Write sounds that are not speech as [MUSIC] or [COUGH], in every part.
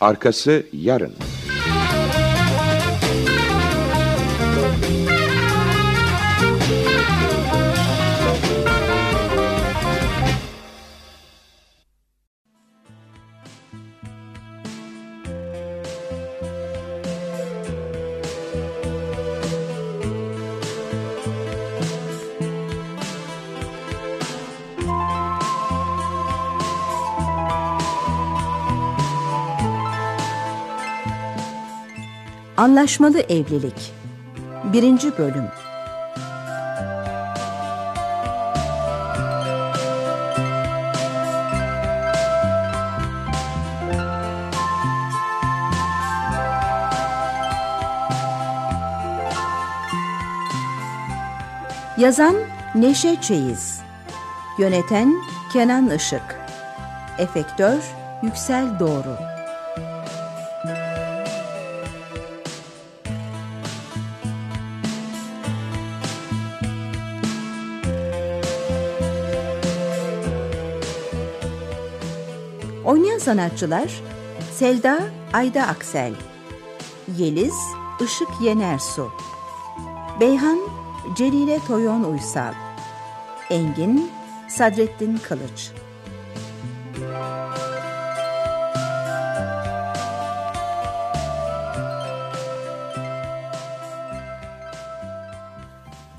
Arkası yarın. Anlaşmalı Evlilik 1. Bölüm Yazan Neşe Çeyiz Yöneten Kenan Işık Efektör Yüksel Doğru sanatçılar Selda Ayda Aksel Yeliz Işık Yenersu Beyhan Celile Toyon Uysal Engin Sadrettin Kılıç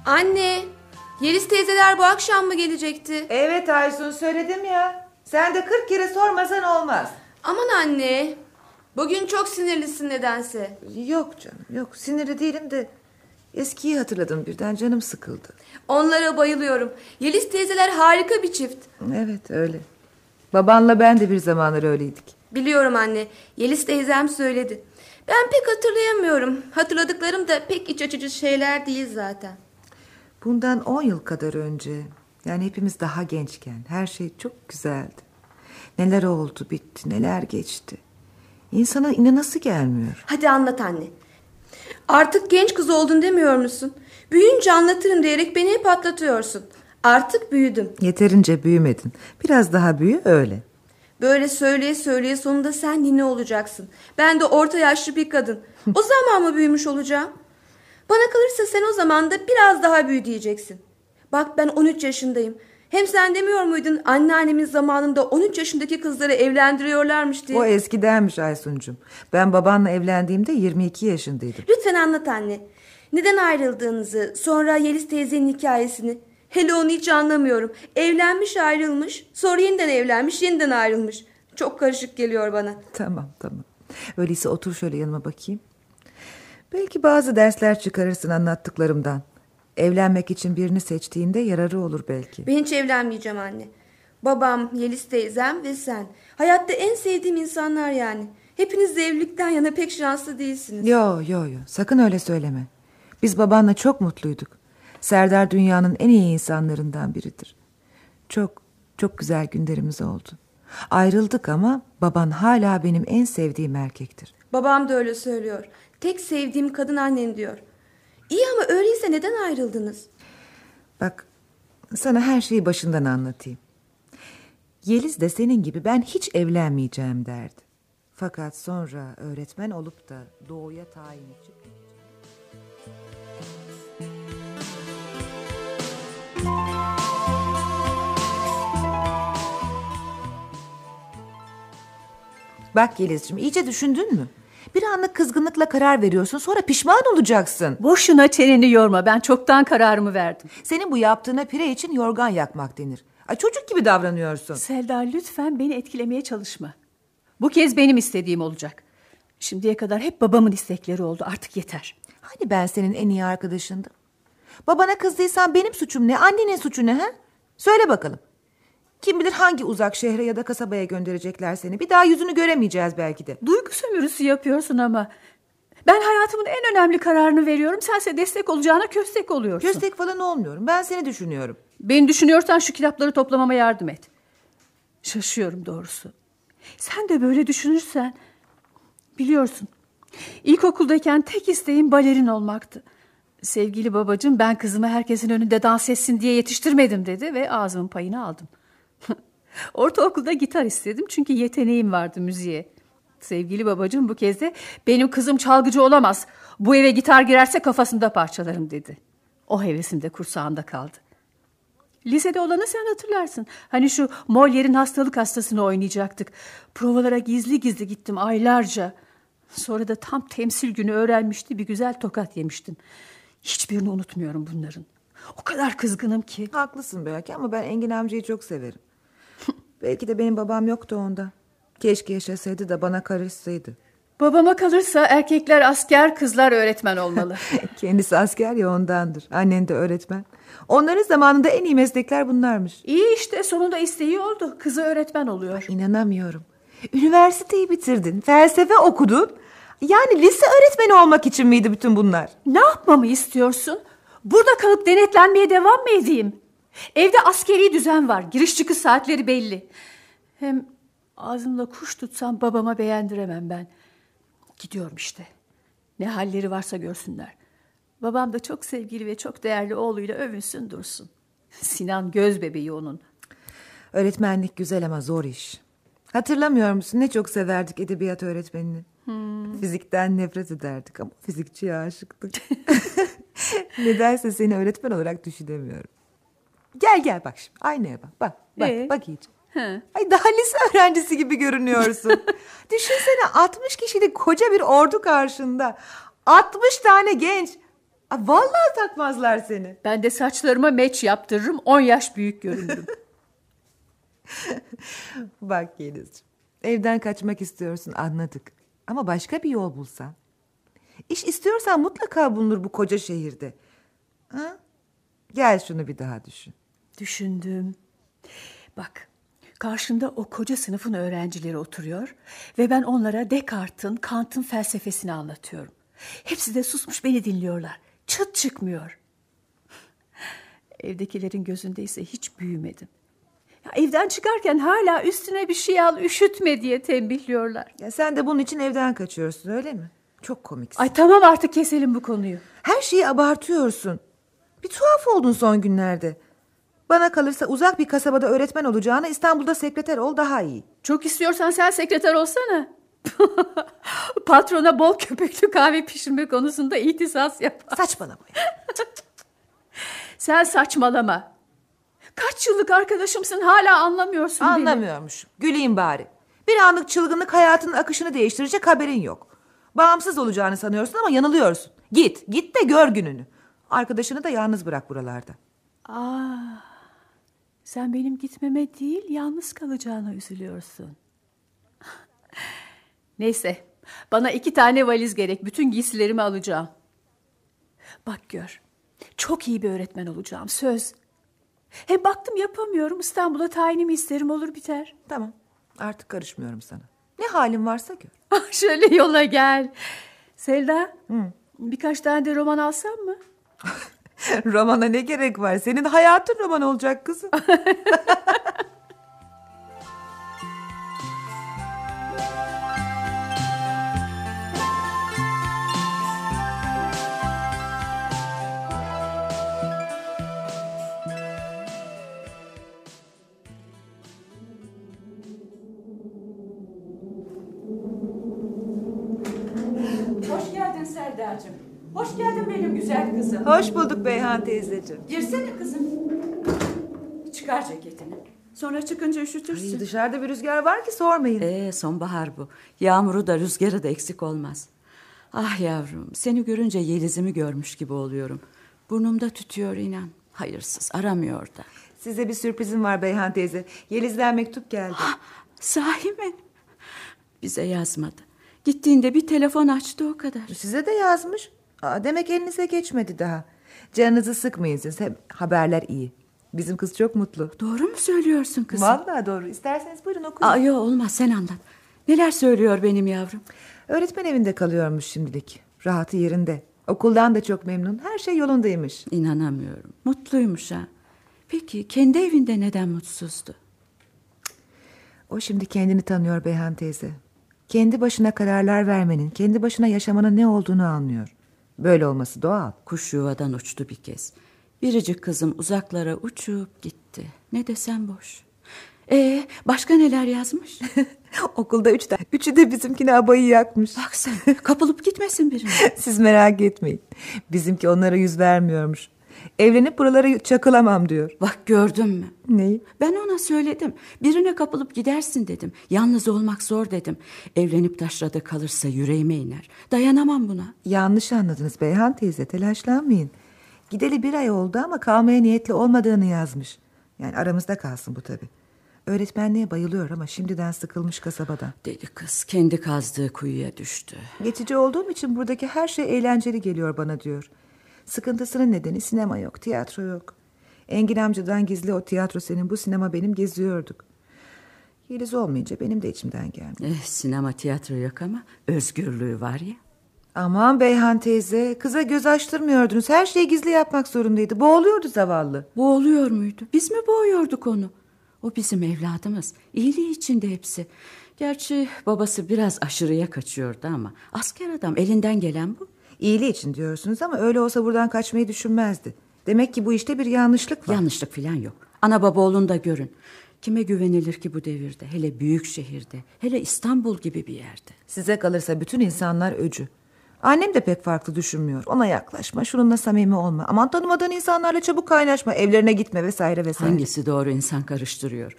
Anne, Yeliz teyzeler bu akşam mı gelecekti? Evet Aysun söyledim ya. Sen de kırk kere sormasan olmaz. Aman anne, bugün çok sinirlisin nedense. Yok canım yok sinirli değilim de eskiyi hatırladım birden canım sıkıldı. Onlara bayılıyorum. Yeliz teyzeler harika bir çift. Evet öyle. Babanla ben de bir zamanlar öyleydik. Biliyorum anne, Yeliz teyzem söyledi. Ben pek hatırlayamıyorum. Hatırladıklarım da pek iç açıcı şeyler değil zaten. Bundan on yıl kadar önce yani hepimiz daha gençken her şey çok güzeldi. Neler oldu bitti neler geçti. İnsana inanası gelmiyor. Hadi anlat anne. Artık genç kız oldun demiyor musun? Büyüyünce anlatırım diyerek beni hep atlatıyorsun. Artık büyüdüm. Yeterince büyümedin. Biraz daha büyü öyle. Böyle söyleye söyleye sonunda sen nine olacaksın. Ben de orta yaşlı bir kadın. [LAUGHS] O zaman mı büyümüş olacağım? Bana kalırsa sen o zaman da biraz daha büyü diyeceksin. Bak ben 13 yaşındayım. Hem sen demiyor muydun anneannemin zamanında 13 yaşındaki kızları evlendiriyorlarmış diye. O eskidenmiş Aysun'cum. Ben babanla evlendiğimde 22 yaşındaydım. Lütfen anlat anne. Neden ayrıldığınızı, sonra Yeliz teyzenin hikayesini. Hele onu hiç anlamıyorum. Evlenmiş ayrılmış, sonra yeniden evlenmiş, yeniden ayrılmış. Çok karışık geliyor bana. Tamam tamam. Öyleyse otur şöyle yanıma bakayım. Belki bazı dersler çıkarırsın anlattıklarımdan. Evlenmek için birini seçtiğinde yararı olur belki. Ben hiç evlenmeyeceğim anne. Babam, Yeliz teyzem ve sen. Hayatta en sevdiğim insanlar yani. Hepiniz de evlilikten yana pek şanslı değilsiniz. Yo yo yo sakın öyle söyleme. Biz babanla çok mutluyduk. Serdar dünyanın en iyi insanlarından biridir. Çok çok güzel günlerimiz oldu. Ayrıldık ama baban hala benim en sevdiğim erkektir. Babam da öyle söylüyor. Tek sevdiğim kadın annem diyor. İyi ama öyleyse neden ayrıldınız? Bak sana her şeyi başından anlatayım. Yeliz de senin gibi ben hiç evlenmeyeceğim derdi. Fakat sonra öğretmen olup da doğuya tayin için... Bak Yelizciğim iyice düşündün mü? Bir anlık kızgınlıkla karar veriyorsun sonra pişman olacaksın. Boşuna çeneni yorma ben çoktan kararımı verdim. Senin bu yaptığına pire için yorgan yakmak denir. Ay çocuk gibi davranıyorsun. Selda lütfen beni etkilemeye çalışma. Bu kez benim istediğim olacak. Şimdiye kadar hep babamın istekleri oldu artık yeter. Hani ben senin en iyi arkadaşındım? Babana kızdıysan benim suçum ne? Annenin suçu ne? Ha? Söyle bakalım. Kim bilir hangi uzak şehre ya da kasabaya gönderecekler seni. Bir daha yüzünü göremeyeceğiz belki de. Duygu sömürüsü yapıyorsun ama. Ben hayatımın en önemli kararını veriyorum. Sense destek olacağına köstek oluyorsun. Köstek falan olmuyorum. Ben seni düşünüyorum. Beni düşünüyorsan şu kitapları toplamama yardım et. Şaşıyorum doğrusu. Sen de böyle düşünürsen... Biliyorsun. İlkokuldayken tek isteğim balerin olmaktı. Sevgili babacığım ben kızımı herkesin önünde dans etsin diye yetiştirmedim dedi ve ağzımın payını aldım. Ortaokulda gitar istedim çünkü yeteneğim vardı müziğe. Sevgili babacığım bu kez de benim kızım çalgıcı olamaz. Bu eve gitar girerse kafasında parçalarım dedi. O hevesinde kursağında kaldı. Lisede olanı sen hatırlarsın. Hani şu Molière'in hastalık hastasını oynayacaktık. Provalara gizli gizli gittim aylarca. Sonra da tam temsil günü öğrenmişti bir güzel tokat yemiştim. Hiçbirini unutmuyorum bunların. O kadar kızgınım ki. Haklısın belki ama ben Engin amcayı çok severim. Belki de benim babam yoktu onda. Keşke yaşasaydı da bana karışsaydı. Babama kalırsa erkekler asker, kızlar öğretmen olmalı. [LAUGHS] Kendisi asker ya ondandır. Annen de öğretmen. Onların zamanında en iyi meslekler bunlarmış. İyi işte sonunda isteği oldu. Kızı öğretmen oluyor. İnanamıyorum. Üniversiteyi bitirdin, felsefe okudun. Yani lise öğretmeni olmak için miydi bütün bunlar? Ne yapmamı istiyorsun? Burada kalıp denetlenmeye devam mı edeyim? Evde askeri düzen var. Giriş çıkış saatleri belli. Hem ağzımla kuş tutsam babama beğendiremem ben. Gidiyorum işte. Ne halleri varsa görsünler. Babam da çok sevgili ve çok değerli oğluyla övünsün dursun. [LAUGHS] Sinan göz bebeği onun. Öğretmenlik güzel ama zor iş. Hatırlamıyor musun ne çok severdik edebiyat öğretmenini. Hmm. Fizikten nefret ederdik ama fizikçiye aşıktık. [LAUGHS] Nedense seni öğretmen olarak düşünemiyorum. Gel gel bak şimdi aynaya bak. Bak bak ee? bak iyice. He. Ay daha lise öğrencisi gibi görünüyorsun. [LAUGHS] Düşünsene 60 kişilik koca bir ordu karşında. 60 tane genç. Vallahi takmazlar seni. Ben de saçlarıma meç yaptırırım 10 yaş büyük görünürüm. [LAUGHS] Bak Yelizciğim. Evden kaçmak istiyorsun anladık. Ama başka bir yol bulsan. İş istiyorsan mutlaka bulunur bu koca şehirde. Ha? Gel şunu bir daha düşün. Düşündüm. Bak karşımda o koca sınıfın öğrencileri oturuyor ve ben onlara Descartes'in, Kant'ın felsefesini anlatıyorum. Hepsi de susmuş beni dinliyorlar. Çıt çıkmıyor. Evdekilerin gözünde ise hiç büyümedim. Ya evden çıkarken hala üstüne bir şey al üşütme diye tembihliyorlar. Ya sen de bunun için evden kaçıyorsun öyle mi? Çok komiksin. Ay tamam artık keselim bu konuyu. Her şeyi abartıyorsun. Bir tuhaf oldun son günlerde. Bana kalırsa uzak bir kasabada öğretmen olacağına İstanbul'da sekreter ol daha iyi. Çok istiyorsan sen sekreter olsana. [LAUGHS] Patrona bol köpüklü kahve pişirme konusunda ihtisas yapar. Saçmalama. [LAUGHS] sen saçmalama. Kaç yıllık arkadaşımsın hala anlamıyorsun Anlamıyormuş. Beni. Güleyim bari. Bir anlık çılgınlık hayatının akışını değiştirecek haberin yok. Bağımsız olacağını sanıyorsun ama yanılıyorsun. Git, git de gör gününü. Arkadaşını da yalnız bırak buralarda. Aa, sen benim gitmeme değil yalnız kalacağına üzülüyorsun. [LAUGHS] Neyse bana iki tane valiz gerek. Bütün giysilerimi alacağım. Bak gör. Çok iyi bir öğretmen olacağım söz. Hem baktım yapamıyorum. İstanbul'a tayinimi isterim olur biter. Tamam artık karışmıyorum sana. Ne halin varsa gör. [LAUGHS] Ah, şöyle yola gel. Selda Hı. birkaç tane de roman alsam mı? [LAUGHS] [LAUGHS] Romana ne gerek var? Senin hayatın roman olacak kızım. [LAUGHS] Hoş geldin benim güzel kızım. Hoş bulduk Beyhan teyzeciğim. Girsene kızım. Çıkar ceketini. Sonra çıkınca üşütürsün. Ay, dışarıda bir rüzgar var ki sormayın. Ee, sonbahar bu. Yağmuru da rüzgarı da eksik olmaz. Ah yavrum seni görünce Yeliz'imi görmüş gibi oluyorum. Burnumda tütüyor inan. Hayırsız aramıyor da. Size bir sürprizim var Beyhan teyze. Yeliz'den mektup geldi. Ha, sahi mi? Bize yazmadı. Gittiğinde bir telefon açtı o kadar. Size de yazmış. Aa, demek elinize geçmedi daha. Canınızı sıkmayın siz. Hep haberler iyi. Bizim kız çok mutlu. Doğru mu söylüyorsun kızım? Vallahi doğru. İsterseniz buyurun okuyun. Aa, yok olmaz sen anlat. Neler söylüyor benim yavrum? Öğretmen evinde kalıyormuş şimdilik. Rahatı yerinde. Okuldan da çok memnun. Her şey yolundaymış. İnanamıyorum. Mutluymuş ha. Peki kendi evinde neden mutsuzdu? O şimdi kendini tanıyor Beyhan teyze. Kendi başına kararlar vermenin, kendi başına yaşamanın ne olduğunu anlıyor. Böyle olması doğal. Kuş yuvadan uçtu bir kez. Biricik kızım uzaklara uçup gitti. Ne desem boş. Ee, başka neler yazmış? [LAUGHS] Okulda üç tane. Üçü de bizimkine abayı yakmış. Bak sen kapılıp gitmesin birine. [LAUGHS] Siz merak etmeyin. Bizimki onlara yüz vermiyormuş. Evlenip buralara çakılamam diyor. Bak gördün mü? Neyi? Ben ona söyledim. Birine kapılıp gidersin dedim. Yalnız olmak zor dedim. Evlenip taşrada kalırsa yüreğime iner. Dayanamam buna. Yanlış anladınız Beyhan teyze telaşlanmayın. Gideli bir ay oldu ama kalmaya niyetli olmadığını yazmış. Yani aramızda kalsın bu tabii. Öğretmenliğe bayılıyor ama şimdiden sıkılmış kasabadan. Deli kız kendi kazdığı kuyuya düştü. Geçici olduğum için buradaki her şey eğlenceli geliyor bana diyor. Sıkıntısının nedeni sinema yok, tiyatro yok. Engin amcadan gizli o tiyatro senin, bu sinema benim geziyorduk. Yeliz olmayınca benim de içimden gelmiyor. Eh, sinema tiyatro yok ama özgürlüğü var ya. Aman Beyhan teyze, kıza göz açtırmıyordunuz. Her şeyi gizli yapmak zorundaydı. Boğuluyordu zavallı. Boğuluyor muydu? Biz mi boğuyorduk onu? O bizim evladımız. İyiliği içinde hepsi. Gerçi babası biraz aşırıya kaçıyordu ama asker adam elinden gelen bu. İyiliği için diyorsunuz ama öyle olsa buradan kaçmayı düşünmezdi. Demek ki bu işte bir yanlışlık var. Yanlışlık falan yok. Ana baba oğlunu da görün. Kime güvenilir ki bu devirde? Hele büyük şehirde. Hele İstanbul gibi bir yerde. Size kalırsa bütün insanlar öcü. Annem de pek farklı düşünmüyor. Ona yaklaşma, şununla samimi olma. Aman tanımadığın insanlarla çabuk kaynaşma, evlerine gitme vesaire vesaire. Hangisi doğru insan karıştırıyor.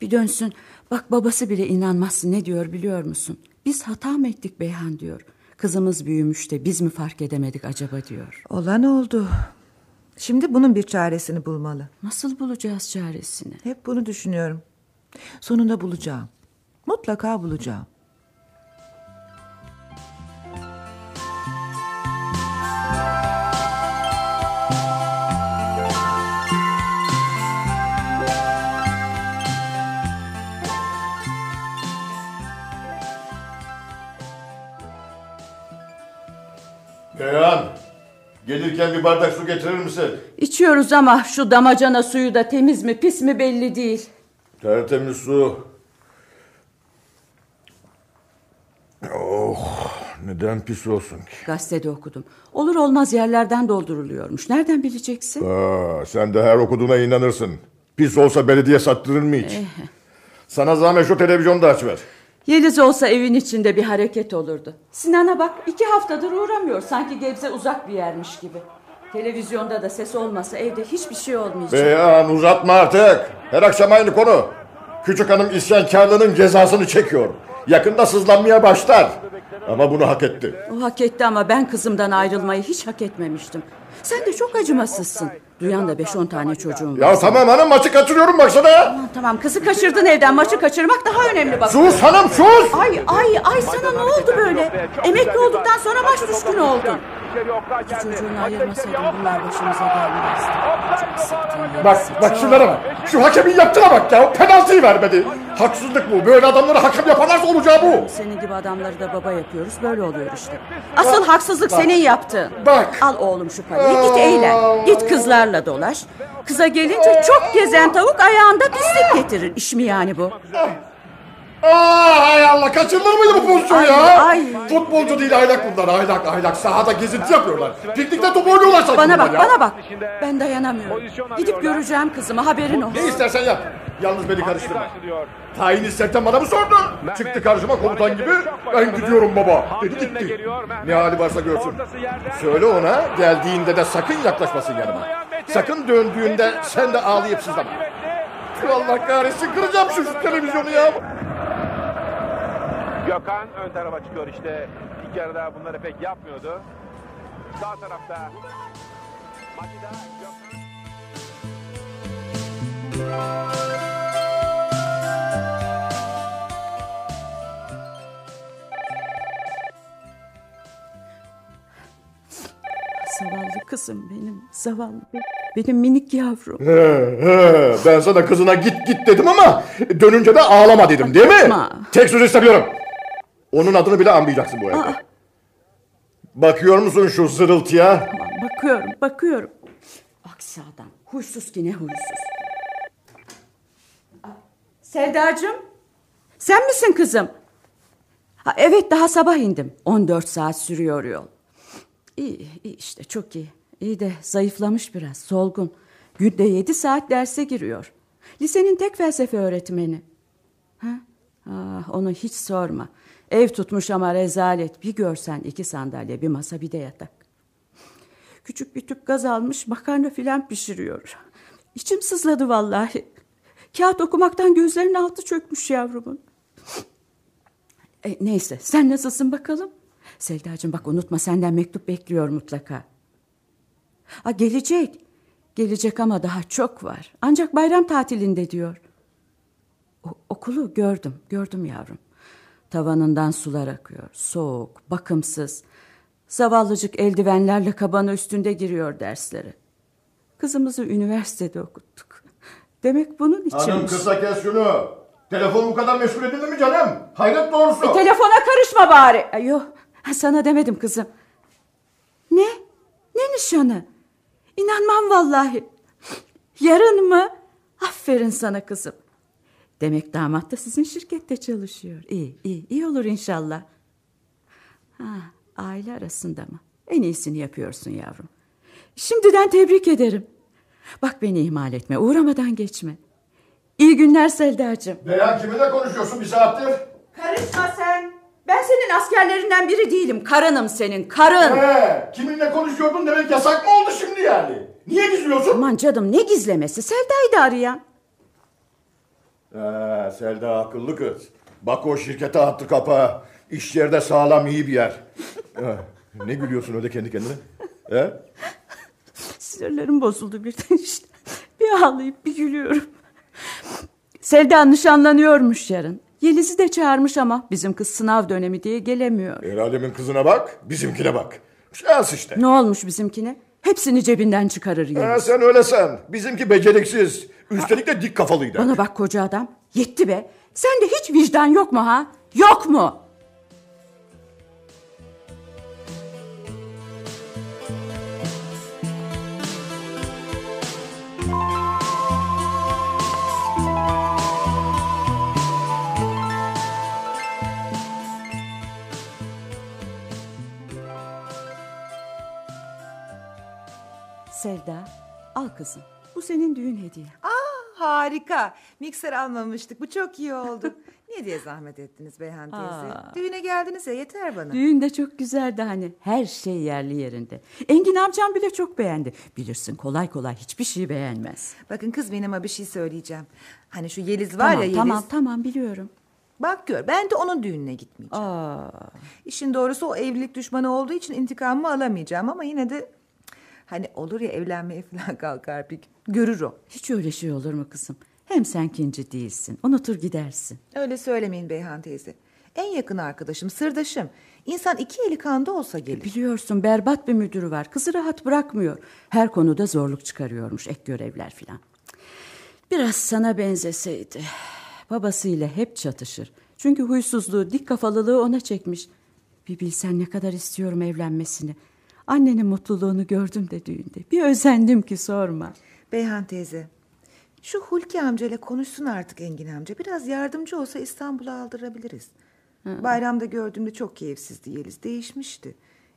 Bir dönsün. Bak babası bile inanmazsın ne diyor biliyor musun? Biz hata mı ettik Beyhan diyor. Kızımız büyümüş de biz mi fark edemedik acaba diyor. Olan oldu. Şimdi bunun bir çaresini bulmalı. Nasıl bulacağız çaresini? Hep bunu düşünüyorum. Sonunda bulacağım. Mutlaka bulacağım. Beyhan, gelirken bir bardak su getirir misin? İçiyoruz ama şu damacana suyu da temiz mi pis mi belli değil. Tertemiz su. Oh, neden pis olsun ki? Gazetede okudum. Olur olmaz yerlerden dolduruluyormuş. Nereden bileceksin? Aa, sen de her okuduğuna inanırsın. Pis olsa belediye sattırır mı hiç? Sana zahmet şu televizyonu da açıver. Yeliz olsa evin içinde bir hareket olurdu. Sinan'a bak iki haftadır uğramıyor. Sanki Gebze uzak bir yermiş gibi. Televizyonda da ses olmasa evde hiçbir şey olmayacak. Beyhan uzatma artık. Her akşam aynı konu. Küçük hanım isyankarlığının cezasını çekiyor. Yakında sızlanmaya başlar. Ama bunu hak etti. O hak etti ama ben kızımdan ayrılmayı hiç hak etmemiştim. Sen de çok acımasızsın. Duyan da beş on tane çocuğum var. Ya tamam hanım maçı kaçırıyorum baksana. Tamam tamam kızı kaçırdın evden maçı kaçırmak daha önemli bak. Sus hanım sus. Ay ay ay sana ne oldu böyle? Emekli olduktan sonra maç düşkünü oldun. Ayırmasaydın bunlar başımıza gelmezdi. Çok sıktın ya. Bak bak şunlara bak. Şu hakemin yaptığına bak ya. Penaltıyı vermedi. Haksızlık bu. Böyle adamları hakem yaparlarsa olacağı bu. Senin gibi adamları da baba yapıyoruz. Böyle oluyor işte. Asıl haksızlık senin yaptığın. Bak. Al oğlum şu parayı git eğlen. Git kızlarla dolaş. Kıza gelince çok gezen tavuk ayağında pislik getirir. İş mi yani bu? Aa hay Allah kaçırılır mıydı bu pozisyon ya? ay. Futbolcu değil aylak bunlar aylak aylak. Sahada gezinti yapıyorlar. Piknikte top oynuyorlar sanki Bana bunlar bak ya. bana bak. Ben dayanamıyorum. Gidip göreceğim kızımı haberin olsun. Ne istersen yap. Yalnız beni karıştırma. Tayin isterken bana mı sordu? Çıktı karşıma komutan gibi. Ben gidiyorum baba. Dedi gitti. Ne hali varsa görsün. Söyle ona geldiğinde de sakın yaklaşmasın yanıma. Sakın döndüğünde sen de ağlayıp sızlama. Allah kahretsin kıracağım şu televizyonu ya. Gökhan ön tarafa çıkıyor işte. İlk yarıda bunları pek yapmıyordu. Sağ tarafta Macida Gökhan. Zavallı kızım benim. Zavallı be- benim minik yavrum. He, he, ben sana kızına git git dedim ama dönünce de ağlama dedim değil mi? Yapma. Tek söz istemiyorum. Onun adını bile anmayacaksın bu evde. Bakıyor musun şu zırıltıya? Tamam bakıyorum bakıyorum. Aksi adam. Huysuz ki ne huysuz. Aa, Sevdacığım. Sen misin kızım? Ha, evet daha sabah indim. 14 saat sürüyor yol. İyi, iyi işte çok iyi. İyi de zayıflamış biraz solgun. Günde 7 saat derse giriyor. Lisenin tek felsefe öğretmeni. Ha? Ah, onu hiç sorma. Ev tutmuş ama rezalet. Bir görsen iki sandalye, bir masa, bir de yatak. Küçük bir tüp gaz almış makarna filan pişiriyor. İçim sızladı vallahi. Kağıt okumaktan gözlerinin altı çökmüş yavrumun. E, neyse sen nasılsın bakalım? Selda'cığım bak unutma senden mektup bekliyor mutlaka. Ha, gelecek. Gelecek ama daha çok var. Ancak bayram tatilinde diyor. O, okulu gördüm, gördüm yavrum. Tavanından sular akıyor. Soğuk, bakımsız. Zavallıcık eldivenlerle kabanı üstünde giriyor derslere. Kızımızı üniversitede okuttuk. Demek bunun için. Hanım kısa kes şunu. Telefon bu kadar meşgul edildi mi canım? Hayret doğrusu. E, telefona karışma bari. Ay, Yok sana demedim kızım. Ne? Ne nişanı? İnanmam vallahi. Yarın mı? Aferin sana kızım. Demek damat da sizin şirkette çalışıyor. İyi, iyi, iyi olur inşallah. Ha, aile arasında mı? En iyisini yapıyorsun yavrum. Şimdiden tebrik ederim. Bak beni ihmal etme, uğramadan geçme. İyi günler Selda'cığım. Beyan kiminle konuşuyorsun bir saattir? Karışma sen. Ben senin askerlerinden biri değilim. Karınım senin, karın. Ee, kiminle konuşuyordun demek yasak mı oldu şimdi yani? Niye gizliyorsun? Aman canım ne gizlemesi? Selda'yı da arayan. Ee, Selda akıllı kız. Bak o şirkete attı kapağı. İş yerde sağlam iyi bir yer. Ee, ne gülüyorsun öyle kendi kendine? He? Sinirlerim bozuldu birden işte. Bir ağlayıp bir gülüyorum. Selda nişanlanıyormuş yarın. Yeliz'i de çağırmış ama bizim kız sınav dönemi diye gelemiyor. El alemin kızına bak, bizimkine bak. Şans işte. Ne olmuş bizimkine? Hepsini cebinden çıkarır Ha, Yeliz. sen öyle sen. Bizimki beceriksiz. Üstelik de dik kafalıydı. Bana bak koca adam. Yetti be. Sende hiç vicdan yok mu ha? Yok mu? Selda, al kızım. Bu senin düğün hediyen. Ah harika. Mikser almamıştık. Bu çok iyi oldu. [LAUGHS] Niye diye zahmet ettiniz Beyhan teyze? Aa. Düğüne geldiniz ya yeter bana. Düğün de çok güzeldi hani. Her şey yerli yerinde. Engin amcam bile çok beğendi. Bilirsin kolay kolay hiçbir şey beğenmez. Bakın kız benim ama bir şey söyleyeceğim. Hani şu Yeliz var tamam ya Yeliz. tamam tamam biliyorum. Bak gör ben de onun düğününe gitmeyeceğim. Aa, İşin doğrusu o evlilik düşmanı olduğu için intikamımı alamayacağım ama yine de hani olur ya evlenmeye [LAUGHS] falan kalkar bir gün. Görür o. hiç öyle şey olur mu kızım? Hem sen kinci değilsin. Unutur gidersin. Öyle söylemeyin Beyhan teyze. En yakın arkadaşım, sırdaşım. İnsan iki eli kanda olsa gelir. Biliyorsun berbat bir müdürü var. Kızı rahat bırakmıyor. Her konuda zorluk çıkarıyormuş. Ek görevler filan. Biraz sana benzeseydi. Babasıyla hep çatışır. Çünkü huysuzluğu, dik kafalılığı ona çekmiş. Bir bilsen ne kadar istiyorum evlenmesini. Annenin mutluluğunu gördüm de düğünde. Bir özendim ki sorma. Beyhan teyze, şu Hulki amcayla konuşsun artık Engin amca. Biraz yardımcı olsa İstanbul'a aldırabiliriz. Bayramda gördüğümde çok keyifsizdi Yeliz. Değişmişti.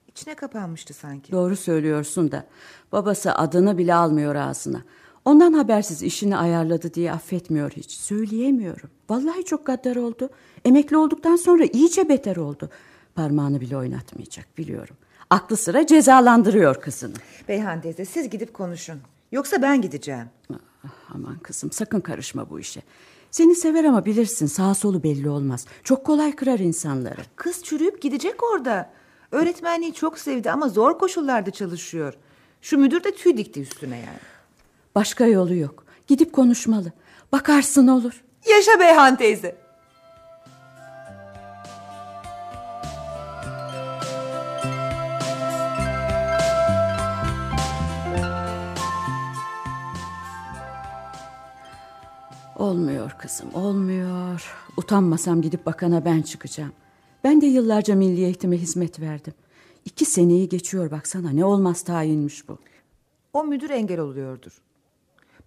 İçine kapanmıştı sanki. Doğru söylüyorsun da babası adını bile almıyor ağzına. Ondan habersiz işini ayarladı diye affetmiyor hiç. Söyleyemiyorum. Vallahi çok gaddar oldu. Emekli olduktan sonra iyice beter oldu. Parmağını bile oynatmayacak biliyorum. Aklı sıra cezalandırıyor kızını. Beyhan teyze siz gidip konuşun. Yoksa ben gideceğim. Ah, Aman kızım sakın karışma bu işe. Seni sever ama bilirsin sağ solu belli olmaz. Çok kolay kırar insanları. Kız çürüyüp gidecek orada. Öğretmenliği çok sevdi ama zor koşullarda çalışıyor. Şu müdür de tüy dikti üstüne yani. Başka yolu yok. Gidip konuşmalı. Bakarsın olur. Yaşa Beyhan teyze. Olmuyor kızım, olmuyor. Utanmasam gidip bakana ben çıkacağım. Ben de yıllarca milli eğitime hizmet verdim. İki seneyi geçiyor baksana ne olmaz tayinmiş bu. O müdür engel oluyordur.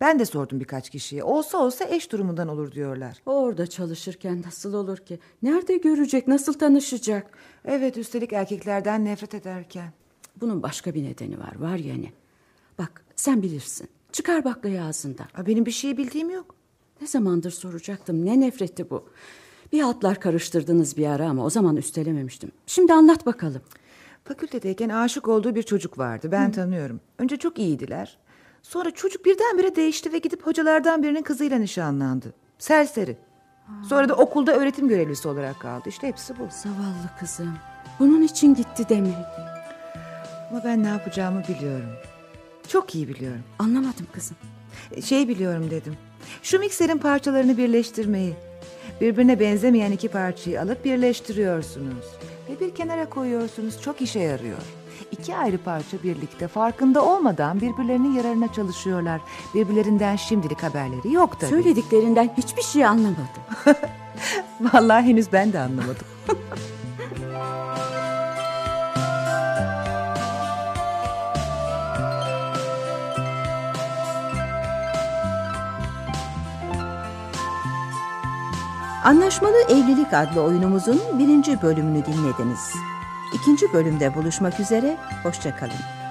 Ben de sordum birkaç kişiye. Olsa olsa eş durumundan olur diyorlar. Orada çalışırken nasıl olur ki? Nerede görecek, nasıl tanışacak? Evet üstelik erkeklerden nefret ederken. Bunun başka bir nedeni var, var yani. Bak sen bilirsin. Çıkar baklayı ağzından. Aa, Benim bir şey bildiğim yok. Ne zamandır soracaktım, ne nefreti bu? Bir hatlar karıştırdınız bir ara ama o zaman üstelememiştim. Şimdi anlat bakalım. Fakültedeyken aşık olduğu bir çocuk vardı. Ben Hı. tanıyorum. Önce çok iyiydiler. Sonra çocuk birdenbire değişti ve gidip hocalardan birinin kızıyla nişanlandı. Serseri. Sonra da okulda öğretim görevlisi olarak kaldı. İşte hepsi bu. Zavallı kızım. Bunun için gitti demek. Ama ben ne yapacağımı biliyorum. Çok iyi biliyorum. Anlamadım kızım. Şey biliyorum dedim. Şu mikserin parçalarını birleştirmeyi. Birbirine benzemeyen iki parçayı alıp birleştiriyorsunuz. Ve bir kenara koyuyorsunuz. Çok işe yarıyor. İki ayrı parça birlikte farkında olmadan birbirlerinin yararına çalışıyorlar. Birbirlerinden şimdilik haberleri yok tabii. Söylediklerinden hiçbir şey anlamadım. [LAUGHS] Vallahi henüz ben de anlamadım. [LAUGHS] Anlaşmalı Evlilik adlı oyunumuzun birinci bölümünü dinlediniz. İkinci bölümde buluşmak üzere, hoşçakalın.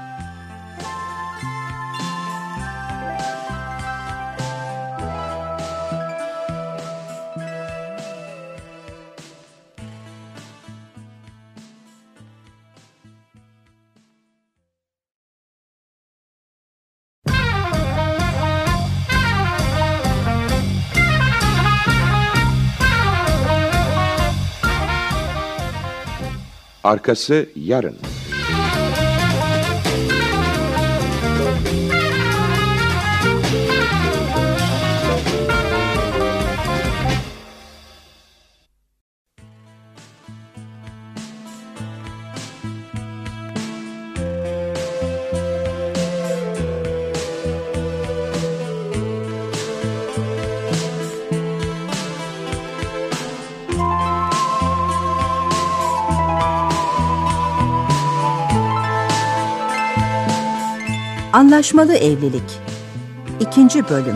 Arkası yarın. Anlaşmalı Evlilik 2. Bölüm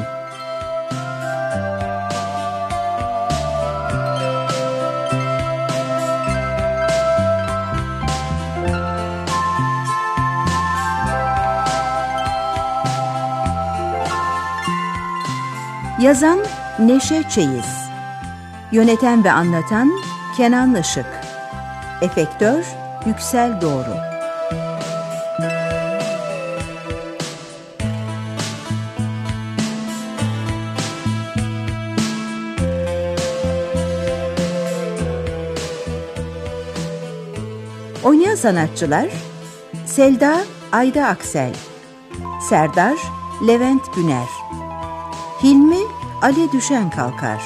Yazan Neşe Çeyiz Yöneten ve anlatan Kenan Işık Efektör Yüksel Doğru sanatçılar Selda Ayda Aksel Serdar Levent Güner Hilmi Ali Düşen Kalkar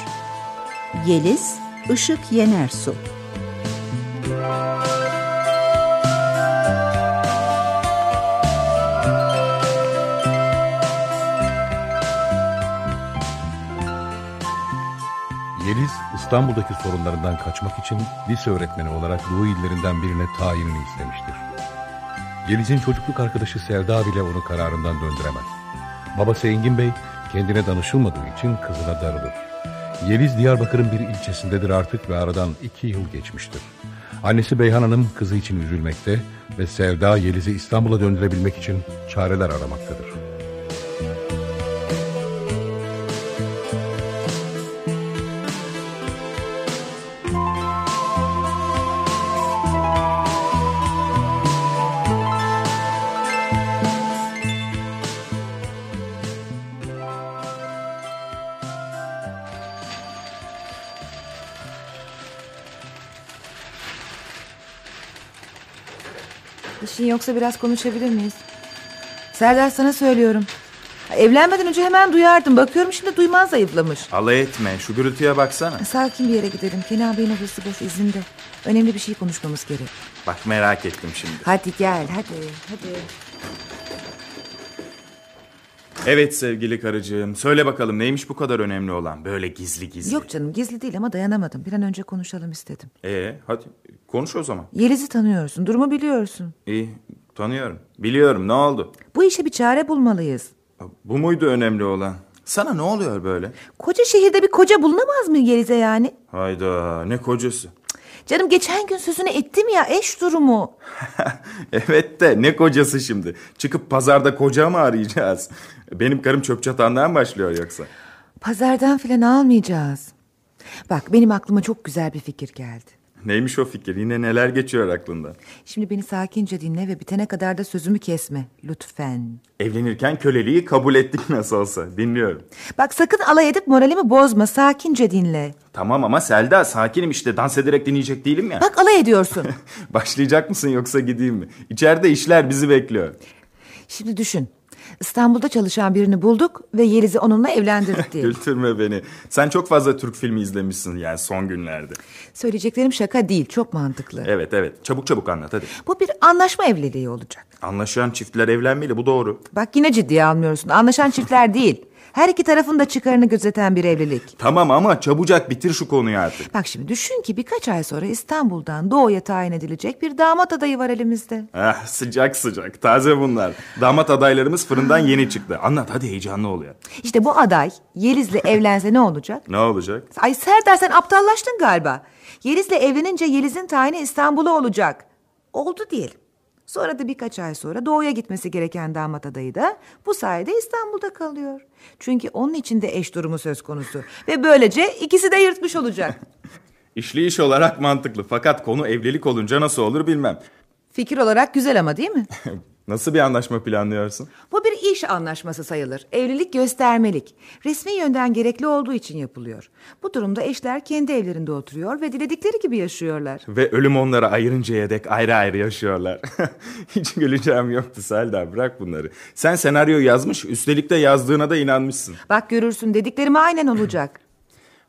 Yeliz Işık Yenersu İstanbul'daki sorunlarından kaçmak için lise öğretmeni olarak Doğu illerinden birine tayinini istemiştir. Yeliz'in çocukluk arkadaşı Sevda bile onu kararından döndüremez. Babası Engin Bey kendine danışılmadığı için kızına darılır. Yeliz Diyarbakır'ın bir ilçesindedir artık ve aradan iki yıl geçmiştir. Annesi Beyhan Hanım kızı için üzülmekte ve Sevda Yeliz'i İstanbul'a döndürebilmek için çareler aramaktadır. Yoksa biraz konuşabilir miyiz? Serdar sana söylüyorum. Evlenmeden önce hemen duyardım. Bakıyorum şimdi duyman zayıflamış. Alay etme. Şu gürültüye baksana. Sakin bir yere gidelim. Kenan Bey'in odası boş izinde. Önemli bir şey konuşmamız gerek. Bak merak ettim şimdi. Hadi gel hadi. Hadi. Evet sevgili karıcığım. Söyle bakalım neymiş bu kadar önemli olan? Böyle gizli gizli. Yok canım gizli değil ama dayanamadım. Bir an önce konuşalım istedim. Ee, hadi konuş o zaman. Yeliz'i tanıyorsun. Durumu biliyorsun. İyi tanıyorum. Biliyorum ne oldu? Bu işe bir çare bulmalıyız. Bu muydu önemli olan? Sana ne oluyor böyle? Koca şehirde bir koca bulunamaz mı Yeliz'e yani? Hayda ne kocası? Canım geçen gün sözünü ettim ya eş durumu. [LAUGHS] evet de ne kocası şimdi? Çıkıp pazarda koca mı arayacağız? Benim karım çöp çatandan başlıyor yoksa. Pazardan filan almayacağız. Bak benim aklıma çok güzel bir fikir geldi. Neymiş o fikir? Yine neler geçiyor aklından? Şimdi beni sakince dinle ve bitene kadar da sözümü kesme lütfen. Evlenirken köleliği kabul ettik [LAUGHS] nasıl olsa. Dinliyorum. Bak sakın alay edip moralimi bozma. Sakince dinle. Tamam ama Selda sakinim işte. Dans ederek dinleyecek değilim ya. Bak alay ediyorsun. [LAUGHS] Başlayacak mısın yoksa gideyim mi? İçeride işler bizi bekliyor. Şimdi düşün. İstanbul'da çalışan birini bulduk ve Yeliz'i onunla evlendirdik [LAUGHS] diye. Gültürme beni. Sen çok fazla Türk filmi izlemişsin yani son günlerde. Söyleyeceklerim şaka değil. Çok mantıklı. Evet evet. Çabuk çabuk anlat hadi. Bu bir anlaşma evliliği olacak. Anlaşan çiftler evlenmeli bu doğru. Bak yine ciddiye almıyorsun. Anlaşan çiftler değil. Her iki tarafın da çıkarını gözeten bir evlilik. Tamam ama çabucak bitir şu konuyu artık. Bak şimdi düşün ki birkaç ay sonra İstanbul'dan doğuya tayin edilecek bir damat adayı var elimizde. Ah sıcak sıcak taze bunlar. Damat adaylarımız fırından yeni çıktı. Anlat hadi heyecanlı oluyor. İşte bu aday Yeliz'le [LAUGHS] evlense ne olacak? Ne olacak? Ay Serdar sen aptallaştın galiba. Yeliz'le evlenince Yeliz'in tayini İstanbul'a olacak. Oldu diyelim. Sonra da birkaç ay sonra doğuya gitmesi gereken damat adayı da bu sayede İstanbul'da kalıyor. Çünkü onun için de eş durumu söz konusu. Ve böylece ikisi de yırtmış olacak. [LAUGHS] İşleyiş olarak mantıklı fakat konu evlilik olunca nasıl olur bilmem. Fikir olarak güzel ama değil mi? [LAUGHS] Nasıl bir anlaşma planlıyorsun? Bu bir iş anlaşması sayılır. Evlilik göstermelik. Resmi yönden gerekli olduğu için yapılıyor. Bu durumda eşler kendi evlerinde oturuyor ve diledikleri gibi yaşıyorlar. Ve ölüm onları ayırıncaya dek ayrı ayrı yaşıyorlar. [LAUGHS] Hiç güleceğim yoktu Selda bırak bunları. Sen senaryo yazmış üstelik de yazdığına da inanmışsın. Bak görürsün dediklerim aynen olacak.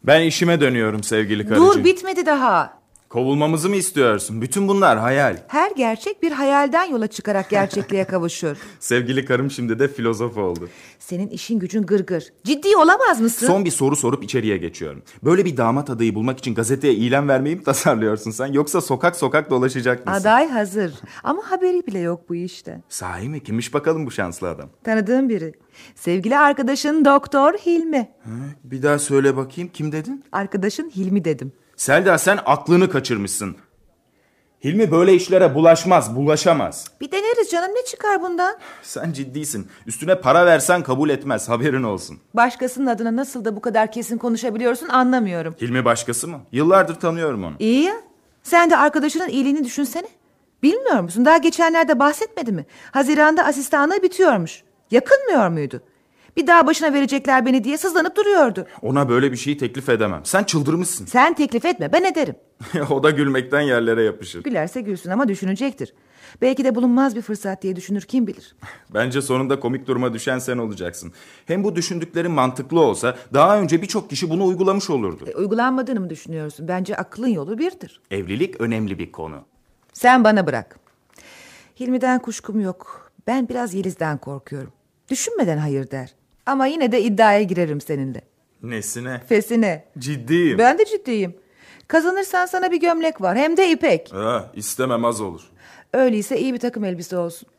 Ben işime dönüyorum sevgili karıcığım. Dur bitmedi daha. Kovulmamızı mı istiyorsun? Bütün bunlar hayal. Her gerçek bir hayalden yola çıkarak gerçekliğe [LAUGHS] kavuşur. Sevgili karım şimdi de filozof oldu. Senin işin gücün gırgır. Ciddi olamaz mısın? Son bir soru sorup içeriye geçiyorum. Böyle bir damat adayı bulmak için gazeteye ilan vermeyi mi tasarlıyorsun sen? Yoksa sokak sokak dolaşacak mısın? Aday hazır. Ama haberi bile yok bu işte. Sahi mi? Kimmiş bakalım bu şanslı adam? Tanıdığım biri. Sevgili arkadaşın Doktor Hilmi. Ha, bir daha söyle bakayım kim dedin? Arkadaşın Hilmi dedim. Selda sen aklını kaçırmışsın. Hilmi böyle işlere bulaşmaz, bulaşamaz. Bir deneriz canım ne çıkar bundan? Sen ciddisin. Üstüne para versen kabul etmez, haberin olsun. Başkasının adına nasıl da bu kadar kesin konuşabiliyorsun anlamıyorum. Hilmi başkası mı? Yıllardır tanıyorum onu. İyi ya. Sen de arkadaşının iyiliğini düşünsene. Bilmiyor musun? Daha geçenlerde bahsetmedi mi? Haziranda asistanlığı bitiyormuş. Yakınmıyor muydu? Bir daha başına verecekler beni diye sızlanıp duruyordu. Ona böyle bir şeyi teklif edemem. Sen çıldırmışsın. Sen teklif etme ben ederim. [LAUGHS] o da gülmekten yerlere yapışır. Gülerse gülsün ama düşünecektir. Belki de bulunmaz bir fırsat diye düşünür kim bilir. [LAUGHS] Bence sonunda komik duruma düşen sen olacaksın. Hem bu düşündüklerin mantıklı olsa daha önce birçok kişi bunu uygulamış olurdu. E, uygulanmadığını mı düşünüyorsun? Bence aklın yolu birdir. Evlilik önemli bir konu. Sen bana bırak. Hilmi'den kuşkum yok. Ben biraz Yeliz'den korkuyorum. Düşünmeden hayır der. Ama yine de iddiaya girerim seninle. Nesine? Fesine. Ciddiyim. Ben de ciddiyim. Kazanırsan sana bir gömlek var. Hem de ipek. Ha, istemem az olur. Öyleyse iyi bir takım elbise olsun.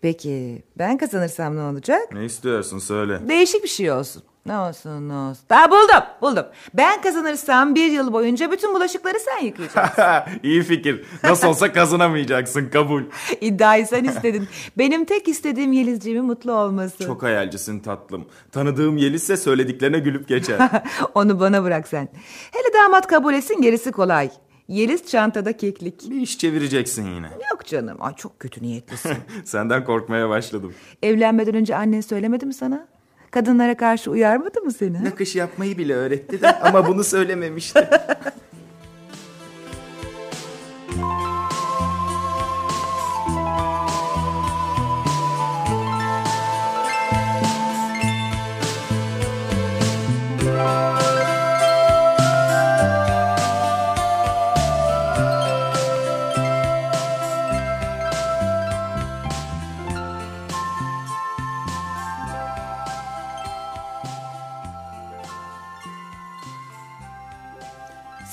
Peki ben kazanırsam ne olacak? Ne istiyorsun söyle. Değişik bir şey olsun. Ne olsun ne olsun. Daha buldum buldum. Ben kazanırsam bir yıl boyunca bütün bulaşıkları sen yıkayacaksın. [LAUGHS] İyi fikir. Nasıl olsa kazanamayacaksın kabul. [LAUGHS] İddiayı sen istedin. Benim tek istediğim Yelizciğimin mutlu olması. Çok hayalcisin tatlım. Tanıdığım Yelizse söylediklerine gülüp geçer. [LAUGHS] Onu bana bırak sen. Hele damat kabul etsin gerisi kolay. Yeliz çantada keklik. Bir iş çevireceksin yine. Yok canım. Ay çok kötü niyetlisin. Senden korkmaya başladım. Evlenmeden önce annen söylemedi mi sana? Kadınlara karşı uyarmadı mı seni? Nakış yapmayı bile öğretti de ama bunu söylememişti. [LAUGHS]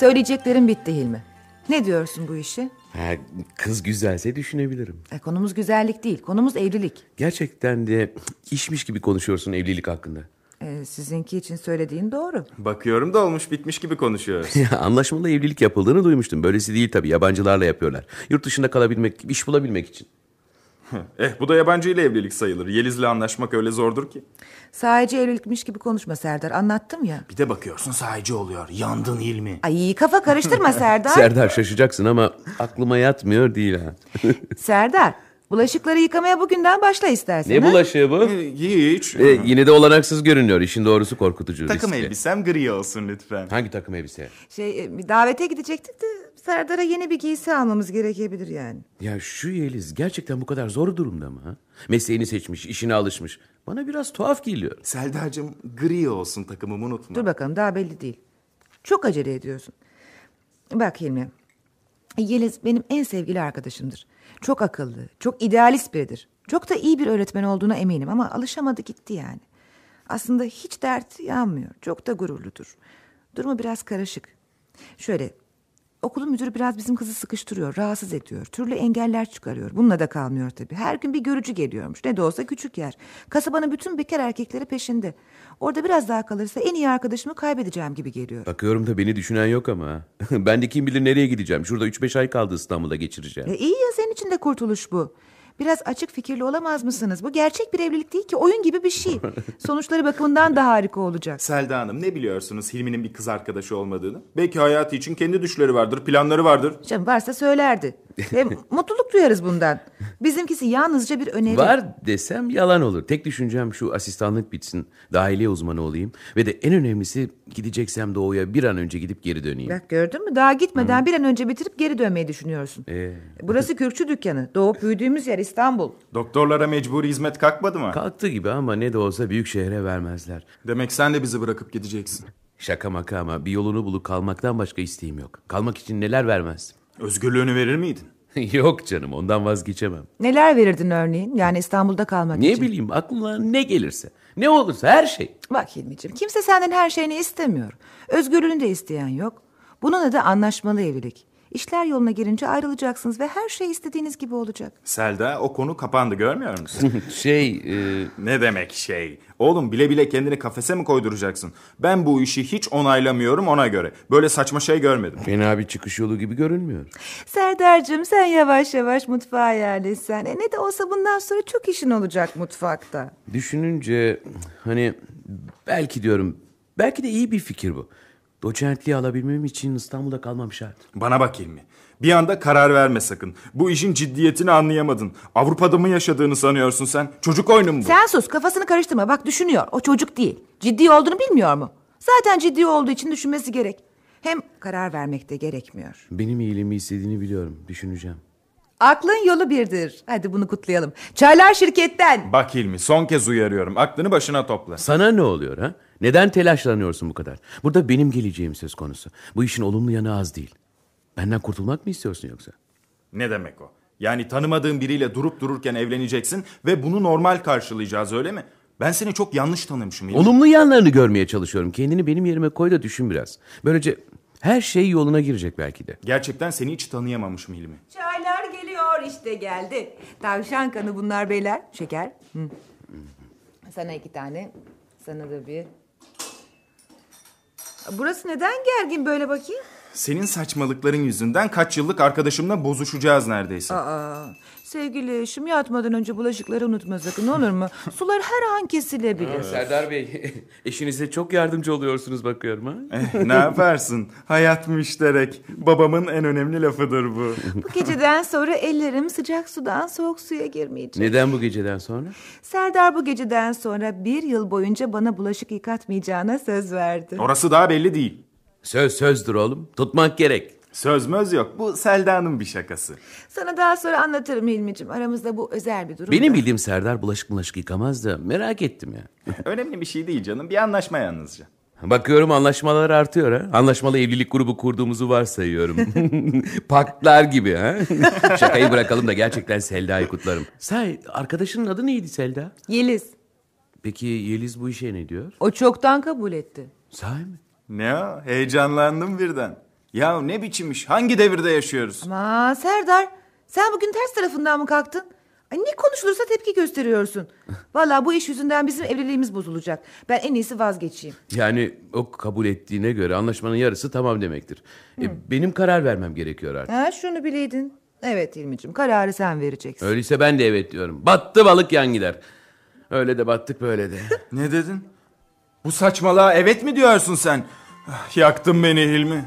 Söyleyeceklerim bitti Hilmi. Ne diyorsun bu işe? Ha, kız güzelse düşünebilirim. E, konumuz güzellik değil, konumuz evlilik. Gerçekten de işmiş gibi konuşuyorsun evlilik hakkında. E, sizinki için söylediğin doğru. Bakıyorum da olmuş bitmiş gibi konuşuyoruz. Ya, [LAUGHS] Anlaşmalı evlilik yapıldığını duymuştum. Böylesi değil tabii yabancılarla yapıyorlar. Yurt dışında kalabilmek, iş bulabilmek için. [LAUGHS] eh bu da yabancı ile evlilik sayılır. Yeliz'le anlaşmak öyle zordur ki. Sadece evlilikmiş gibi konuşma Serdar. Anlattım ya. Bir de bakıyorsun sahici oluyor. Yandın Hilmi. Ay kafa karıştırma [LAUGHS] Serdar. Serdar şaşacaksın ama aklıma yatmıyor değil ha. [LAUGHS] Serdar bulaşıkları yıkamaya bugünden başla istersen. ne ha? bulaşığı bu? Hiç. E, yine de olanaksız görünüyor. İşin doğrusu korkutucu. Takım riskli. elbisem gri olsun lütfen. Hangi takım elbise? Şey e, bir davete gidecektik de Serdar'a yeni bir giysi almamız gerekebilir yani. Ya şu Yeliz gerçekten bu kadar zor durumda mı? Ha? Mesleğini seçmiş, işine alışmış. Bana biraz tuhaf geliyor. Selda'cığım gri olsun takımımı unutma. Dur bakalım daha belli değil. Çok acele ediyorsun. Bak Hilmi. Yeliz benim en sevgili arkadaşımdır. Çok akıllı, çok idealist biridir. Çok da iyi bir öğretmen olduğuna eminim ama alışamadı gitti yani. Aslında hiç dert yanmıyor. Çok da gururludur. Durumu biraz karışık. Şöyle okulun müdürü biraz bizim kızı sıkıştırıyor, rahatsız ediyor. Türlü engeller çıkarıyor. Bununla da kalmıyor tabii. Her gün bir görücü geliyormuş. Ne de olsa küçük yer. Kasabanın bütün bekar erkekleri peşinde. Orada biraz daha kalırsa en iyi arkadaşımı kaybedeceğim gibi geliyor. Bakıyorum da beni düşünen yok ama. [LAUGHS] ben de kim bilir nereye gideceğim. Şurada 3-5 ay kaldı İstanbul'da geçireceğim. E iyi ya senin için de kurtuluş bu. Biraz açık fikirli olamaz mısınız? Bu gerçek bir evlilik değil ki oyun gibi bir şey. Sonuçları bakımından da harika olacak. Selda Hanım ne biliyorsunuz Hilmi'nin bir kız arkadaşı olmadığını? Belki hayatı için kendi düşleri vardır, planları vardır. Canım varsa söylerdi. Hem mutluluk duyarız bundan. Bizimkisi yalnızca bir öneri. Var desem yalan olur. Tek düşüncem şu asistanlık bitsin. Dahiliye uzmanı olayım. Ve de en önemlisi gideceksem doğuya bir an önce gidip geri döneyim. Bak gördün mü? Daha gitmeden bir an önce bitirip geri dönmeyi düşünüyorsun. Ee, Burası Kürkçü dükkanı. Doğup büyüdüğümüz yer İstanbul. Doktorlara mecburi hizmet kalkmadı mı? kalktı gibi ama ne de olsa büyük şehre vermezler. Demek sen de bizi bırakıp gideceksin. Şaka maka ama bir yolunu bulup kalmaktan başka isteğim yok. Kalmak için neler vermezdim. Özgürlüğünü verir miydin? [LAUGHS] yok canım ondan vazgeçemem. Neler verirdin örneğin? Yani İstanbul'da kalmak Ne için. bileyim aklına ne gelirse. Ne olursa her şey. Bak Hilmi'ciğim kimse senden her şeyini istemiyor. Özgürlüğünü de isteyen yok. Bunun adı anlaşmalı evlilik. İşler yoluna girince ayrılacaksınız ve her şey istediğiniz gibi olacak. Selda o konu kapandı görmüyor musun? [LAUGHS] şey... e, ne demek şey? Oğlum bile bile kendini kafese mi koyduracaksın? Ben bu işi hiç onaylamıyorum ona göre. Böyle saçma şey görmedim. Fena bir çıkış yolu gibi görünmüyor. Serdar'cığım sen yavaş yavaş mutfağa yerleşsen. E ne de olsa bundan sonra çok işin olacak mutfakta. Düşününce hani belki diyorum belki de iyi bir fikir bu. Doçentliği alabilmem için İstanbul'da kalmam şart. Bana bak Hilmi. Bir anda karar verme sakın. Bu işin ciddiyetini anlayamadın. Avrupa'da mı yaşadığını sanıyorsun sen? Çocuk oyunu mu bu? Sen sus kafasını karıştırma bak düşünüyor. O çocuk değil. Ciddi olduğunu bilmiyor mu? Zaten ciddi olduğu için düşünmesi gerek. Hem karar vermek de gerekmiyor. Benim iyiliğimi istediğini biliyorum. Düşüneceğim. Aklın yolu birdir. Hadi bunu kutlayalım. Çaylar şirketten. Bak Hilmi son kez uyarıyorum. Aklını başına topla. Sana ne oluyor ha? Neden telaşlanıyorsun bu kadar? Burada benim geleceğim söz konusu. Bu işin olumlu yanı az değil. Benden kurtulmak mı istiyorsun yoksa? Ne demek o? Yani tanımadığın biriyle durup dururken evleneceksin ve bunu normal karşılayacağız öyle mi? Ben seni çok yanlış tanımışım. Hilmi. Olumlu yanlarını görmeye çalışıyorum. Kendini benim yerime koy da düşün biraz. Böylece her şey yoluna girecek belki de. Gerçekten seni hiç tanıyamamışım Hilmi. Çaylar geliyor işte geldi. Tavşan kanı bunlar beyler. Şeker. Hı. Sana iki tane. Sana da bir. Burası neden gergin böyle bakayım? Senin saçmalıkların yüzünden kaç yıllık arkadaşımla bozuşacağız neredeyse. Aa, sevgili eşim yatmadan önce bulaşıkları unutma sakın olur mu? [LAUGHS] Sular her an kesilebilir. Serdar Bey, [LAUGHS] eşinize çok yardımcı oluyorsunuz bakıyorum ha. Eh, ne yaparsın? Hayat müşterek. Babamın en önemli lafıdır bu. Bu geceden sonra ellerim sıcak sudan soğuk suya girmeyecek. Neden bu geceden sonra? Serdar bu geceden sonra bir yıl boyunca bana bulaşık yıkatmayacağına söz verdi. Orası daha belli değil. Söz sözdür oğlum. Tutmak gerek. Söz möz yok. Bu Selda'nın bir şakası. Sana daha sonra anlatırım Hilmi'cim. Aramızda bu özel bir durum. Benim da. bildiğim Serdar bulaşık bulaşık yıkamaz da merak ettim ya. [LAUGHS] Önemli bir şey değil canım. Bir anlaşma yalnızca. Bakıyorum anlaşmalar artıyor ha. Anlaşmalı evlilik grubu kurduğumuzu varsayıyorum. [LAUGHS] Paktlar gibi ha. [LAUGHS] Şakayı bırakalım da gerçekten Selda'yı kutlarım. Say arkadaşının adı neydi Selda? Yeliz. Peki Yeliz bu işe ne diyor? O çoktan kabul etti. Sahi mi? Ne o? Heyecanlandım birden. Ya ne biçim iş? Hangi devirde yaşıyoruz? Ama Serdar sen bugün ters tarafından mı kalktın? Ay ne konuşulursa tepki gösteriyorsun. Vallahi bu iş yüzünden bizim evliliğimiz bozulacak. Ben en iyisi vazgeçeyim. Yani o kabul ettiğine göre anlaşmanın yarısı tamam demektir. E, benim karar vermem gerekiyor artık. Ha şunu bileydin. Evet İlmicim kararı sen vereceksin. Öyleyse ben de evet diyorum. Battı balık yan gider. Öyle de battık böyle de. ne dedin? Bu saçmalığa evet mi diyorsun sen? Ah, yaktın beni Hilmi.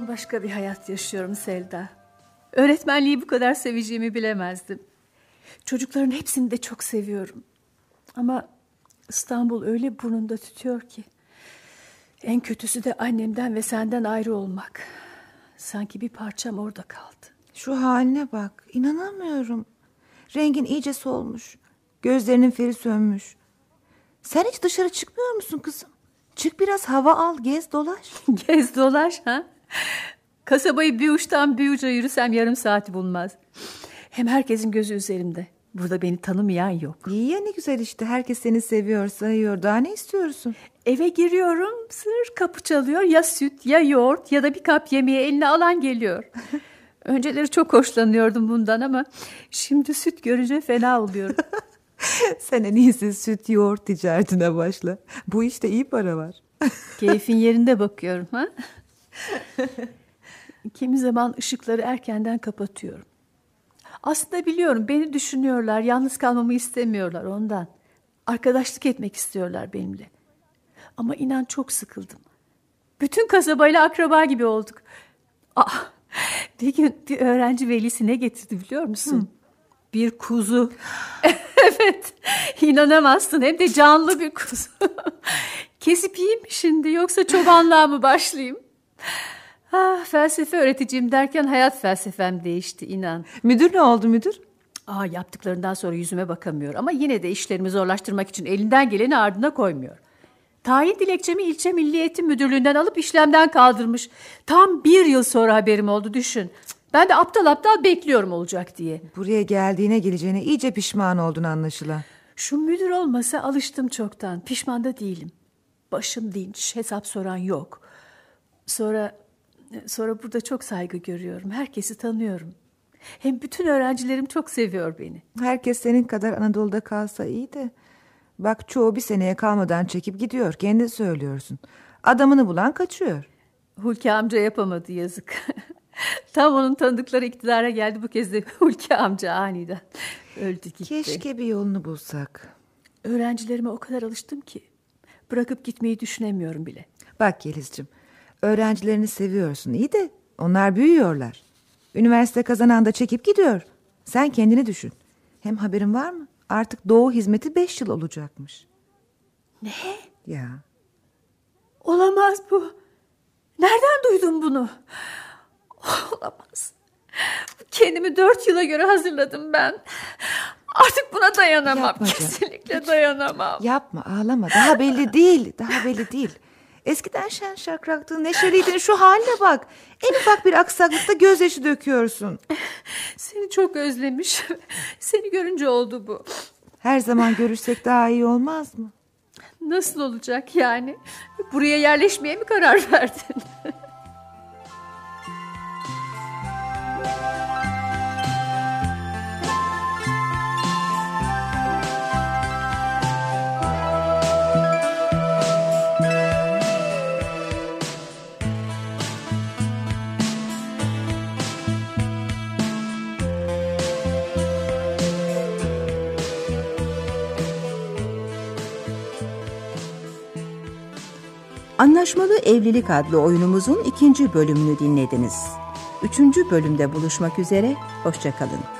Bambaşka bir hayat yaşıyorum Selda. Öğretmenliği bu kadar seveceğimi bilemezdim. Çocukların hepsini de çok seviyorum. Ama İstanbul öyle burnunda tutuyor ki. En kötüsü de annemden ve senden ayrı olmak. Sanki bir parçam orada kaldı. Şu haline bak. inanamıyorum. Rengin iyice solmuş. Gözlerinin feri sönmüş. Sen hiç dışarı çıkmıyor musun kızım? Çık biraz hava al, gez dolaş. [LAUGHS] gez dolaş ha? [LAUGHS] Kasabayı bir uçtan bir uca yürüsem yarım saati bulmaz. Hem herkesin gözü üzerimde. Burada beni tanımayan yok. İyi ya ne güzel işte. Herkes seni seviyor, sayıyor. Daha ne istiyorsun? Eve giriyorum, sır kapı çalıyor. Ya süt, ya yoğurt ya da bir kap yemeği eline alan geliyor. [LAUGHS] Önceleri çok hoşlanıyordum bundan ama şimdi süt görünce fena oluyorum. [LAUGHS] Sen en iyisi süt yoğurt ticaretine başla. Bu işte iyi para var. Keyfin yerinde bakıyorum ha. [LAUGHS] Kimi zaman ışıkları erkenden kapatıyorum. Aslında biliyorum beni düşünüyorlar, yalnız kalmamı istemiyorlar ondan. Arkadaşlık etmek istiyorlar benimle. Ama inan çok sıkıldım. Bütün kasabayla akraba gibi olduk. Aa, bir gün bir öğrenci velisi ne getirdi biliyor musun? Hı. Bir kuzu. [LAUGHS] evet, inanamazsın hem de canlı bir kuzu. [LAUGHS] Kesip yiyeyim mi şimdi yoksa çobanlığa mı başlayayım? [LAUGHS] Ah, felsefe öğreticiyim derken hayat felsefem değişti inan. Müdür ne oldu müdür? Aa, yaptıklarından sonra yüzüme bakamıyor ama yine de işlerimi zorlaştırmak için elinden geleni ardına koymuyor. Tayin dilekçemi ilçe Milli Eğitim Müdürlüğü'nden alıp işlemden kaldırmış. Tam bir yıl sonra haberim oldu düşün. Ben de aptal aptal bekliyorum olacak diye. Buraya geldiğine geleceğine iyice pişman oldun anlaşılan. Şu müdür olmasa alıştım çoktan. Pişman da değilim. Başım dinç, hesap soran yok. Sonra sonra burada çok saygı görüyorum. Herkesi tanıyorum. Hem bütün öğrencilerim çok seviyor beni. Herkes senin kadar Anadolu'da kalsa iyi de. Bak çoğu bir seneye kalmadan çekip gidiyor. Kendi söylüyorsun. Adamını bulan kaçıyor. Hulki amca yapamadı yazık. [LAUGHS] Tam onun tanıdıkları iktidara geldi bu kez de [LAUGHS] Hulki amca aniden öldü gitti. Keşke bir yolunu bulsak. Öğrencilerime o kadar alıştım ki bırakıp gitmeyi düşünemiyorum bile. Bak Yeliz'cim öğrencilerini seviyorsun iyi de onlar büyüyorlar. Üniversite kazanan da çekip gidiyor. Sen kendini düşün. Hem haberin var mı? Artık doğu hizmeti beş yıl olacakmış. Ne? Ya. Olamaz bu. Nereden duydun bunu? Olamaz. Kendimi dört yıla göre hazırladım ben. Artık buna dayanamam. Yapma Kesinlikle canım. dayanamam. Yapma ağlama. Daha belli değil. Daha belli değil. Eskiden şen şakraktın, neşeliydin. Şu haline bak. En ufak bir aksaklıkta gözyaşı döküyorsun. [LAUGHS] Seni çok özlemiş. Seni görünce oldu bu. Her zaman görürsek daha iyi olmaz mı? Nasıl olacak yani? Buraya yerleşmeye mi karar verdin? [LAUGHS] Anlaşmalı Evlilik adlı oyunumuzun ikinci bölümünü dinlediniz. Üçüncü bölümde buluşmak üzere, hoşçakalın.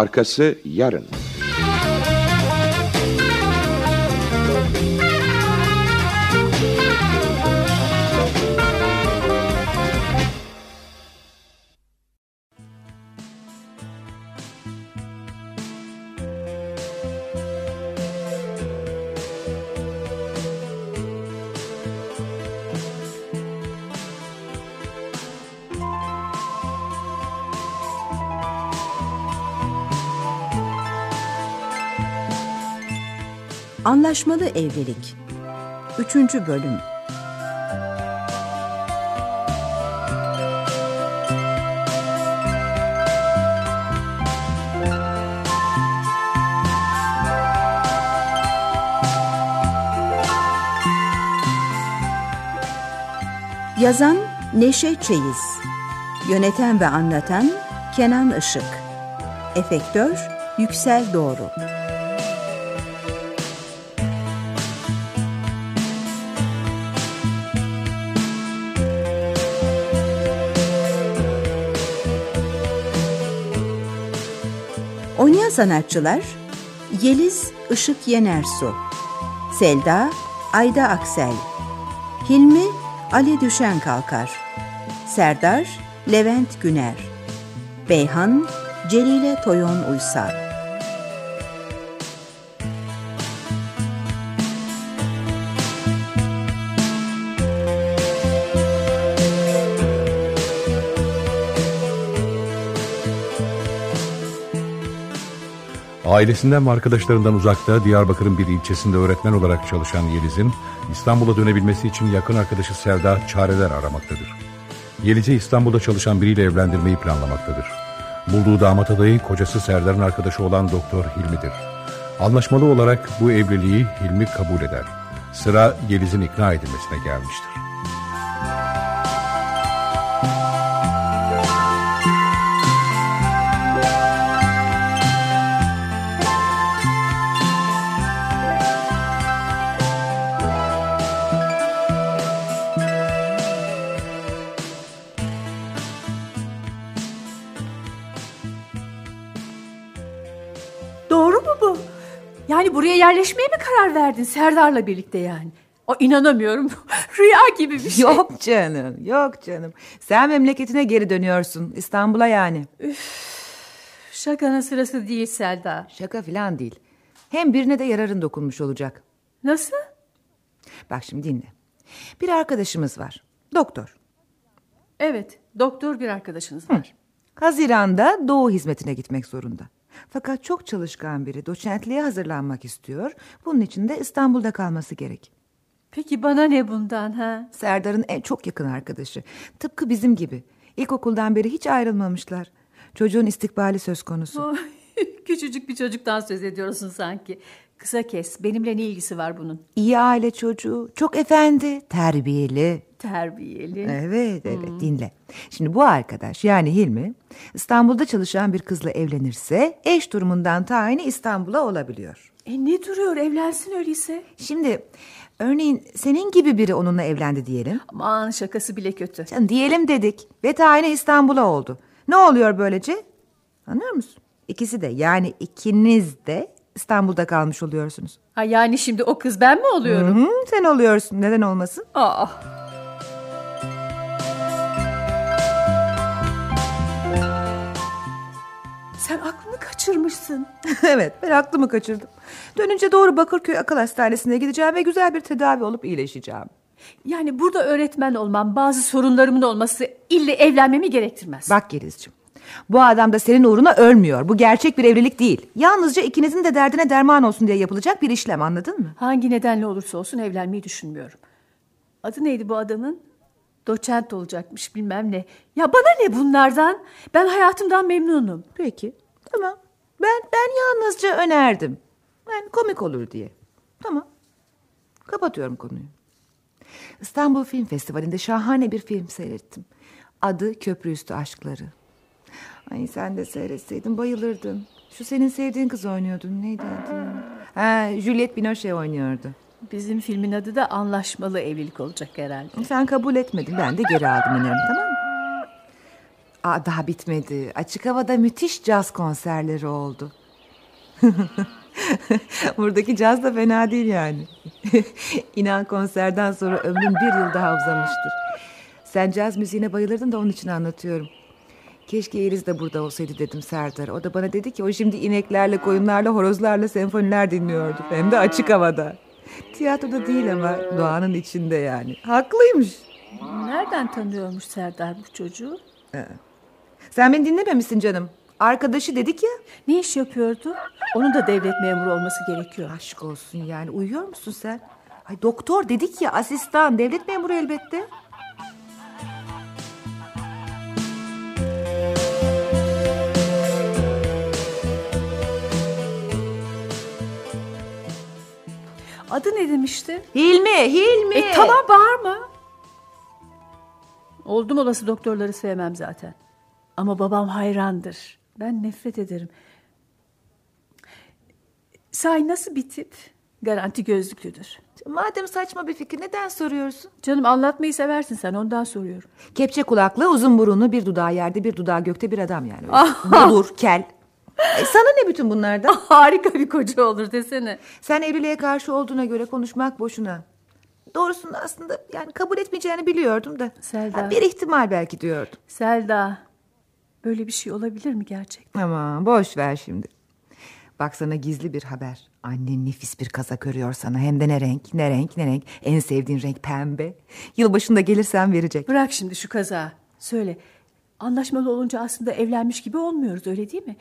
Arkası yarın. Anlaşmalı Evlilik. 3. Bölüm. Yazan Neşe Çeyiz. Yöneten ve anlatan Kenan Işık. Efektör Yüksel Doğru sanatçılar Yeliz Işık Yenersu Selda Ayda Aksel Hilmi Ali Düşen Kalkar Serdar Levent Güner Beyhan Celile Toyon Uysal Ailesinden ve arkadaşlarından uzakta Diyarbakır'ın bir ilçesinde öğretmen olarak çalışan Yeliz'in İstanbul'a dönebilmesi için yakın arkadaşı Serda çareler aramaktadır. Yeliz'i İstanbul'da çalışan biriyle evlendirmeyi planlamaktadır. Bulduğu damat adayı kocası Serdar'ın arkadaşı olan Doktor Hilmi'dir. Anlaşmalı olarak bu evliliği Hilmi kabul eder. Sıra Yeliz'in ikna edilmesine gelmiştir. Karar verdin Serdar'la birlikte yani? O inanamıyorum. [LAUGHS] Rüya gibi bir şey. Yok canım, yok canım. Sen memleketine geri dönüyorsun. İstanbul'a yani. Şakanın sırası değil Selda. Şaka falan değil. Hem birine de yararın dokunmuş olacak. Nasıl? Bak şimdi dinle. Bir arkadaşımız var. Doktor. Evet, doktor bir arkadaşınız var. Haziran'da doğu hizmetine gitmek zorunda. Fakat çok çalışkan biri doçentliğe hazırlanmak istiyor. Bunun için de İstanbul'da kalması gerek. Peki bana ne bundan ha? Serdar'ın en çok yakın arkadaşı. Tıpkı bizim gibi. İlkokuldan beri hiç ayrılmamışlar. Çocuğun istikbali söz konusu. [LAUGHS] Küçücük bir çocuktan söz ediyorsun sanki. Kısa kes. Benimle ne ilgisi var bunun? İyi aile çocuğu. Çok efendi, terbiyeli. Terbiyeli. Evet, evet dinle. Şimdi bu arkadaş yani Hilmi İstanbul'da çalışan bir kızla evlenirse eş durumundan tayini İstanbul'a olabiliyor. E ne duruyor evlensin öyleyse? Şimdi örneğin senin gibi biri onunla evlendi diyelim. Aman şakası bile kötü. Canım diyelim dedik ve tayini İstanbul'a oldu. Ne oluyor böylece? Anlıyor musun? İkisi de yani ikiniz de İstanbul'da kalmış oluyorsunuz. Ha yani şimdi o kız ben mi oluyorum? Hı hı, sen oluyorsun. Neden olmasın? Aa. Sen aklını kaçırmışsın. [LAUGHS] evet ben aklımı kaçırdım. Dönünce doğru Bakırköy Akıl Hastanesi'ne gideceğim ve güzel bir tedavi olup iyileşeceğim. Yani burada öğretmen olmam, bazı sorunlarımın olması ille evlenmemi gerektirmez. Bak Gelizciğim, bu adam da senin uğruna ölmüyor. Bu gerçek bir evlilik değil. Yalnızca ikinizin de derdine derman olsun diye yapılacak bir işlem anladın mı? Hangi nedenle olursa olsun evlenmeyi düşünmüyorum. Adı neydi bu adamın? Doçent olacakmış bilmem ne. Ya bana ne bunlardan? Ben hayatımdan memnunum. Peki tamam. Ben, ben yalnızca önerdim. Yani komik olur diye. Tamam. Kapatıyorum konuyu. İstanbul Film Festivali'nde şahane bir film seyrettim. Adı Köprüüstü Aşkları. Ay sen de seyretseydin bayılırdın. Şu senin sevdiğin kız oynuyordun. Neydi adı? Ha, Juliette Binoche oynuyordu. Bizim filmin adı da Anlaşmalı Evlilik olacak herhalde. Sen kabul etmedin. Ben de geri aldım önerimi tamam mı? Aa, daha bitmedi. Açık havada müthiş caz konserleri oldu. [LAUGHS] Buradaki caz da fena değil yani. [LAUGHS] İnan konserden sonra ömrüm bir yıl daha uzamıştır. Sen caz müziğine bayılırdın da onun için anlatıyorum. Keşke Yeliz de burada olsaydı dedim Serdar. O da bana dedi ki o şimdi ineklerle, koyunlarla, horozlarla senfoniler dinliyordu. Hem de açık havada. Tiyatroda değil ama doğanın içinde yani. Haklıymış. Nereden tanıyormuş Serdar bu çocuğu? Ee, sen beni dinlememişsin canım. Arkadaşı dedik ya. Ne iş yapıyordu? Onun da devlet memuru olması gerekiyor. Aşk olsun yani. Uyuyor musun sen? Ay doktor dedik ya asistan. Devlet memuru elbette. Adı ne demişti? Hilmi, Hilmi. E tamam bağırma. Oldum olası doktorları sevmem zaten. Ama babam hayrandır. Ben nefret ederim. Sahi nasıl bir tip? Garanti gözlüklüdür. Madem saçma bir fikir neden soruyorsun? Canım anlatmayı seversin sen ondan soruyorum. Kepçe kulaklı, uzun burunlu, bir dudağı yerde, bir dudağı gökte bir adam yani. Bulur, kel. E, sana ne bütün bunlardan? [LAUGHS] Harika bir koca olur desene. Sen evliliğe karşı olduğuna göre konuşmak boşuna. Doğrusunu aslında yani kabul etmeyeceğini biliyordum da. Selda. Ha, bir ihtimal belki diyordum. Selda. Böyle bir şey olabilir mi gerçekten? Aman boş ver şimdi. Bak sana gizli bir haber. Annen nefis bir kazak örüyor sana. Hem de ne renk, ne renk, ne renk. En sevdiğin renk pembe. Yılbaşında gelirsen verecek. Bırak şimdi şu kazağı. Söyle. Anlaşmalı olunca aslında evlenmiş gibi olmuyoruz öyle değil mi?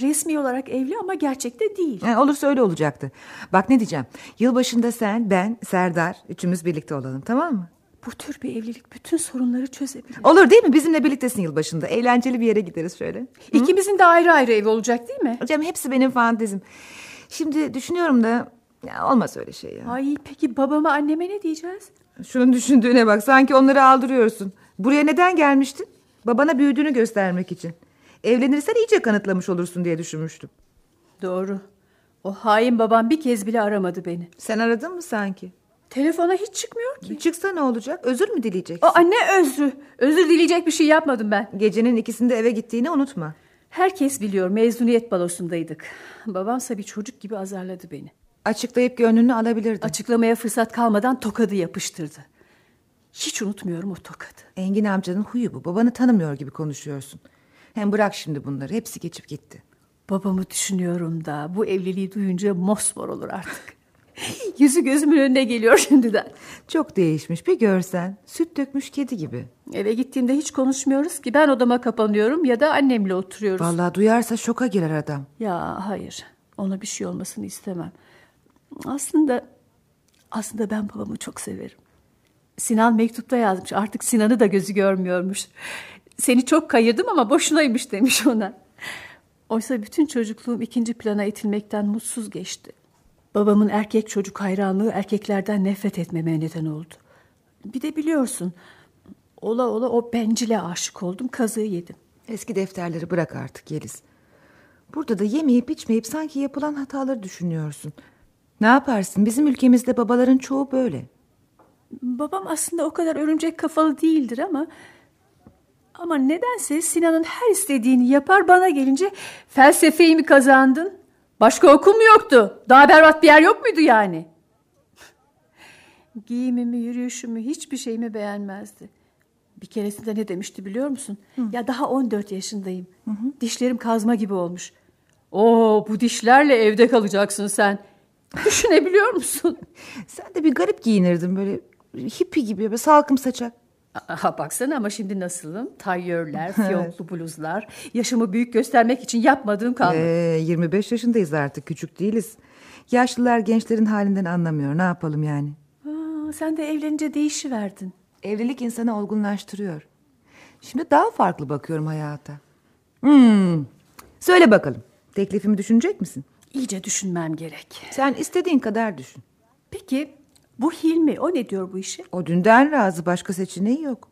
Resmi olarak evli ama gerçekte değil. Ha, olursa öyle olacaktı. Bak ne diyeceğim. Yılbaşında sen, ben, Serdar üçümüz birlikte olalım tamam mı? Bu tür bir evlilik bütün sorunları çözebilir. Olur değil mi? Bizimle birliktesin yılbaşında. Eğlenceli bir yere gideriz şöyle. Hı? İkimizin de ayrı ayrı ev olacak değil mi? Hocam hepsi benim fantezim. Şimdi düşünüyorum da ya olmaz öyle şey ya. Ay peki babama anneme ne diyeceğiz? Şunun düşündüğüne bak sanki onları aldırıyorsun. Buraya neden gelmiştin? Babana büyüdüğünü göstermek için. Evlenirsen iyice kanıtlamış olursun diye düşünmüştüm. Doğru. O hain babam bir kez bile aramadı beni. Sen aradın mı sanki? Telefona hiç çıkmıyor ki. Çıksa ne olacak? Özür mü dileyeceksin? Aa, ne özrü? Özür dileyecek bir şey yapmadım ben. Gecenin ikisinde eve gittiğini unutma. Herkes biliyor mezuniyet balosundaydık. Babamsa bir çocuk gibi azarladı beni. Açıklayıp gönlünü alabilirdin. Açıklamaya fırsat kalmadan tokadı yapıştırdı. Hiç unutmuyorum o tokadı. Engin amcanın huyu bu. Babanı tanımıyor gibi konuşuyorsun. Hem bırak şimdi bunları. Hepsi geçip gitti. Babamı düşünüyorum da bu evliliği duyunca mosmor olur artık. [LAUGHS] Yüzü gözümün önüne geliyor şimdiden. Çok değişmiş bir görsen. Süt dökmüş kedi gibi. Eve gittiğimde hiç konuşmuyoruz ki. Ben odama kapanıyorum ya da annemle oturuyoruz. Vallahi duyarsa şoka girer adam. Ya hayır. Ona bir şey olmasını istemem. Aslında aslında ben babamı çok severim. Sinan mektupta yazmış. Artık Sinan'ı da gözü görmüyormuş. Seni çok kayırdım ama boşunaymış demiş ona. Oysa bütün çocukluğum ikinci plana itilmekten mutsuz geçti. Babamın erkek çocuk hayranlığı erkeklerden nefret etmeme neden oldu. Bir de biliyorsun ola ola o bencile aşık oldum kazığı yedim. Eski defterleri bırak artık Yeliz. Burada da yemeyip içmeyip sanki yapılan hataları düşünüyorsun. Ne yaparsın bizim ülkemizde babaların çoğu böyle. Babam aslında o kadar örümcek kafalı değildir ama... Ama nedense Sinan'ın her istediğini yapar bana gelince felsefeyi mi kazandın? Başka okul mu yoktu? Daha berbat bir yer yok muydu yani? Giyimimi, yürüyüşümü, hiçbir şeyimi beğenmezdi. Bir keresinde ne demişti biliyor musun? Hı. Ya daha 14 yaşındayım. Hı hı. Dişlerim kazma gibi olmuş. Oo bu dişlerle evde kalacaksın sen. Düşünebiliyor musun? [LAUGHS] sen de bir garip giyinirdin böyle hippi gibi böyle salkım saçak. Aha, baksana ama şimdi nasılım? Tayyörler, [LAUGHS] fiyonklu bluzlar. Yaşımı büyük göstermek için yapmadığım kalmadı. Ee, 25 yaşındayız artık küçük değiliz. Yaşlılar gençlerin halinden anlamıyor. Ne yapalım yani? Aa, sen de evlenince değişiverdin. Evlilik insanı olgunlaştırıyor. Şimdi daha farklı bakıyorum hayata. Hmm. Söyle bakalım. Teklifimi düşünecek misin? İyice düşünmem gerek. Sen istediğin kadar düşün. Peki bu Hilmi o ne diyor bu işe? O dünden razı başka seçeneği yok.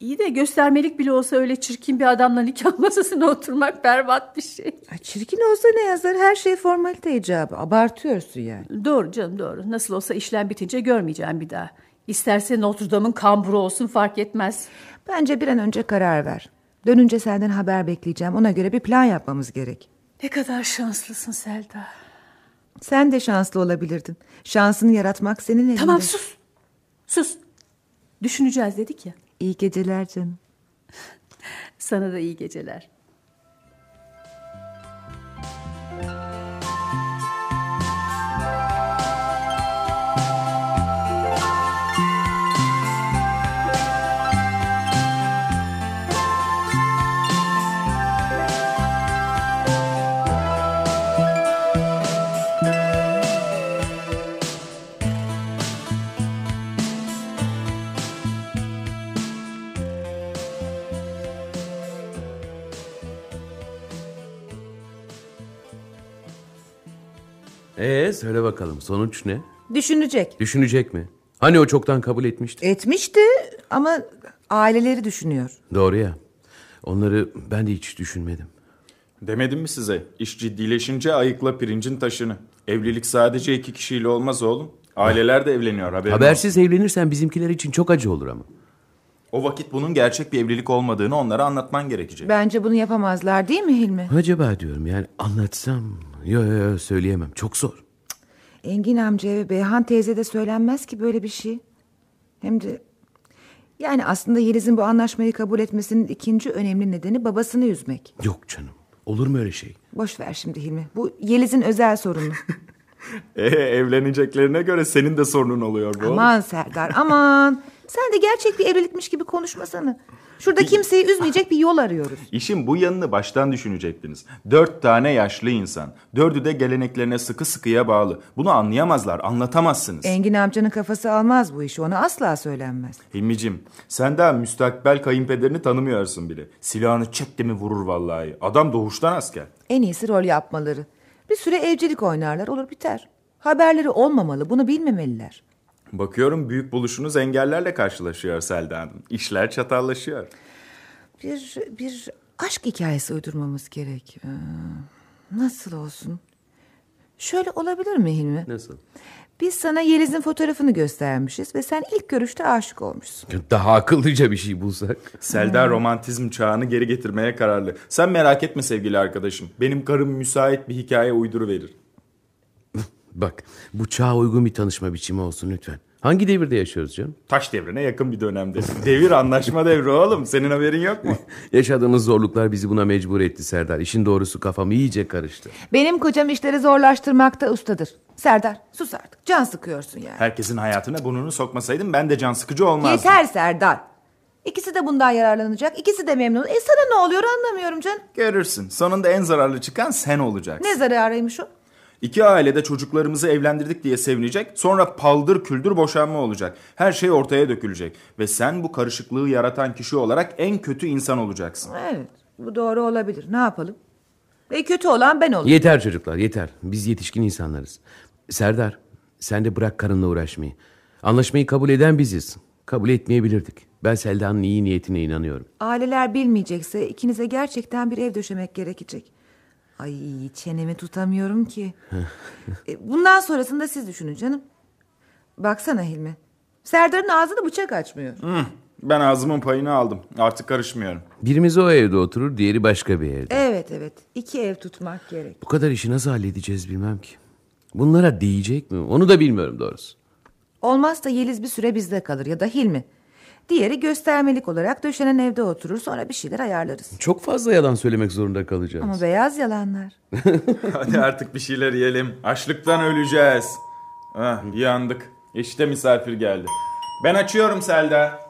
İyi de göstermelik bile olsa öyle çirkin bir adamla nikah [LAUGHS] masasına oturmak berbat bir şey. Ay çirkin olsa ne yazar her şey formalite icabı. Abartıyorsun yani. Doğru canım doğru. Nasıl olsa işlem bitince görmeyeceğim bir daha. İsterse Notre Dame'ın kamburu olsun fark etmez. Bence bir an önce karar ver. Dönünce senden haber bekleyeceğim. Ona göre bir plan yapmamız gerek. Ne kadar şanslısın Selda. Sen de şanslı olabilirdin. Şansını yaratmak senin elinde. Tamam sus. Sus. Düşüneceğiz dedik ya. İyi geceler canım. Sana da iyi geceler. Ee söyle bakalım sonuç ne? Düşünecek. Düşünecek mi? Hani o çoktan kabul etmişti? Etmişti ama aileleri düşünüyor. Doğru ya. Onları ben de hiç düşünmedim. Demedim mi size? İş ciddileşince ayıkla pirincin taşını. Evlilik sadece iki kişiyle olmaz oğlum. Aileler de evleniyor haberin Habersiz evlenirsen bizimkiler için çok acı olur ama. O vakit bunun gerçek bir evlilik olmadığını onlara anlatman gerekecek. Bence bunu yapamazlar değil mi Hilmi? Acaba diyorum yani anlatsam. Yo yo yo söyleyemem çok zor. Engin amca ve Beyhan teyze de söylenmez ki böyle bir şey. Hem de yani aslında Yeliz'in bu anlaşmayı kabul etmesinin ikinci önemli nedeni babasını üzmek. Yok canım olur mu öyle şey? Boş ver şimdi Hilmi. Bu Yeliz'in özel sorunu. Ee, [LAUGHS] evleneceklerine göre senin de sorunun oluyor bu. aman Serdar aman. Sen de gerçek bir evlilikmiş gibi konuşmasana. Şurada kimseyi üzmeyecek bir yol arıyoruz. [LAUGHS] İşin bu yanını baştan düşünecektiniz. Dört tane yaşlı insan. Dördü de geleneklerine sıkı sıkıya bağlı. Bunu anlayamazlar, anlatamazsınız. Engin amcanın kafası almaz bu işi. Ona asla söylenmez. Hilmicim, sen daha müstakbel kayınpederini tanımıyorsun bile. Silahını çekti mi vurur vallahi. Adam doğuştan asker. En iyisi rol yapmaları. Bir süre evcilik oynarlar olur biter. Haberleri olmamalı bunu bilmemeliler. Bakıyorum büyük buluşunuz engellerle karşılaşıyor Selda Hanım. İşler çatallaşıyor. Bir, bir aşk hikayesi uydurmamız gerek. Ee, nasıl olsun? Şöyle olabilir mi Hilmi? Nasıl? Biz sana Yeliz'in fotoğrafını göstermişiz ve sen ilk görüşte aşık olmuşsun. Daha akıllıca bir şey bulsak. Selda romantizm çağını geri getirmeye kararlı. Sen merak etme sevgili arkadaşım. Benim karım müsait bir hikaye uyduru verir. Bak bu çağa uygun bir tanışma biçimi olsun lütfen. Hangi devirde yaşıyoruz canım? Taş devrine yakın bir dönemde. [LAUGHS] Devir anlaşma devri oğlum. Senin haberin yok mu? [LAUGHS] Yaşadığımız zorluklar bizi buna mecbur etti Serdar. İşin doğrusu kafam iyice karıştı. Benim kocam işleri zorlaştırmakta ustadır. Serdar sus artık can sıkıyorsun yani. Herkesin hayatına burnunu sokmasaydım ben de can sıkıcı olmazdım. Yeter Serdar. İkisi de bundan yararlanacak. İkisi de memnun. E sana ne oluyor anlamıyorum canım. Görürsün. Sonunda en zararlı çıkan sen olacaksın. Ne zararıymış o? İki ailede çocuklarımızı evlendirdik diye sevinecek. Sonra paldır küldür boşanma olacak. Her şey ortaya dökülecek. Ve sen bu karışıklığı yaratan kişi olarak en kötü insan olacaksın. Evet bu doğru olabilir. Ne yapalım? E kötü olan ben olayım. Yeter çocuklar yeter. Biz yetişkin insanlarız. Serdar sen de bırak karınla uğraşmayı. Anlaşmayı kabul eden biziz. Kabul etmeyebilirdik. Ben Selda'nın iyi niyetine inanıyorum. Aileler bilmeyecekse ikinize gerçekten bir ev döşemek gerekecek. Ay çenemi tutamıyorum ki. E, Bundan sonrasını da siz düşünün canım. Baksana Hilmi. Serdar'ın ağzını bıçak açmıyor. Hı, ben ağzımın payını aldım. Artık karışmıyorum. Birimiz o evde oturur, diğeri başka bir evde. Evet evet. iki ev tutmak gerek. Bu kadar işi nasıl halledeceğiz bilmem ki. Bunlara değecek mi? Onu da bilmiyorum doğrusu. Olmazsa Yeliz bir süre bizde kalır ya da Hilmi. Diğeri göstermelik olarak döşenen evde oturur sonra bir şeyler ayarlarız. Çok fazla yalan söylemek zorunda kalacağız. Ama beyaz yalanlar. [LAUGHS] Hadi artık bir şeyler yiyelim. Açlıktan öleceğiz. Ah, yandık. İşte misafir geldi. Ben açıyorum Selda.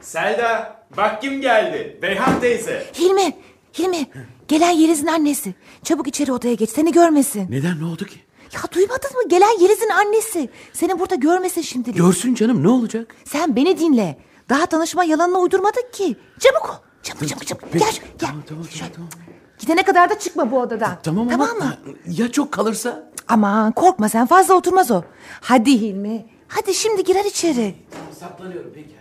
Selda, bak kim geldi? Beyhan teyze. Hilmi, Hilmi. Gelen Yeliz'in annesi. Çabuk içeri odaya geç seni görmesin. Neden ne oldu ki? Ya duymadın mı? Gelen Yeliz'in annesi. Seni burada görmesin şimdilik. Görsün canım ne olacak? Sen beni dinle. Daha tanışma yalanını uydurmadık ki. Çabuk ol. Çabuk çabuk çabuk. Gel gel. Tamam tamam tamam. tamam. Gidene kadar da çıkma bu odadan. Tamam tamam ama mı? ya çok kalırsa? Aman korkma sen fazla oturmaz o. Hadi Hilmi. Hadi şimdi girer içeri. Saklanıyorum peki.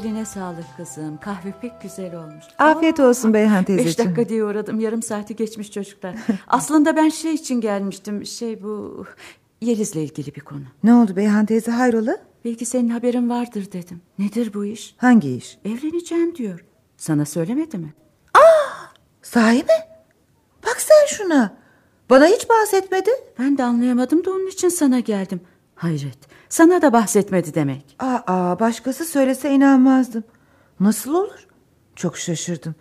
Ellerine sağlık kızım. Kahve pek güzel olmuş. Afiyet olsun Beyhan Beş teyzeciğim. dakika diye uğradım. Yarım saati geçmiş çocuklar. [LAUGHS] Aslında ben şey için gelmiştim. Şey bu... Yeliz'le ilgili bir konu. Ne oldu Beyhan teyze hayrola? Belki senin haberin vardır dedim. Nedir bu iş? Hangi iş? Evleneceğim diyor. Sana söylemedi mi? Sahi mi? Bak sen şuna. Bana hiç bahsetmedi. Ben de anlayamadım da onun için sana geldim. Hayret. Sana da bahsetmedi demek. Aa, başkası söylese inanmazdım. Nasıl olur? Çok şaşırdım.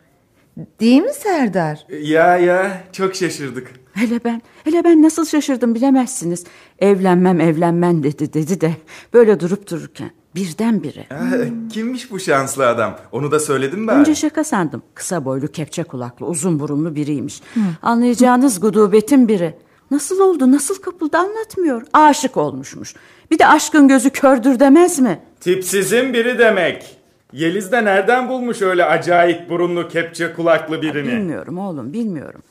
Değil mi Serdar? Ya ya çok şaşırdık. Hele ben, hele ben nasıl şaşırdım bilemezsiniz. Evlenmem evlenmem dedi dedi de böyle durup dururken birdenbire. Ha, Kimmiş bu şanslı adam? Onu da söyledin mi? Önce şaka sandım. Kısa boylu, kepçe kulaklı, uzun burunlu biriymiş. Anlayacağınız gudubetin biri. Nasıl oldu, nasıl kapıldı anlatmıyor. Aşık olmuşmuş. Bir de aşkın gözü kördür demez mi? Tipsizin biri demek. Yeliz de nereden bulmuş öyle acayip burunlu kepçe kulaklı birini? Bilmiyorum oğlum, bilmiyorum.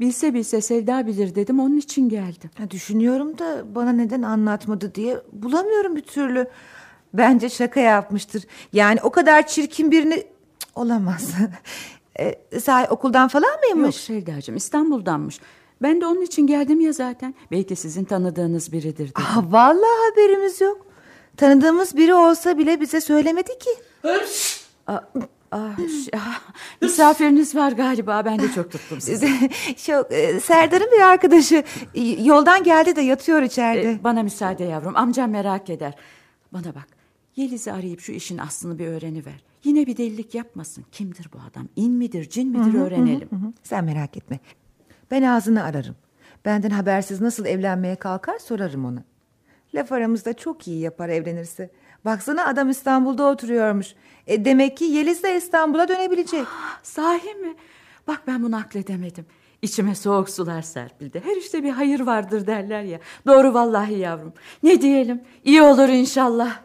Bilse bilse Sevda bilir dedim, onun için geldim. Ha, düşünüyorum da bana neden anlatmadı diye bulamıyorum bir türlü. Bence şaka yapmıştır. Yani o kadar çirkin birini Cık, olamaz. [LAUGHS] e, sahi okuldan falan Yok mıymış? Sevdacığım, İstanbul'danmış. Ben de onun için geldim ya zaten. Belki sizin tanıdığınız biridir dedim. Ah, vallahi haberimiz yok. Tanıdığımız biri olsa bile bize söylemedi ki. Aa, aa, ş- ah, misafiriniz var galiba, ben de çok tuttum sizi. [LAUGHS] Şu, e, Serdar'ın bir arkadaşı e, yoldan geldi de yatıyor içeride. Ee, bana müsaade yavrum. Amcam merak eder. Bana bak. Yeliz'i arayıp şu işin aslını bir öğreniver. Yine bir delilik yapmasın. Kimdir bu adam? İn midir, cin midir öğrenelim. Hı hı, Sen merak etme. Ben ağzını ararım. Benden habersiz nasıl evlenmeye kalkar sorarım ona. Laf aramızda çok iyi yapar evlenirse. Baksana adam İstanbul'da oturuyormuş. E demek ki Yeliz de İstanbul'a dönebilecek. [GASPS] Sahi mi? Bak ben bunu akledemedim. İçime soğuk sular serpildi. Her işte bir hayır vardır derler ya. Doğru vallahi yavrum. Ne diyelim? İyi olur inşallah.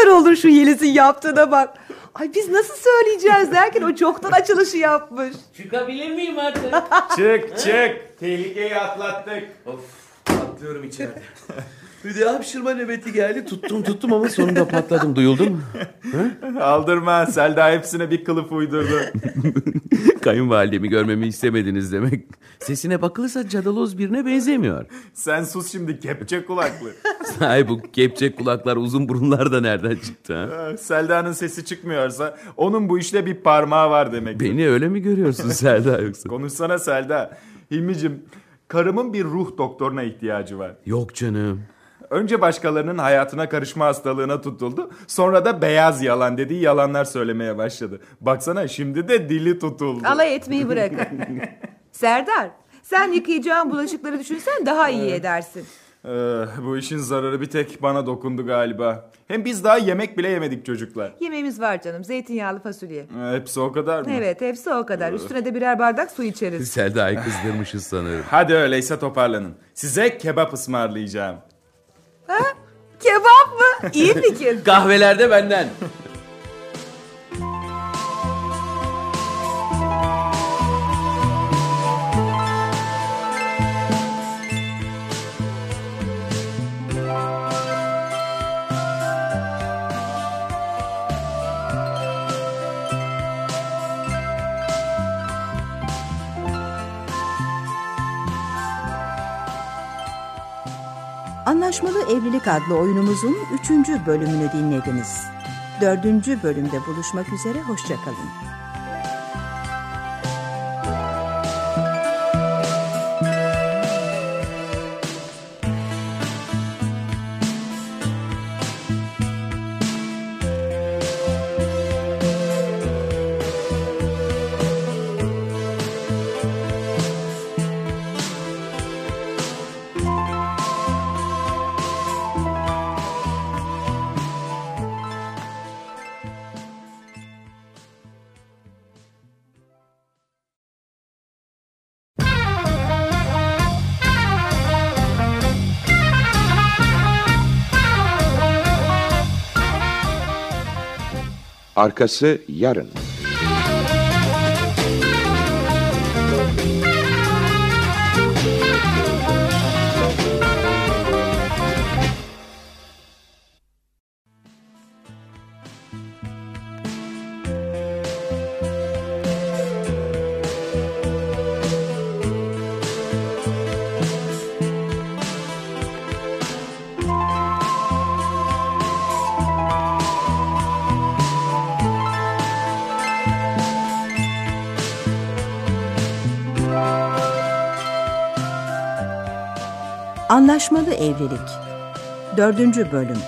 Kadar olur şu Yeliz'in yaptığına bak. Ay biz nasıl söyleyeceğiz derken o çoktan açılışı yapmış. Çıkabilir miyim artık? [LAUGHS] Çık çık. Tehlikeyi atlattık. of patlıyorum içeride. [LAUGHS] Bir de hapşırma nöbeti geldi. Tuttum tuttum ama sonunda patladım. Duyuldu mu? Aldırma Selda hepsine bir kılıf uydurdu. [LAUGHS] Kayınvalidemi görmemi istemediniz demek. Sesine bakılırsa cadaloz birine benzemiyor. Sen sus şimdi kepçe kulaklı. Sahi bu kepçe kulaklar uzun burunlar da nereden çıktı ha? Ha, Selda'nın sesi çıkmıyorsa onun bu işte bir parmağı var demek. Beni öyle mi görüyorsun Selda yoksa? Konuşsana Selda. Hilmicim karımın bir ruh doktoruna ihtiyacı var. Yok canım. Önce başkalarının hayatına karışma hastalığına tutuldu. Sonra da beyaz yalan dediği yalanlar söylemeye başladı. Baksana şimdi de dili tutuldu. Alay etmeyi bırakın. [LAUGHS] Serdar sen yıkayacağın bulaşıkları düşünsen daha iyi edersin. Ee, bu işin zararı bir tek bana dokundu galiba. Hem biz daha yemek bile yemedik çocuklar. Yemeğimiz var canım zeytinyağlı fasulye. Ee, hepsi o kadar mı? Evet hepsi o kadar. Üstüne de birer bardak su içeriz. Selda'yı kızdırmışız sanırım. Hadi öyleyse toparlanın. Size kebap ısmarlayacağım. Kebap mı? İyi fikir. [LAUGHS] Kahvelerde benden. Anlaşmalı Evlilik adlı oyunumuzun 3. bölümünü dinlediniz. 4. bölümde buluşmak üzere, hoşçakalın. Arkası yarın. Anlaşmalı Evlilik. 4. Bölüm.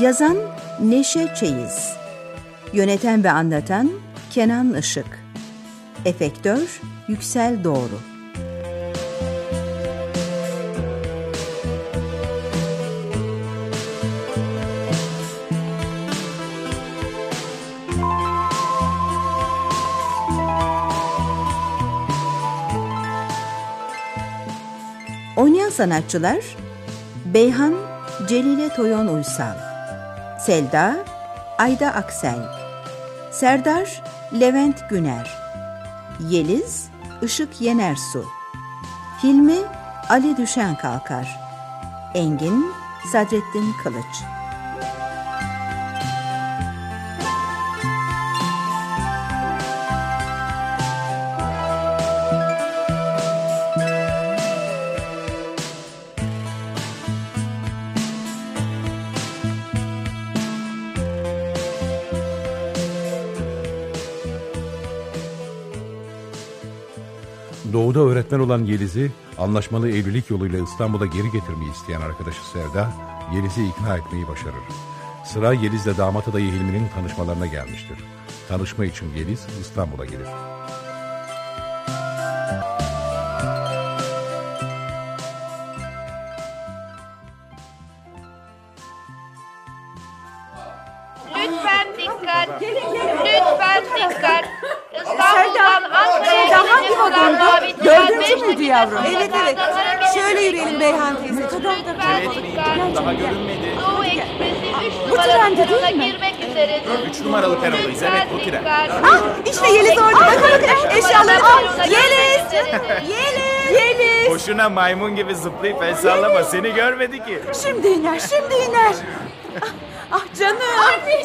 Yazan Neşe Çeyiz. Yöneten ve anlatan Kenan Işık. Efektör Yüksel Doğru sanatçılar Beyhan Celile Toyon Uysal Selda Ayda Aksel Serdar Levent Güner Yeliz Işık Yenersu Hilmi Ali Düşen Kalkar Engin Sadrettin Kılıç öğretmen olan Yeliz'i anlaşmalı evlilik yoluyla İstanbul'a geri getirmeyi isteyen arkadaşı Sevda, Yeliz'i ikna etmeyi başarır. Sıra Yeliz'le damat adayı Hilmi'nin tanışmalarına gelmiştir. Tanışma için Yeliz İstanbul'a gelir. Yavrum? Evet, evet. Şöyle yürüyelim Beyhan teyze. Lütfen dikkat. Daha görünmedi. Doğu Ekspresi 3 Bu numaralı trende değil mi? girmek üzeredir. 3 numaralı perodayız evet bu tren. Ah işte Yeliz orada. Bakın bakın eşyaları al. Yeliz. Yeliz. [LAUGHS] Yeliz. Boşuna maymun gibi zıplayıp el sallama seni görmedi ki. Şimdi iner şimdi iner. [LAUGHS] Ah, canım.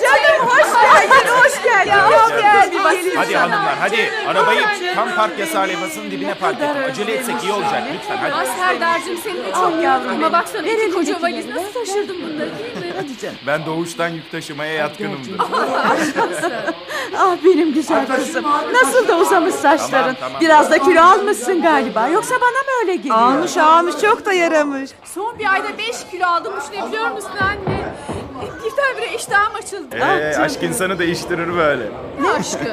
Canım hoş geldin hoş geldin. Hoş geldin. Hadi hanımlar hadi arabayı tam park yasağı levhasının dibine park edin. Acele etsek iyi olacak lütfen hadi. Serdar'cığım senin de çok yavrum Ama baksana iki koca valiz nasıl taşırdım bunları değil mi? Hadi canım. Ben doğuştan yük taşımaya yatkınımdır. Ah benim güzel kızım. Nasıl da uzamış saçların. Tamam, tamam. Biraz da kilo almışsın galiba. Yoksa bana mı öyle geliyor? Almış almış çok da yaramış. Son bir ayda 5 kilo aldım düşünebiliyor musun anne? Birdenbire iştahım açıldı. Ee, aşk insanı değiştirir böyle. Ne aşkı?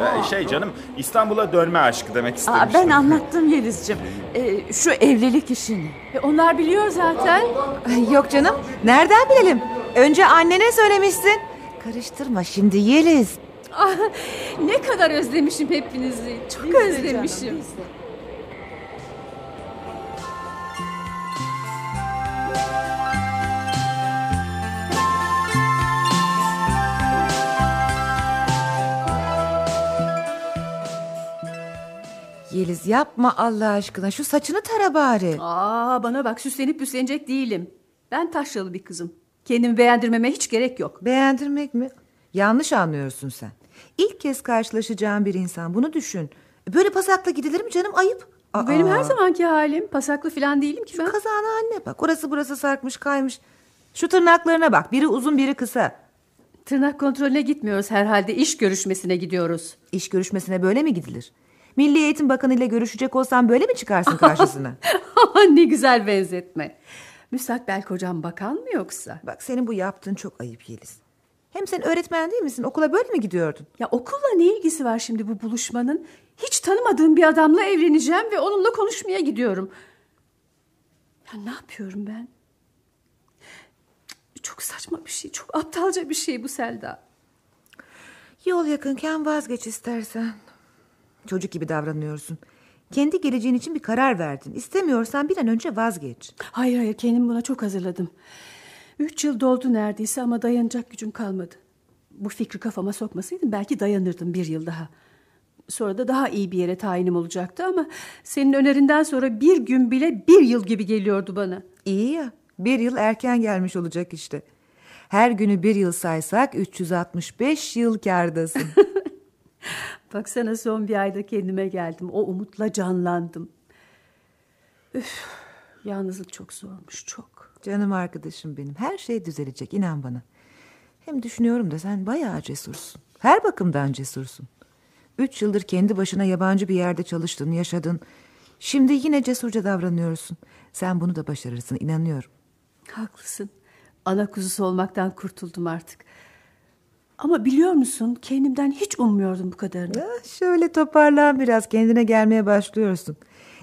Ee, şey canım İstanbul'a dönme aşkı demek Aa, istemiştim. ben anlattım Yeliz'cim. Ee, şu evlilik işini. E, onlar biliyor zaten. Ay, Yok canım nereden bilelim? Önce annene söylemişsin. Karıştırma şimdi Yeliz. Ah, ne kadar özlemişim hepinizi. Çok özlemişim. Yeliz yapma Allah aşkına şu saçını tara bari. Aa, bana bak süslenip püslenecek değilim. Ben taşralı bir kızım. Kendimi beğendirmeme hiç gerek yok. Beğendirmek mi? Yanlış anlıyorsun sen. İlk kez karşılaşacağın bir insan bunu düşün. Böyle pasakla gidilir mi canım ayıp. Bu benim Aa. her zamanki halim. Pasaklı falan değilim ki ben. Kazağına anne bak orası burası sarkmış kaymış. Şu tırnaklarına bak biri uzun biri kısa. Tırnak kontrolüne gitmiyoruz herhalde. İş görüşmesine gidiyoruz. İş görüşmesine böyle mi gidilir? Milli Eğitim Bakanı ile görüşecek olsan böyle mi çıkarsın karşısına? [LAUGHS] Ne güzel benzetme. Müstakbel kocam bakan mı yoksa? Bak senin bu yaptığın çok ayıp Yeliz. Hem sen öğretmen değil misin? Okula böyle mi gidiyordun? Ya okulla ne ilgisi var şimdi bu buluşmanın? Hiç tanımadığım bir adamla evleneceğim ve onunla konuşmaya gidiyorum. Ya ne yapıyorum ben? Çok saçma bir şey, çok aptalca bir şey bu Selda. Yol yakınken vazgeç istersen. Çocuk gibi davranıyorsun. Kendi geleceğin için bir karar verdin. İstemiyorsan bir an önce vazgeç. Hayır hayır kendimi buna çok hazırladım. Üç yıl doldu neredeyse ama dayanacak gücüm kalmadı. Bu fikri kafama sokmasaydım belki dayanırdım bir yıl daha. Sonra da daha iyi bir yere tayinim olacaktı ama senin önerinden sonra bir gün bile bir yıl gibi geliyordu bana. İyi ya bir yıl erken gelmiş olacak işte. Her günü bir yıl saysak 365 yıl kârdasın. [LAUGHS] [LAUGHS] Baksana son bir ayda kendime geldim. O umutla canlandım. Üf, yalnızlık çok zormuş çok. Canım arkadaşım benim her şey düzelecek inan bana. Hem düşünüyorum da sen bayağı cesursun. Her bakımdan cesursun. Üç yıldır kendi başına yabancı bir yerde çalıştın, yaşadın. Şimdi yine cesurca davranıyorsun. Sen bunu da başarırsın, inanıyorum. Haklısın. Ana kuzusu olmaktan kurtuldum artık. Ama biliyor musun kendimden hiç ummuyordum bu kadarını. Ya şöyle toparlan biraz kendine gelmeye başlıyorsun.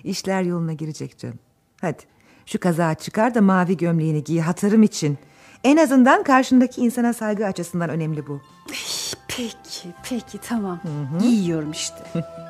İşler yoluna girecek canım. Hadi şu kazağı çıkar da mavi gömleğini giy hatırım için. En azından karşındaki insana saygı açısından önemli bu. Peki, peki tamam. Giyiyorum işte. [LAUGHS]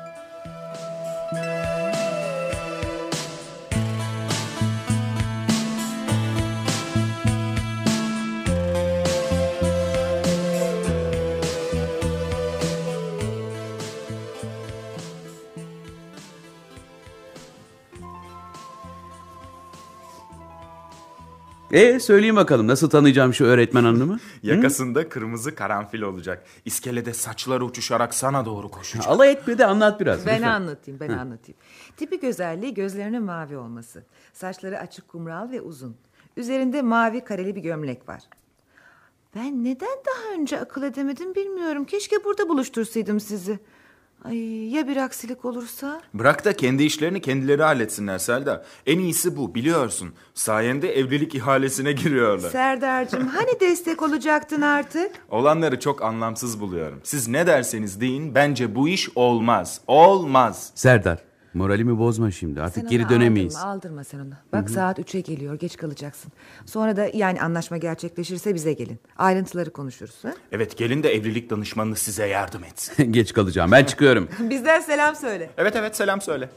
E söyleyin bakalım nasıl tanıyacağım şu öğretmen hanımı? [LAUGHS] Yakasında kırmızı karanfil olacak. İskelede saçları uçuşarak sana doğru koşacak. Alay etme de anlat biraz. Ben lütfen. anlatayım, ben anlatayım. Tipik özelliği gözlerinin mavi olması. Saçları açık kumral ve uzun. Üzerinde mavi kareli bir gömlek var. Ben neden daha önce akıl edemedim bilmiyorum. Keşke burada buluştursaydım sizi. Ay ya bir aksilik olursa? Bırak da kendi işlerini kendileri halletsinler Selda. En iyisi bu biliyorsun. Sayende evlilik ihalesine giriyorlar. Serdar'cığım hani destek olacaktın artık? Olanları çok anlamsız buluyorum. Siz ne derseniz deyin bence bu iş olmaz. Olmaz. Serdar moralimi bozma şimdi artık Sen geri onu dönemeyiz. Aldırma, aldırma sen onu. Bak saat 3'e geliyor geç kalacaksın. Sonra da yani anlaşma gerçekleşirse bize gelin. Ayrıntıları konuşuruz. Ha? Evet gelin de evlilik danışmanınız size yardım etsin. [LAUGHS] Geç kalacağım ben çıkıyorum. [LAUGHS] Bizden selam söyle. evet evet selam söyle.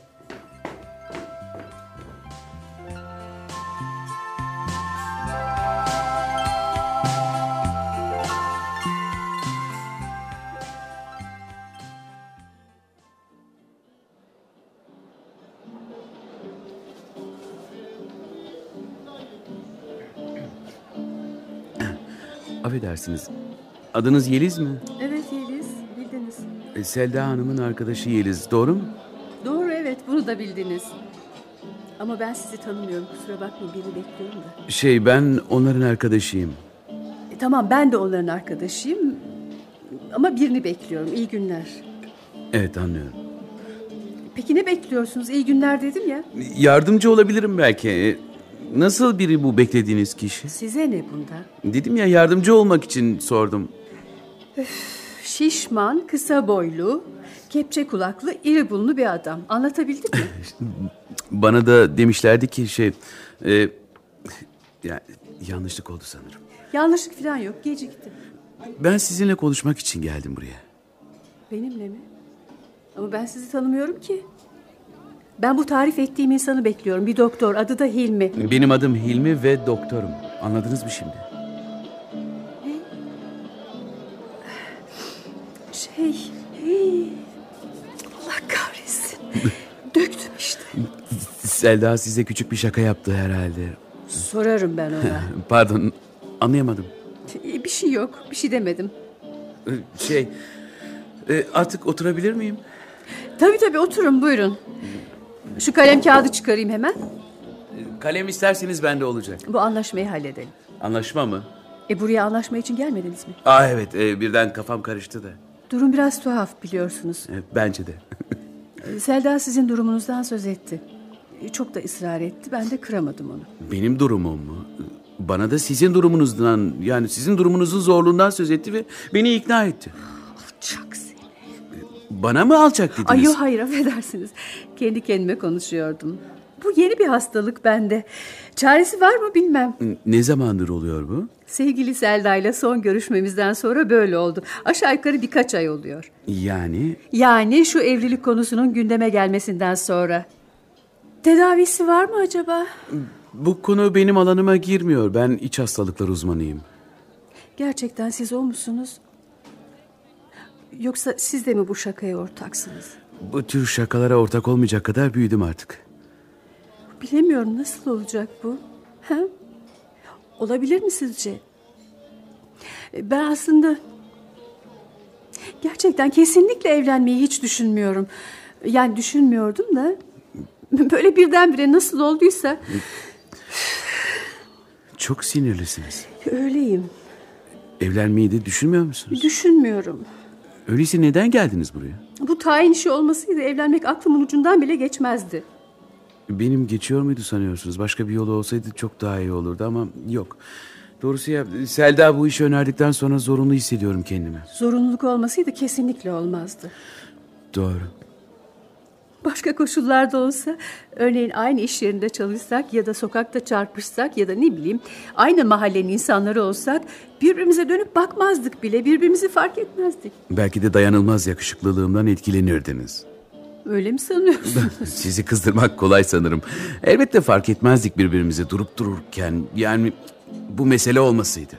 Affedersiniz adınız Yeliz mi? Evet Yeliz, bildiniz. E, Selda Hanım'ın arkadaşı Yeliz doğru mu? Doğru evet, bunu da bildiniz. Ama ben sizi tanımıyorum, kusura bakmayın birini bekliyorum da. Şey ben onların arkadaşıyım. E, tamam ben de onların arkadaşıyım. Ama birini bekliyorum, iyi günler. Evet anlıyorum. Peki ne bekliyorsunuz? İyi günler dedim ya. Yardımcı olabilirim belki. Nasıl biri bu beklediğiniz kişi? Size ne bunda? Dedim ya yardımcı olmak için sordum. Şişman, kısa boylu, kepçe kulaklı, iri burunlu bir adam. Anlatabildim mi? [LAUGHS] Bana da demişlerdi ki şey... E, ya, yanlışlık oldu sanırım. Yanlışlık falan yok, geciktim. Ben sizinle konuşmak için geldim buraya. Benimle mi? Ama ben sizi tanımıyorum ki. Ben bu tarif ettiğim insanı bekliyorum. Bir doktor, adı da Hilmi. Benim adım Hilmi ve doktorum. Anladınız mı şimdi? Şey... Allah kahretsin. [LAUGHS] Döktüm işte. Selda size küçük bir şaka yaptı herhalde. Sorarım ben ona. [LAUGHS] Pardon anlayamadım. bir şey yok, bir şey demedim. Ee, Şey e, artık oturabilir miyim? Tabii tabii oturun buyurun. Şu kalem kağıdı çıkarayım hemen. Kalem isterseniz bende olacak. Bu anlaşmayı halledelim. Anlaşma mı? E buraya anlaşma için gelmediniz mi? Aa evet e, birden kafam karıştı da. Durum biraz tuhaf biliyorsunuz. Evet, bence de. E, Selda sizin durumunuzdan söz etti. E, Çok da ısrar etti. Ben de kıramadım onu. Benim durumum mu? Bana da sizin durumunuzdan yani sizin durumunuzun zorluğundan söz etti ve beni ikna etti. Alçak. Bana mı alçak dediniz? Ay yok hayır affedersiniz. Kendi kendime konuşuyordum. Bu Bu yeni bir hastalık bende. Çaresi var mı bilmem. Ne zamandır oluyor bu? Sevgili Selda ile son görüşmemizden sonra böyle oldu. Aşağı yukarı birkaç ay oluyor. Yani Yani şu evlilik konusunun gündeme gelmesinden sonra. Tedavisi var mı acaba? bu konu benim alanıma girmiyor. Ben iç hastalıklar uzmanıyım. Gerçekten siz o musunuz? Yoksa siz de mi bu şakaya ortaksınız? Bu tür şakalara ortak olmayacak kadar büyüdüm artık. Bilemiyorum nasıl olacak bu? Ha? Olabilir mi sizce? Ben aslında gerçekten kesinlikle evlenmeyi hiç düşünmüyorum. Yani düşünmüyordum da böyle birdenbire nasıl olduysa Çok sinirlisiniz. öyleyim. Evlenmeyi de düşünmüyor musunuz? Düşünmüyorum. Öyleyse neden geldiniz buraya? Bu tayin işi olmasaydı evlenmek aklımın ucundan bile geçmezdi. Benim geçiyor muydu sanıyorsunuz? Başka bir yolu olsaydı çok daha iyi olurdu ama yok. Doğrusu ya Selda bu işi önerdikten sonra zorunlu hissediyorum kendimi. Zorunluluk olmasaydı kesinlikle olmazdı. Doğru. Başka koşullarda olsa örneğin aynı iş yerinde çalışsak ya da sokakta çarpışsak ya da ne bileyim aynı mahallenin insanları olsak birbirimize dönüp bakmazdık bile birbirimizi fark etmezdik. Belki de dayanılmaz yakışıklılığımdan etkilenirdiniz. Öyle mi sanıyorsun? [LAUGHS] Sizi kızdırmak kolay sanırım. Elbette fark etmezdik birbirimizi durup dururken. Yani bu mesele olmasıydı.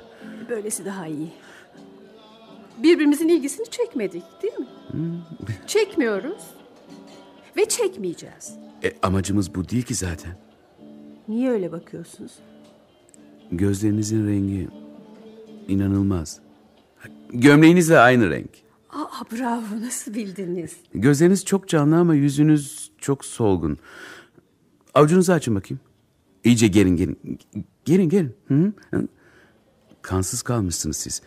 Böylesi daha iyi. Birbirimizin ilgisini çekmedik değil mi? Çekmiyoruz ve çekmeyeceğiz. E, amacımız bu değil ki zaten. Niye öyle bakıyorsunuz? Gözlerinizin rengi inanılmaz. Gömleğinizle aynı renk. Aa, bravo nasıl bildiniz? Gözleriniz çok canlı ama yüzünüz çok solgun. Avucunuzu açın bakayım. İyice gerin gerin. Gerin gerin. Hı. Kansız kalmışsınız siz.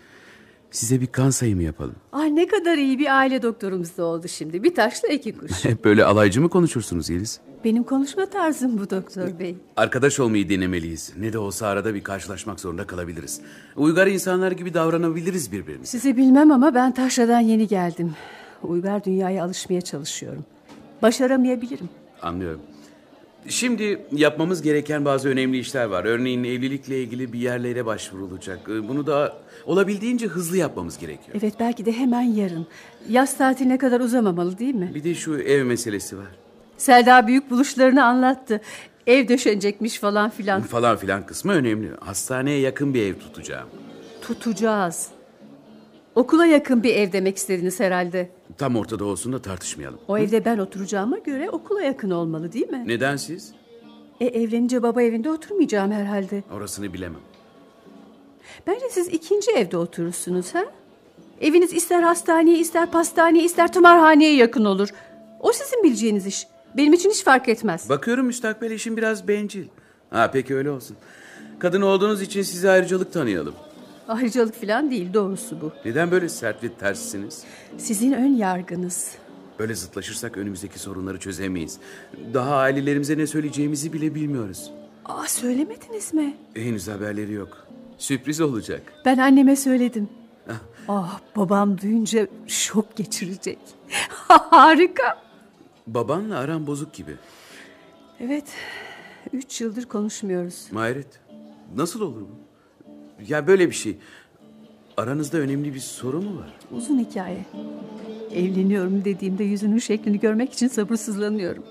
Size bir kan sayımı yapalım. Ay ne kadar iyi bir aile doktorumuz da oldu şimdi. Bir taşla iki kuş. Hep [LAUGHS] böyle alaycı mı konuşursunuz Yeliz? Benim konuşma tarzım bu doktor bey. Arkadaş olmayı denemeliyiz. Ne de olsa arada bir karşılaşmak zorunda kalabiliriz. Uygar insanlar gibi davranabiliriz birbirimize. Sizi bilmem ama ben taşradan yeni geldim. Uygar dünyaya alışmaya çalışıyorum. Başaramayabilirim. Anlıyorum. Şimdi yapmamız gereken bazı önemli işler var. Örneğin evlilikle ilgili bir yerlere başvurulacak. Ee, Bunu da olabildiğince hızlı yapmamız gerekiyor. Evet belki de hemen yarın. Yaz tatiline kadar uzamamalı değil mi? Bir de şu ev meselesi var. Selda büyük buluşlarını anlattı. Ev döşenecekmiş falan filan. Falan filan kısmı önemli. Hastaneye yakın bir ev tutacağım. Tutacağız. Okula yakın bir ev demek istediniz herhalde. Tam ortada olsun da tartışmayalım. O evde ben oturacağıma göre okula yakın olmalı değil mi? Neden siz? E evlenince baba evinde oturmayacağım herhalde. Orasını bilemem. Bence siz ikinci evde oturursunuz ha? Eviniz ister hastaneye, ister pastaneye, ister tımarhaneye yakın olur. O sizin bileceğiniz iş. Benim için hiç fark etmez. Bakıyorum müstakbel eşim biraz bencil. Ha peki öyle olsun. Kadın olduğunuz için size ayrıcalık tanıyalım. Ayrıcalık falan değil doğrusu bu. Neden böyle sert ve terssiniz? Sizin ön yargınız. Böyle zıtlaşırsak önümüzdeki sorunları çözemeyiz. Daha ailelerimize ne söyleyeceğimizi bile bilmiyoruz. Aa söylemediniz mi? Henüz haberleri yok. Sürpriz olacak. Ben anneme söyledim. Ah babam duyunca şok geçirecek. [LAUGHS] Harika. Babanla aran bozuk gibi. Evet. Üç yıldır konuşmuyoruz. Hayret. Nasıl olur bu? Ya böyle bir şey. Aranızda önemli bir sorun mu var? Uzun hikaye. Evleniyorum dediğimde yüzünün şeklini görmek için sabırsızlanıyorum.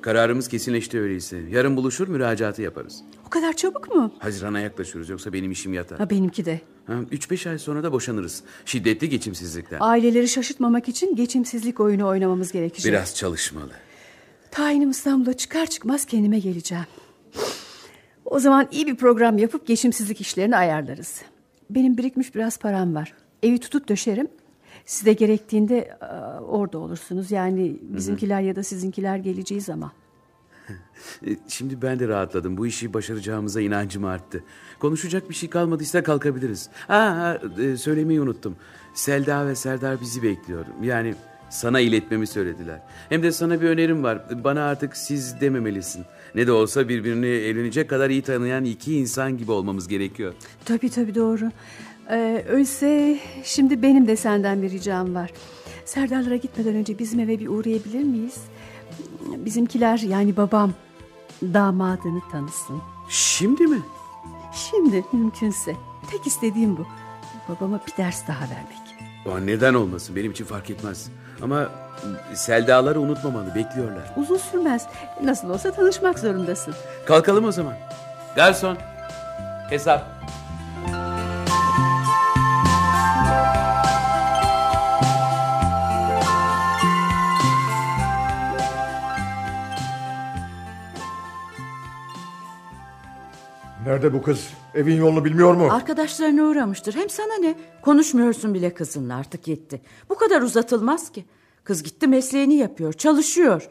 Kararımız kesinleşti öyleyse. Yarın buluşur müracaatı yaparız. O kadar çabuk mu? Hazirana yaklaşıyoruz yoksa benim işim yatar. Ha benimki de. Ha, üç beş ay sonra da boşanırız. Şiddetli geçimsizlikten. Aileleri şaşırtmamak için geçimsizlik oyunu oynamamız gerekecek. Biraz çalışmalı. Tayinim İstanbul'a çıkar çıkmaz kendime geleceğim. O zaman iyi bir program yapıp geçimsizlik işlerini ayarlarız. Benim birikmiş biraz param var. Evi tutup döşerim. Siz de gerektiğinde orada olursunuz. Yani bizimkiler ya da sizinkiler geleceği zaman. [LAUGHS] E, Şimdi ben de rahatladım. Bu işi başaracağımıza inancım arttı. Konuşacak bir şey kalmadıysa kalkabiliriz. Ha, ha, e, söylemeyi unuttum. Selda ve Serdar bizi bekliyor. Yani sana iletmemi söylediler. Hem de sana bir önerim var. Bana artık siz dememelisin. Ne de olsa birbirini evlenecek kadar iyi tanıyan iki insan gibi olmamız gerekiyor. Tabii tabii doğru. Ee, öyleyse şimdi benim de senden bir ricam var. Serdarlara gitmeden önce bizim eve bir uğrayabilir miyiz? Bizimkiler yani babam damadını tanısın. Şimdi mi? Şimdi mümkünse. Tek istediğim bu. Babama bir ders daha vermek. O neden olmasın benim için fark etmez. Ama Selda'ları unutmamalı bekliyorlar. Uzun sürmez. Nasıl olsa tanışmak zorundasın. Kalkalım o zaman. Garson. Hesap. Nerede bu kız? Evin yolunu bilmiyor mu? Arkadaşlarına uğramıştır. Hem sana ne? Konuşmuyorsun bile kızınla artık yetti. Bu kadar uzatılmaz ki. Kız gitti mesleğini yapıyor, çalışıyor.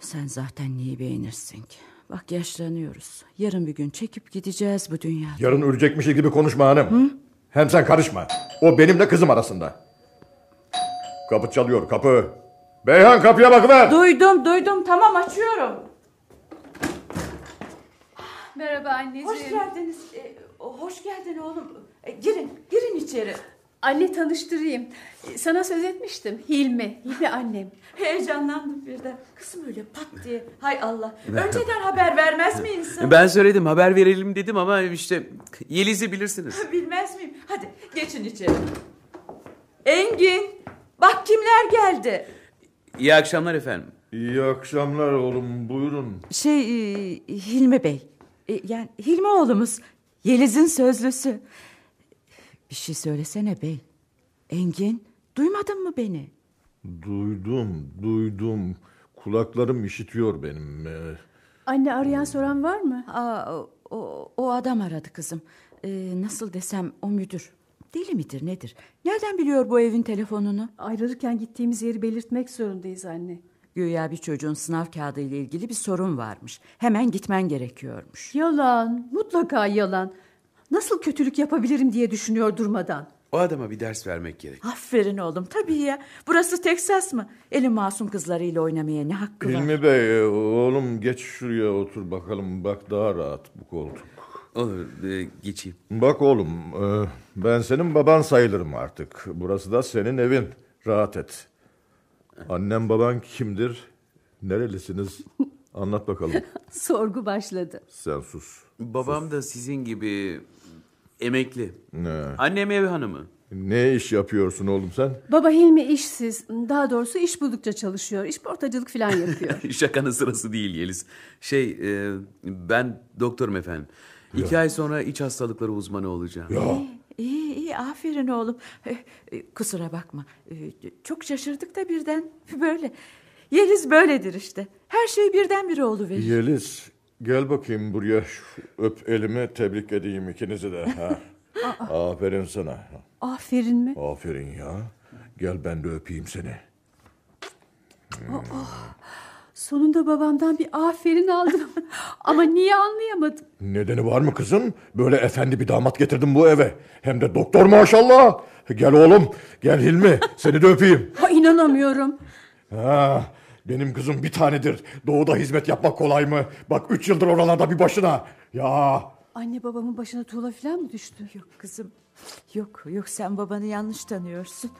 Sen zaten neyi beğenirsin ki? Bak yaşlanıyoruz. Yarın bir gün çekip gideceğiz bu dünyada. Yarın ölecekmiş gibi konuşma hanım. Hem sen karışma. O benimle kızım arasında. Kapı çalıyor kapı. Beyhan kapıya bakıver. Duydum duydum tamam açıyorum. Merhaba anneciğim. Hoş geldiniz. Ee, hoş geldin oğlum. Ee, girin girin içeri. Anne tanıştırayım. Ee, Sana söz etmiştim. Hilmi. Hilmi annem. [LAUGHS] Heyecanlandım birden. Kızım öyle pat diye. Hay Allah. Önceden haber vermez mi insan? Ben söyledim haber verelim dedim ama işte Yeliz'i bilirsiniz. [LAUGHS] Bilmez miyim? Hadi geçin içeri. Engin. Bak kimler geldi. İyi akşamlar efendim. İyi akşamlar oğlum buyurun. Şey e, Hilmi Bey. E, yani Hilmi oğlumuz. Yeliz'in sözlüsü. Bir şey söylesene bey. Engin duymadın mı beni? Duydum duydum. Kulaklarım işitiyor benim. Ee, Anne arayan soran var mı? Aa, o, o, o adam aradı kızım. Ee, nasıl desem o müdür. Deli midir nedir? Nereden biliyor bu evin telefonunu? Ayrılırken gittiğimiz yeri belirtmek zorundayız anne. Güya bir çocuğun sınav kağıdı ile ilgili bir sorun varmış. Hemen gitmen gerekiyormuş. Yalan. Mutlaka yalan. Nasıl kötülük yapabilirim diye düşünüyor durmadan. O adama bir ders vermek gerek. Aferin oğlum tabii ya. Burası Teksas mı? Elin masum kızlarıyla oynamaya ne hakkı var? Hilmi Bey oğlum geç şuraya otur bakalım. Bak daha rahat bu koltuk. Olur e, geçeyim. Bak oğlum e, ben senin baban sayılırım artık. Burası da senin evin. Rahat et. Annem baban kimdir? Nerelisiniz? Anlat bakalım. [LAUGHS] Sorgu başladı. Sen sus. Babam da sizin gibi emekli. Ne? Annem ev hanımı. Ne iş yapıyorsun oğlum sen? Baba Hilmi işsiz. Daha doğrusu iş buldukça çalışıyor. İş portacılık falan yapıyor. [LAUGHS] Şakanın sırası değil Yeliz. Şey e, ben doktorum efendim. İki ay sonra iç hastalıkları uzmanı olacağım. İyi iyi aferin oğlum. Eh, eh, Kusura bakma. Eh, Çok şaşırdık da birden [LAUGHS] böyle. Yeliz böyledir işte. Her şey birdenbire oluverir. Yeliz gel bakayım buraya. Öp elimi tebrik edeyim ikinizi de. Ha. [LAUGHS] Aferin sana. Aferin mi? Aferin ya. Gel ben de öpeyim seni. Sonunda babamdan bir aferin aldım. [LAUGHS] Ama niye anlayamadım. Nedeni var mı kızım? Böyle efendi bir damat getirdim bu eve. Hem de doktor maşallah. Gel oğlum. Gel Hilmi. Seni de öpeyim. Ha, inanamıyorum. Ha, benim kızım bir tanedir. Doğuda hizmet yapmak kolay mı? Bak üç yıldır oralarda bir başına. Ya Anne babamın başına tuğla falan mı düştü? Yok kızım. Yok yok sen babanı yanlış tanıyorsun.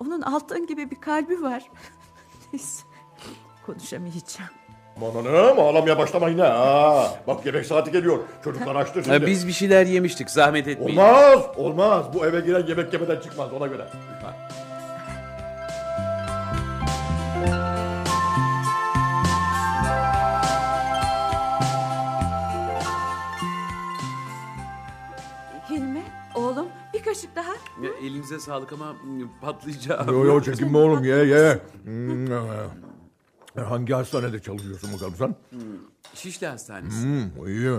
Onun altın gibi bir kalbi var. [LAUGHS] Neyse konuşamayacağım. Aman hanım ağlamaya başlama yine. Ha, bak yemek saati geliyor. Çocuklar açtır şimdi. Ha, biz bir şeyler yemiştik zahmet etmeyin. Olmaz olmaz. Bu eve giren yemek yemeden çıkmaz ona göre. Ha. Hilmi oğlum bir kaşık daha. Ya, elinize sağlık ama mm, patlayacağım. Yo yo çekinme oğlum ye ye. Hmm, e, Hangi hastanede çalışıyorsun bakalım sen? Şişli Hastanesi. Hmm, iyi,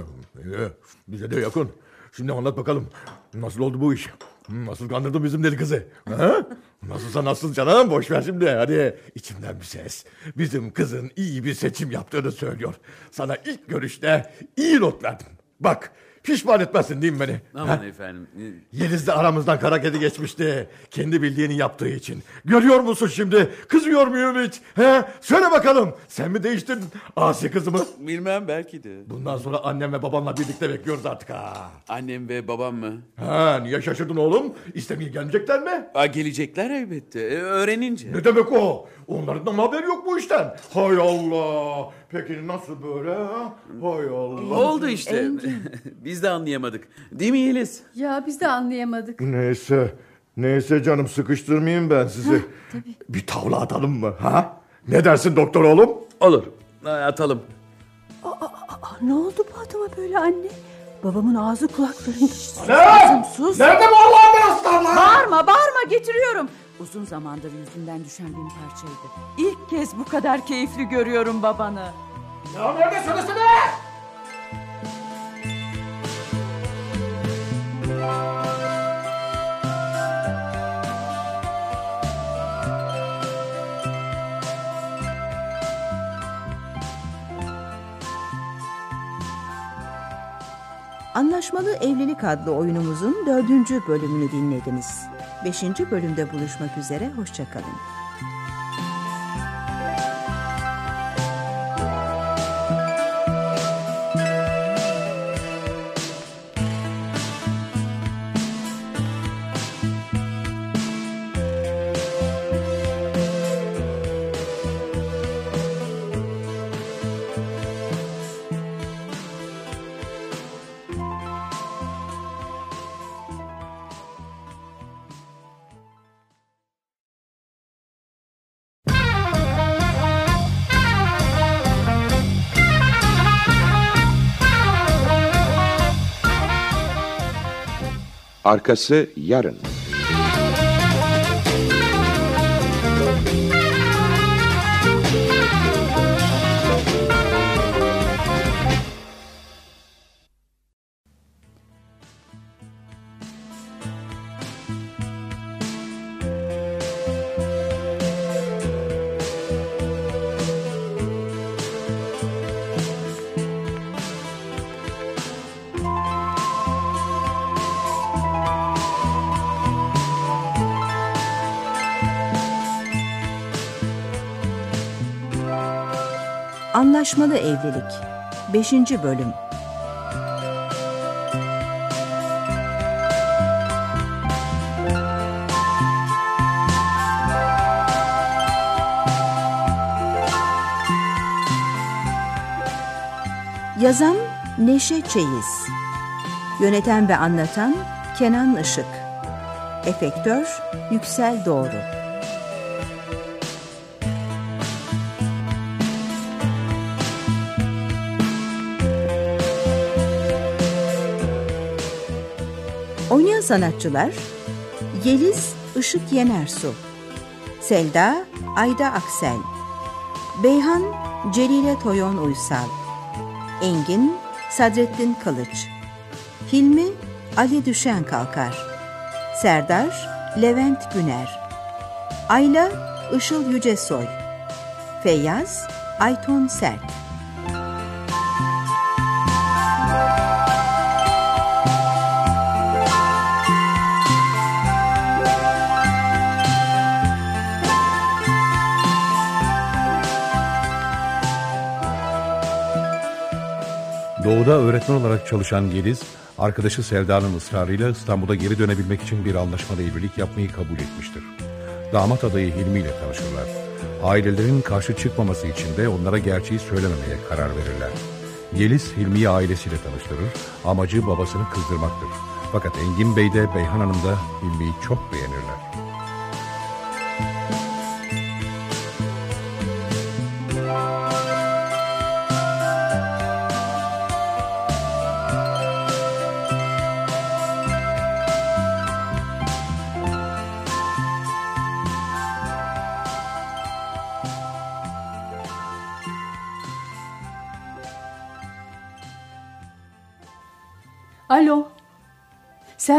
iyi. Bize de yakın. Şimdi anlat bakalım. Nasıl oldu bu iş? Hmm, Nasıl kandırdın bizim deli kızı? Ha? Nasılsa nasıl canım? Boş ver şimdi. Hadi içimden bir ses. Bizim kızın iyi bir seçim yaptığını söylüyor. Sana ilk görüşte iyi not verdim. Bak Pişman etmezsin değil mi beni? Aman Ha? efendim. Yeliz de aramızdan kara kedi geçmişti. Kendi bildiğini yaptığı için. Görüyor musun şimdi? Kızıyor muyum hiç? He? Söyle bakalım. Sen mi değiştirdin asi kızımı? Bilmem belki de. Bundan sonra annem ve babamla birlikte bekliyoruz artık ha. Annem ve babam mı? Ha, niye şaşırdın oğlum? İstemeye gelmeyecekler mi? Aa, gelecekler elbette. E, öğrenince. Ne demek o? Onların da mı haberi yok bu işten? Hay Allah. Peki nasıl böyle ha? Hay Allah. Oldu işte. [LAUGHS] Biz de anlayamadık. Değil mi Yeliz? Ya biz de anlayamadık. Neyse. Neyse canım sıkıştırmayayım ben sizi. Bir tavla atalım mı? Ha? Ne dersin doktor oğlum? Olur. Ha, Atalım. Aa, ne oldu bu adama böyle anne? Babamın ağzı kulaklarında. Kızım sus. Nerede bu Allah'ın aslanlar? Bağırma bağırma getiriyorum. Uzun zamandır yüzünden düşen bin parçaydı. İlk kez bu kadar keyifli görüyorum babanı. Ya nerede söylesene? Anlaşmalı Evlilik adlı oyunumuzun dördüncü bölümünü dinlediniz. Beşinci bölümde buluşmak üzere, hoşçakalın. Arkası yarın. Anlaşmalı Evlilik 5. Bölüm Yazan Neşe Çeyiz Yöneten ve anlatan Kenan Işık Efektör Yüksel Doğru sanatçılar Yeliz Işık Yenersu Selda Ayda Aksel Beyhan Celile Toyon Uysal Engin Sadrettin Kılıç Hilmi Ali Düşen Kalkar Serdar Levent Güner Ayla Işıl Yücesoy Feyyaz Ayton Sert Doğu'da öğretmen olarak çalışan Yeliz, arkadaşı Selda'nın ısrarıyla İstanbul'a geri dönebilmek için bir anlaşmalı evlilik yapmayı kabul etmiştir. Damat adayı Hilmi ile tanışırlar. Ailelerin karşı çıkmaması için de onlara gerçeği söylememeye karar verirler. Yeliz Hilmi'yi ailesiyle tanıştırır, amacı babasını kızdırmaktır. Fakat Engin Bey de Beyhan Hanım da Hilmi'yi çok beğenirler.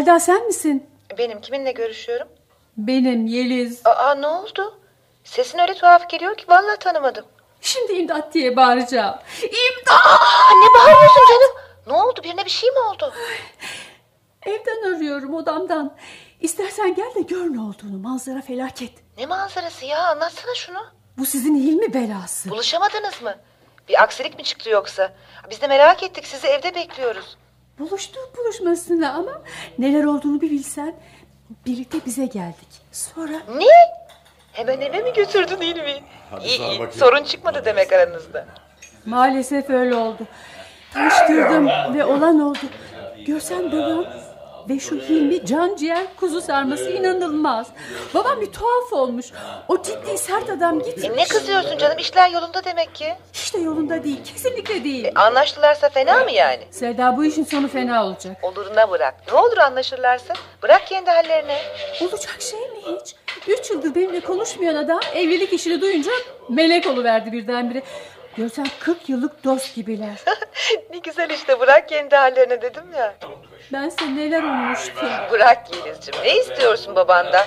Selda sen misin? Benim kiminle görüşüyorum? Benim Yeliz. Aa ne oldu? Sesin öyle tuhaf geliyor ki vallahi tanımadım. Şimdi imdat diye bağıracağım. İmdat! Aa, ne bağırıyorsun canım? Ne oldu? Birine bir şey mi oldu? Evden arıyorum odamdan. İstersen gel de gör ne olduğunu. Manzara felaket. Ne manzarası ya? Anlatsana şunu. Bu sizin Hilmi belası. Buluşamadınız mı? Bir aksilik mi çıktı yoksa? Biz de merak ettik. Sizi evde bekliyoruz. Buluştuk buluşmasına ama neler olduğunu bir bilsen. Birlikte bize geldik. Sonra... Ne? Hemen eve mi götürdün? Hadi İyi. Sorun çıkmadı demek aranızda. Maalesef öyle oldu. Tanıştırdım ve olan oldu. Görsen babam ve şu Hilmi can ciğer kuzu sarması inanılmaz. Babam bir tuhaf olmuş. O ciddi sert adam gitmiş. E ne kızıyorsun canım? İşler yolunda demek ki. Hiç de yolunda değil. Kesinlikle değil. E, anlaştılarsa fena mı yani? Selda bu işin sonu fena olacak. Oluruna bırak. Ne olur anlaşırlarsa? Bırak kendi hallerine. Olacak şey mi hiç? Üç yıldır benimle konuşmayan adam evlilik işini duyunca melek oluverdi birdenbire. Görsen 40 yıllık dost gibiler. [LAUGHS] ne güzel işte bırak kendi hallerine dedim ya. Ben size neler olmuştu. Bırak Yeliz'ciğim. Ne istiyorsun babandan?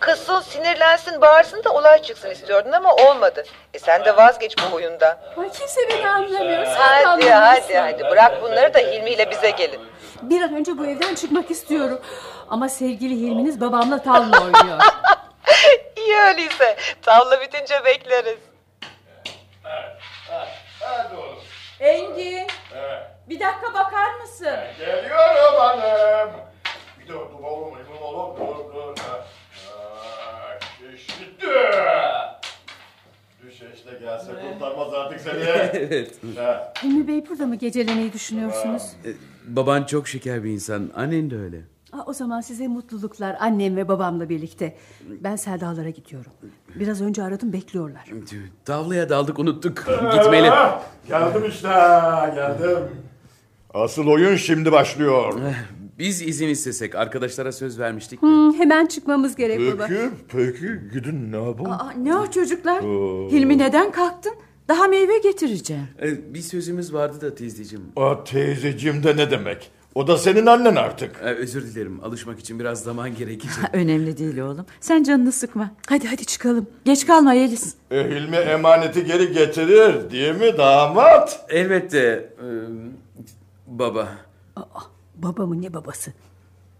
Kızsın, sinirlensin, bağırsın da olay çıksın istiyordun ama olmadı. E sen de vazgeç bu oyundan. Ay kimse beni anlamıyor. Sen Hadi hadi hadi bırak bunları da Hilmi ile bize gelin. Bir an önce bu evden çıkmak istiyorum. Ama sevgili Hilmi'niz babamla tavla oynuyor. [LAUGHS] İyi öyleyse. Tavla bitince bekleriz. Hadi oğlum. Engin Evet. bir dakika bakar mısın? Geliyorum hanım. Bir dur dur oğlum. Dur oğlum dur dur. Ha. Düş işte gelse kurtarmaz artık seni. [LAUGHS] Evet. Ha. Hilmi Bey burada mı gecelemeyi düşünüyorsunuz? E, Baban çok şeker bir insan. Annen de öyle. Aa, o zaman size mutluluklar annem ve babamla birlikte. Ben Seldalara gidiyorum. Biraz önce aradım bekliyorlar. Tavlaya daldık unuttuk. Gitmeli. Ah, Geldim işte geldim. Asıl oyun şimdi başlıyor. Biz izin istesek arkadaşlara söz vermiştik. Hmm, hemen çıkmamız gerek baba. Peki, peki gidin ne yapalım? Aa, ne o çocuklar? Oo. Hilmi neden kalktın? Daha meyve getireceğim. E, Bir sözümüz vardı da teyzeciğim. O teyzeciğim de ne demek? O da senin annen artık. E, Özür dilerim. Alışmak için biraz zaman gerekecek. [LAUGHS] Önemli değil oğlum. Sen canını sıkma. Hadi hadi çıkalım. Geç kalma Yeliz. E, Hilmi emaneti geri getirir değil mi damat? Elbette. e, Baba. Baba mı ne babası?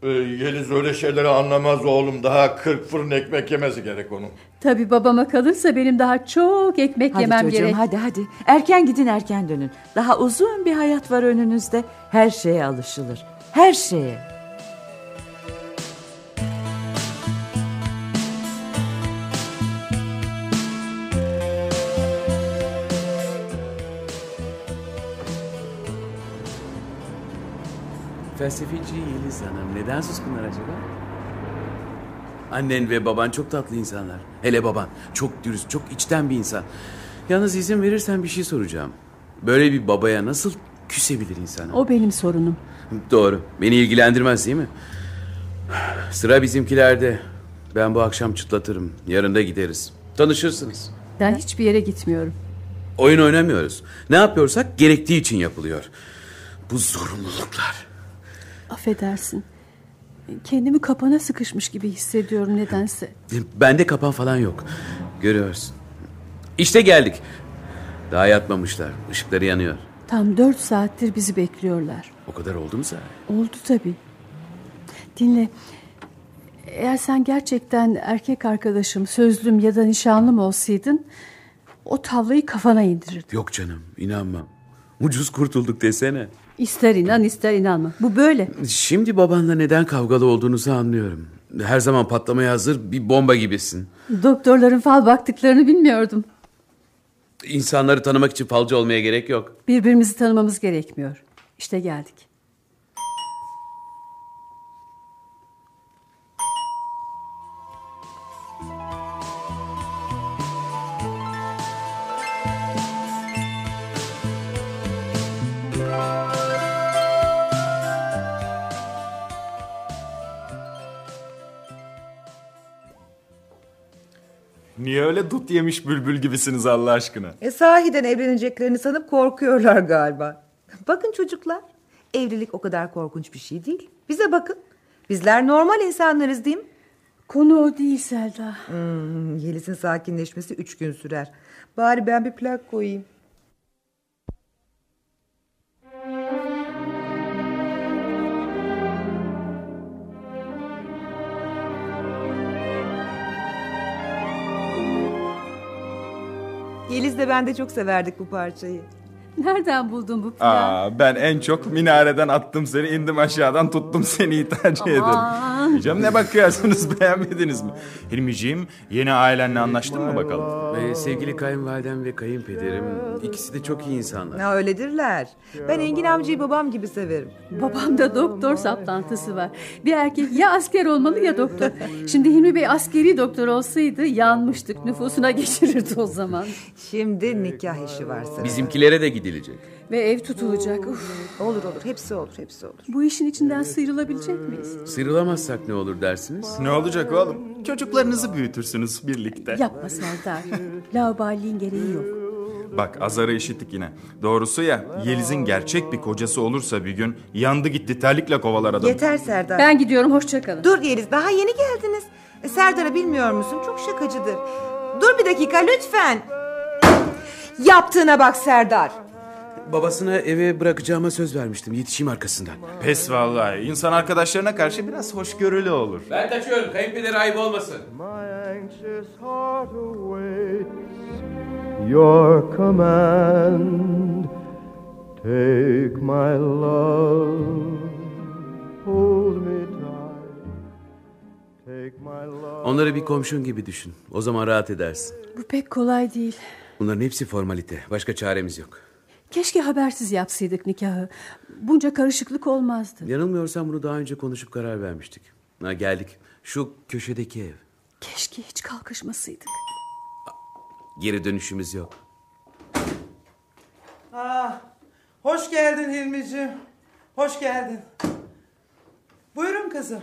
E, Yeliz öyle şeyleri anlamaz oğlum. Daha 40 fırın ekmek yemesi gerek onun. Tabii babama kalırsa benim daha çok ekmek Hadi yemem çocuğum gerek. hadi hadi. Erken gidin erken dönün. Daha uzun bir hayat var önünüzde. Her şeye alışılır. Her şeye. Felsefeci Yeliz Hanım neden suskunlar acaba? Annen ve baban çok tatlı insanlar. Hele baban çok dürüst, çok içten bir insan. Yalnız izin verirsen bir şey soracağım. Böyle bir babaya nasıl küsebilir insan? O benim sorunum. Doğru. Beni ilgilendirmez değil mi? Sıra bizimkilerde. Ben bu akşam çıtlatırım. Yarın da gideriz. Tanışırsınız. Ben hiçbir yere gitmiyorum. Oyun oynamıyoruz. Ne yapıyorsak gerektiği için yapılıyor. Bu zorunluluklar. Affedersin. Kendimi kapana sıkışmış gibi hissediyorum nedense. Bende kapan falan yok. Görüyorsun. İşte geldik. Daha yatmamışlar. Işıkları yanıyor. Tam dört saattir bizi bekliyorlar. O kadar oldu mu sahi? Oldu tabii. Dinle. Eğer sen gerçekten erkek arkadaşım, sözlüm ya da nişanlım olsaydın... ...o tavlayı kafana indirirdim. Yok canım inanmam. Ucuz kurtulduk desene. İster inan ister inanma. Bu böyle. Şimdi babanla neden kavgalı olduğunuzu anlıyorum. Her zaman patlamaya hazır bir bomba gibisin. Doktorların fal baktıklarını bilmiyordum. İnsanları tanımak için falcı olmaya gerek yok. Birbirimizi tanımamız gerekmiyor. İşte geldik. Niye öyle dut yemiş bülbül gibisiniz Allah aşkına? E sahiden evleneceklerini sanıp korkuyorlar galiba. Bakın çocuklar, evlilik o kadar korkunç bir şey değil. Bize bakın. Bizler normal insanlarız değil mi? Konu o değil Selda. Hmm, Yeliz'in sakinleşmesi üç gün sürer. Bari ben bir plak koyayım. Yeliz de ben de çok severdik bu parçayı. Nereden buldun bu planı? Aa, ben en çok minareden attım seni indim aşağıdan tuttum seni tercih ederim. Canım ne bakıyorsunuz [LAUGHS] beğenmediniz mi? Hilmiciğim yeni ailenle anlaştın mı bakalım? Ee, sevgili kayınvalidem ve kayınpederim ikisi de çok iyi insanlar. Ya öyledirler. Ben Engin amcayı babam gibi severim. Babamda doktor saplantısı var. Bir erkek ya asker olmalı ya doktor. Şimdi Hilmi Bey askeri doktor olsaydı yanmıştık. Nüfusuna geçirirdi o zaman. Şimdi nikah işi var sırada. Bizimkilere de gidilecek. Ve ev tutulacak. Uf. Olur olur hepsi olur hepsi olur. Bu işin içinden sıyrılabilecek miyiz? Sıyrılamazsak ne olur dersiniz? Ne olacak oğlum? Çocuklarınızı büyütürsünüz birlikte. Yapma Serdar. Lauballiğin gereği yok. Bak azarı işittik yine. Doğrusu ya Yeliz'in gerçek bir kocası olursa bir gün yandı gitti terlikle kovalar adam. Yeter Serdar. Ben gidiyorum hoşçakalın. Dur Yeliz daha yeni geldiniz. E, Serdar'ı bilmiyor musun? Çok şakacıdır. Dur bir dakika lütfen. Yaptığına bak Serdar. Babasına eve bırakacağıma söz vermiştim. Yetişeyim arkasından. Pes vallahi. İnsan arkadaşlarına karşı biraz hoşgörülü olur. Ben kaçıyorum. Kayınpeder ayıp olmasın. your command. Take my love, hold me tight. Take my love. Onları bir komşun gibi düşün. O zaman rahat edersin. Bu pek kolay değil. Bunların hepsi formalite. Başka çaremiz yok. Keşke habersiz yapsaydık nikahı. Bunca karışıklık olmazdı. Yanılmıyorsam bunu daha önce konuşup karar vermiştik. Ha, geldik. Şu köşedeki ev. Keşke hiç kalkışmasaydık. Geri dönüşümüz yok. Ah, hoş geldin Hilmi'ciğim. Hoş geldin. Buyurun kızım.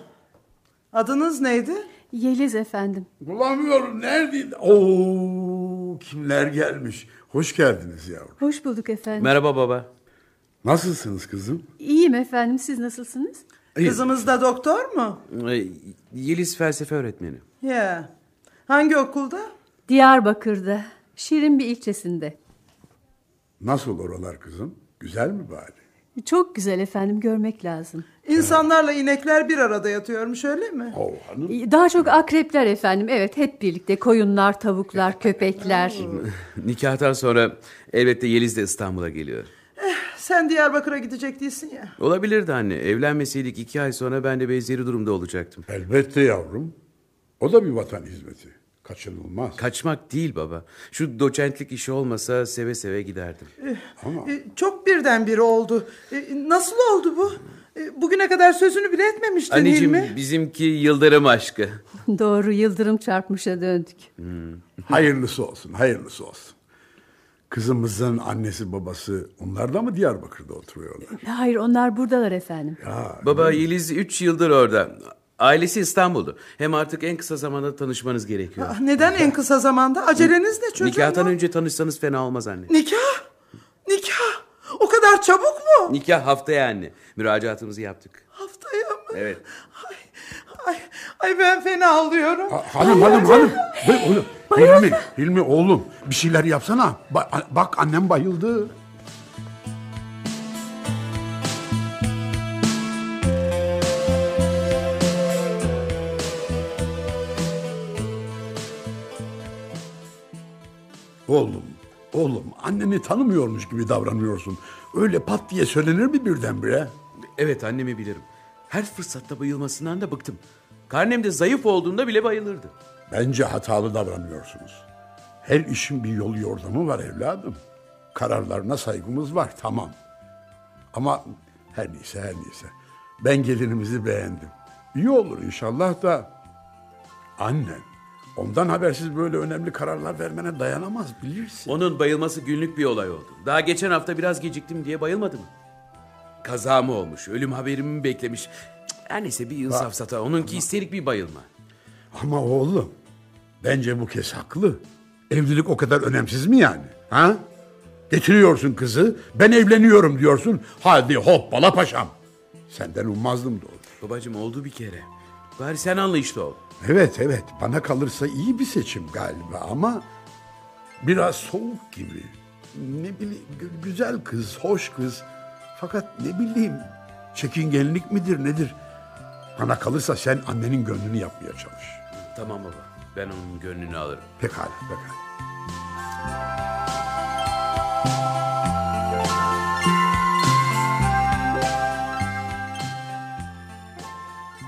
Adınız neydi? Yeliz efendim. Bulamıyorum. Neredeydi? Oo, kimler gelmiş. Hoş geldiniz yavrum. Hoş bulduk efendim. Merhaba baba. Nasılsınız kızım? İyiyim efendim. Siz nasılsınız? Kızımız da doktor mu? Ee, Yeliz felsefe öğretmeni. Ya. Hangi okulda? Diyarbakır'da. Şirin bir ilçesinde. Nasıl oralar kızım? Güzel mi bari? Çok güzel efendim. Görmek lazım. İnsanlarla inekler bir arada yatıyormuş öyle mi? Oh, hanım. Daha çok akrepler efendim. Evet hep birlikte. Koyunlar, tavuklar, [LAUGHS] köpekler. Nikahtan sonra elbette Yeliz de İstanbul'a geliyor. Sen Diyarbakır'a gidecek değilsin ya. Olabilirdi anne. Evlenmeseydik iki ay sonra ben de benzeri durumda olacaktım. Elbette yavrum. O da bir vatan hizmeti. Kaçınılmaz. Kaçmak değil baba. Şu doçentlik işi olmasa seve seve giderdim. Ama E, Çok birdenbire oldu. E, Nasıl oldu bu? E, Bugüne kadar sözünü bile etmemiştin Anneciğim Hilmi. bizimki yıldırım aşkı. [LAUGHS] Doğru yıldırım çarpmışa döndük. [LAUGHS] hayırlısı olsun, hayırlısı olsun. Kızımızın annesi babası onlar da mı Diyarbakır'da oturuyorlar? Hayır onlar buradalar efendim. Baba Yeliz 3 yıldır orada. Ailesi İstanbul'da. Hem artık en kısa zamanda tanışmanız gerekiyor. Ah, Neden en kısa zamanda? Aceleniz ne çocuğum? Nikahtan önce tanışsanız fena olmaz anne. Nikah? Nikah? O kadar çabuk mu? Nikah haftaya anne. Müracaatımızı yaptık. Haftaya mı? Evet. Ay, ay ben fena oluyorum. Ha- hanım hanım hanım. Be- oğlum, Hilmi, Hilmi oğlum bir şeyler yapsana. Ba- bak annem bayıldı. Oğlum, oğlum anneni tanımıyormuş gibi davranıyorsun. Öyle pat diye söylenir mi birdenbire? Evet annemi bilirim. Her fırsatta bayılmasından da bıktım. Karnem de zayıf olduğunda bile bayılırdı. Bence hatalı davranıyorsunuz. Her işin bir yolu yordamı var evladım. Kararlarına saygımız var tamam. Ama her neyse her neyse. Ben gelinimizi beğendim. İyi olur inşallah da annen ondan habersiz böyle önemli kararlar vermene dayanamaz bilirsin. Onun bayılması günlük bir olay oldu. Daha geçen hafta biraz geciktim diye bayılmadı mı? Kaza mı olmuş, ölüm haberimi mi beklemiş? Her neyse bir insaf sata. Onunki isterik bir bayılma. Ama oğlum bence bu kez haklı. Evlilik o kadar önemsiz mi yani? Ha? Getiriyorsun kızı, ben evleniyorum diyorsun. Hadi hoppala paşam. Senden ummazdım doğru. Babacım oldu bir kere. Bari sen anlayışlı ol. Evet evet bana kalırsa iyi bir seçim galiba ama biraz soğuk gibi. Ne bileyim gü- güzel kız, hoş kız. Fakat ne bileyim çekingenlik midir nedir? Bana kalırsa sen annenin gönlünü yapmaya çalış. Tamam baba. Ben onun gönlünü alırım. Pekala pekala.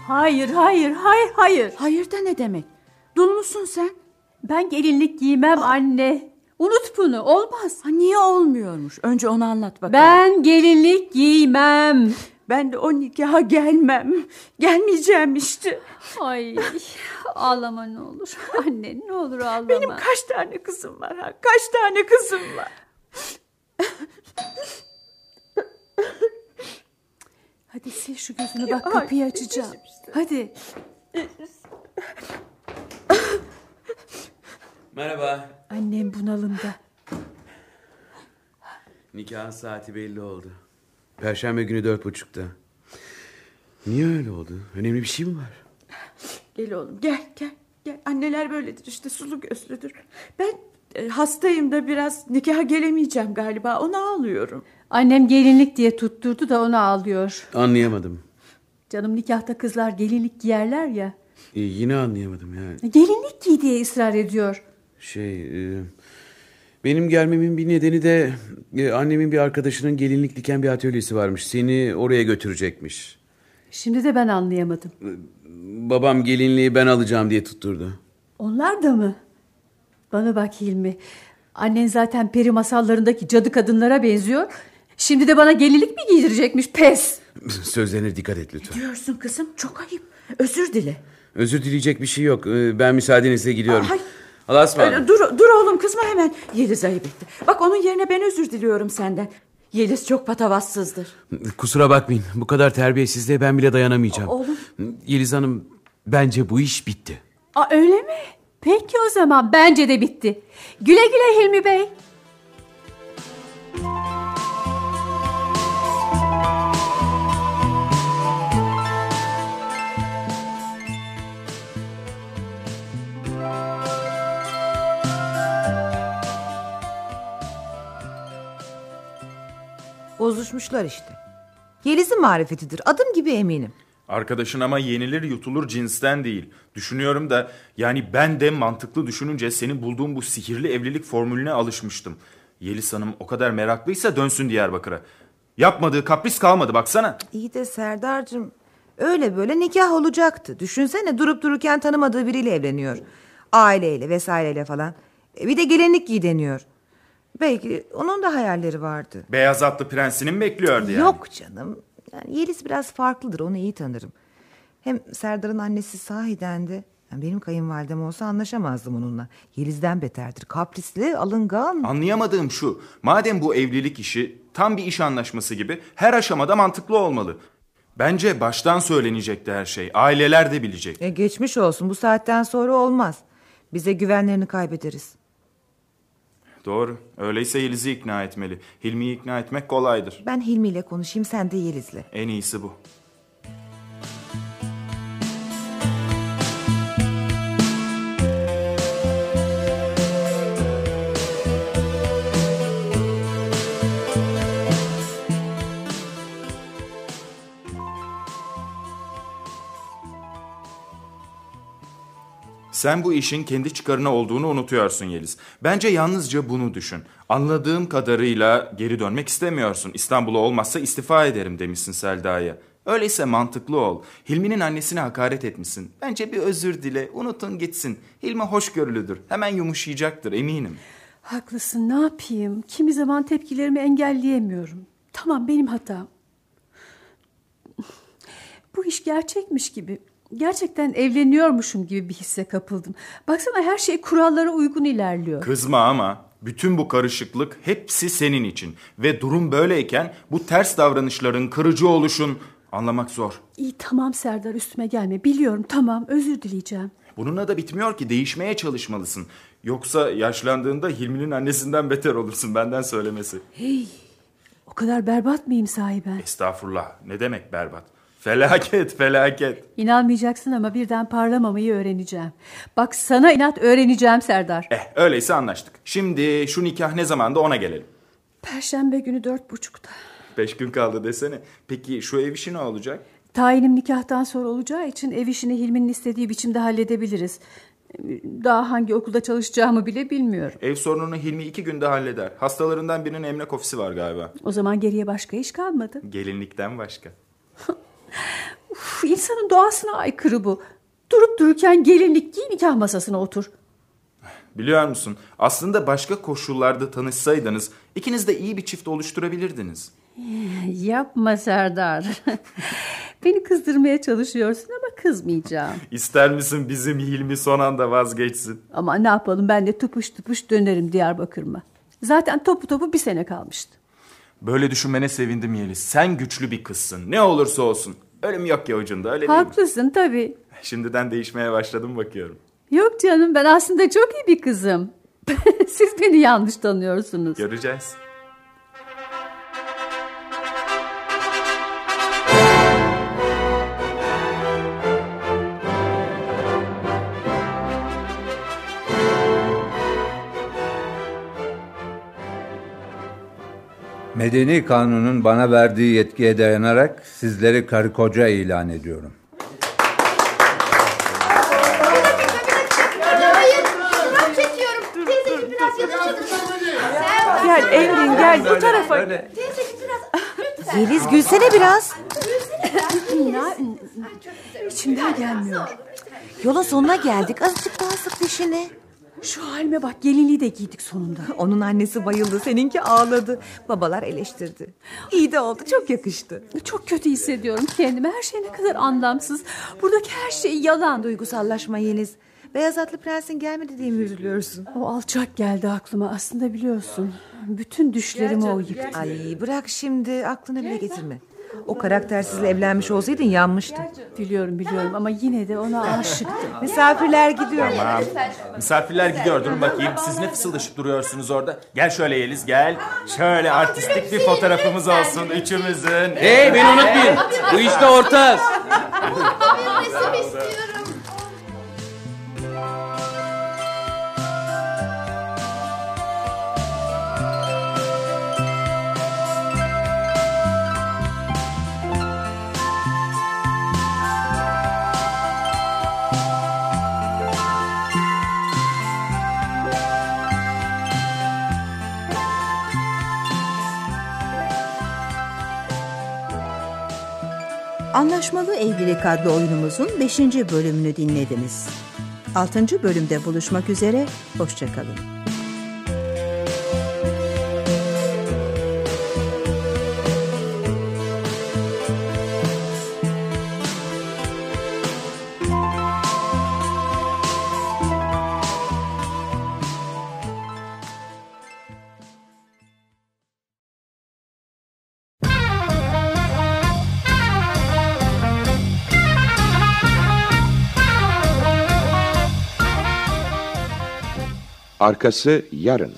Hayır, hayır, hayır, hayır. Hayır da ne demek? Dul musun sen? Ben gelinlik giymem anne. Unut bunu, olmaz. Ha, niye olmuyormuş? Önce onu anlat bakalım. Ben gelinlik giymem. Ben de o nikaha gelmem. Gelmeyeceğim işte. Ay ağlama ne olur. [LAUGHS] Anne ne olur ağlama. Benim kaç tane kızım var ha? Kaç tane kızım var? Hadi sil şu gözünü bak kapıyı açacağım. Hadi. Merhaba. Annem bunalımda. Nikahın saati belli oldu. Perşembe günü dört buçukta. Niye öyle oldu? Önemli bir şey mi var? Gel oğlum gel gel. gel. Anneler böyledir işte sulu gözlüdür. Ben e, hastayım da biraz nikaha gelemeyeceğim galiba. Ona ağlıyorum. Annem gelinlik diye tutturdu da ona ağlıyor. Anlayamadım. Canım nikahta kızlar gelinlik giyerler ya. Ee, yine anlayamadım yani. Gelinlik giy diye ısrar ediyor. Şey... e, benim gelmemin bir nedeni de e, annemin bir arkadaşının gelinlik diken bir atölyesi varmış. Seni oraya götürecekmiş. Şimdi de ben anlayamadım. Babam gelinliği ben alacağım diye tutturdu. Onlar da mı? Bana bak Hilmi. Annen zaten peri masallarındaki cadı kadınlara benziyor. Şimdi de bana gelinlik mi giydirecekmiş? Pes. Sözlerine dikkat et lütfen. Diyorsun kızım çok ayıp. Özür dile. Özür dileyecek bir şey yok. Ee, Ben müsaadenizle gidiyorum. Ay. Allah'a ısmarladık. Ee, Dur, dur oğlum kızma hemen. Yeliz ayıp etti. Bak onun yerine ben özür diliyorum senden. Yeliz çok patavatsızdır. Kusura bakmayın. Bu kadar terbiyesizliğe ben bile dayanamayacağım. Oğlum. Yeliz Hanım bence bu iş bitti. Aa, öyle mi? Peki o zaman bence de bitti. Güle güle Hilmi Bey. Bozuşmuşlar işte. Yeliz'in marifetidir. Adım gibi eminim. Arkadaşın ama yenilir yutulur cinsten değil. Düşünüyorum da yani ben de mantıklı düşününce senin bulduğun bu sihirli evlilik formülüne alışmıştım. Yeliz Hanım o kadar meraklıysa dönsün Diyarbakır'a. Yapmadığı kapris kalmadı baksana. İyi de Serdar'cığım öyle böyle nikah olacaktı. Düşünsene durup dururken tanımadığı biriyle evleniyor. Aileyle vesaireyle falan. E, bir de gelinlik giy deniyor. Belki onun da hayalleri vardı. Beyaz atlı prensini mi bekliyordu yani? Yok canım. Yani Yeliz biraz farklıdır onu iyi tanırım. Hem Serdar'ın annesi sahiden de yani benim kayınvalidem olsa anlaşamazdım onunla. Yeliz'den beterdir. Kaprisli, alıngan. Anlayamadığım şu. Madem bu evlilik işi tam bir iş anlaşması gibi her aşamada mantıklı olmalı. Bence baştan söylenecekti her şey. Aileler de bilecek. E geçmiş olsun bu saatten sonra olmaz. Bize güvenlerini kaybederiz. Doğru. Öyleyse Yeliz'i ikna etmeli. Hilmi'yi ikna etmek kolaydır. Ben Hilmi ile konuşayım sen de Yeliz'le. En iyisi bu. Sen bu işin kendi çıkarına olduğunu unutuyorsun Yeliz. Bence yalnızca bunu düşün. Anladığım kadarıyla geri dönmek istemiyorsun. İstanbul'a olmazsa istifa ederim demişsin Selda'ya. Öyleyse mantıklı ol. Hilmi'nin annesine hakaret etmişsin. Bence bir özür dile, unutun gitsin. Hilmi hoşgörülüdür. Hemen yumuşayacaktır eminim. Haklısın ne yapayım? Kimi zaman tepkilerimi engelleyemiyorum. Tamam benim hatam. Bu iş gerçekmiş gibi. Gerçekten evleniyormuşum gibi bir hisse kapıldım. Baksana her şey kurallara uygun ilerliyor. Kızma ama bütün bu karışıklık hepsi senin için. Ve durum böyleyken bu ters davranışların, kırıcı oluşun anlamak zor. İyi tamam Serdar üstüme gelme. Biliyorum tamam özür dileyeceğim. Bununla da bitmiyor ki değişmeye çalışmalısın. Yoksa yaşlandığında Hilmi'nin annesinden beter olursun benden söylemesi. Hey o kadar berbat mıyım sahiben? Estağfurullah ne demek berbat. Felaket felaket. İnanmayacaksın ama birden parlamamayı öğreneceğim. Bak sana inat öğreneceğim Serdar. Eh öyleyse anlaştık. Şimdi şu nikah ne zamanda ona gelelim. Perşembe günü dört buçukta. Beş gün kaldı desene. Peki şu ev işi ne olacak? Tayinim nikahtan sonra olacağı için ev işini Hilmi'nin istediği biçimde halledebiliriz. Daha hangi okulda çalışacağımı bile bilmiyorum. Ev sorununu Hilmi iki günde halleder. Hastalarından birinin emlak ofisi var galiba. O zaman geriye başka iş kalmadı. Gelinlikten başka. [LAUGHS] [LAUGHS] Uf, insanın doğasına aykırı bu. Durup dururken gelinlik giy nikah masasına otur. Biliyor musun? Aslında başka koşullarda tanışsaydınız ikiniz de iyi bir çift oluşturabilirdiniz. [LAUGHS] Yapma Serdar. [LAUGHS] Beni kızdırmaya çalışıyorsun ama kızmayacağım. İster misin bizim Hilmi son anda vazgeçsin? Ama ne yapalım ben de tıpış tıpış dönerim Diyarbakır'ıma. Zaten topu topu bir sene kalmıştı. Böyle düşünmene sevindim Yeliz. Sen güçlü bir kızsın. Ne olursa olsun. Ölüm yok ya ucunda öyle değil mi? Haklısın tabii. Şimdiden değişmeye başladım bakıyorum. Yok canım ben aslında çok iyi bir kızım. [LAUGHS] Siz beni yanlış tanıyorsunuz. Göreceğiz. Medeni kanunun bana verdiği yetkiye dayanarak sizleri karı koca ilan ediyorum. Gel Engin gel bu tarafa. Biraz. Yeliz gülsene biraz. İçimden gelmiyor. Yolun sonuna geldik. Azıcık daha sık dişini. Şu halime bak gelinliği de giydik sonunda. Onun annesi bayıldı. Seninki ağladı. Babalar eleştirdi. İyi de oldu. Çok yakıştı. Çok kötü hissediyorum kendimi. Her şey ne kadar anlamsız. Buradaki her şey yalan. Duygusallaşma Yeliz. Beyaz atlı prensin gelmedi diye mi üzülüyorsun? O alçak geldi aklıma. Aslında biliyorsun. Bütün düşlerimi o yıktı. Ay bırak şimdi aklına bile getirme. O karaktersizle evlenmiş olsaydın yanmıştın. Biliyorum biliyorum ama yine de ona aşıktım. [LAUGHS] Misafirler gidiyor. Tamam. Misafirler gidiyor. Durun bakayım. Siz ne fısıldaşıp duruyorsunuz orada? Gel şöyle Yeliz gel. Şöyle artistik bir fotoğrafımız olsun üçümüzün. Hey beni unutmayın. Bu işte ortağız. Bir resim istiyorum. Anlaşmalı Evlilik adlı oyunumuzun 5. bölümünü dinlediniz. 6. bölümde buluşmak üzere, hoşçakalın. Arkası yarın.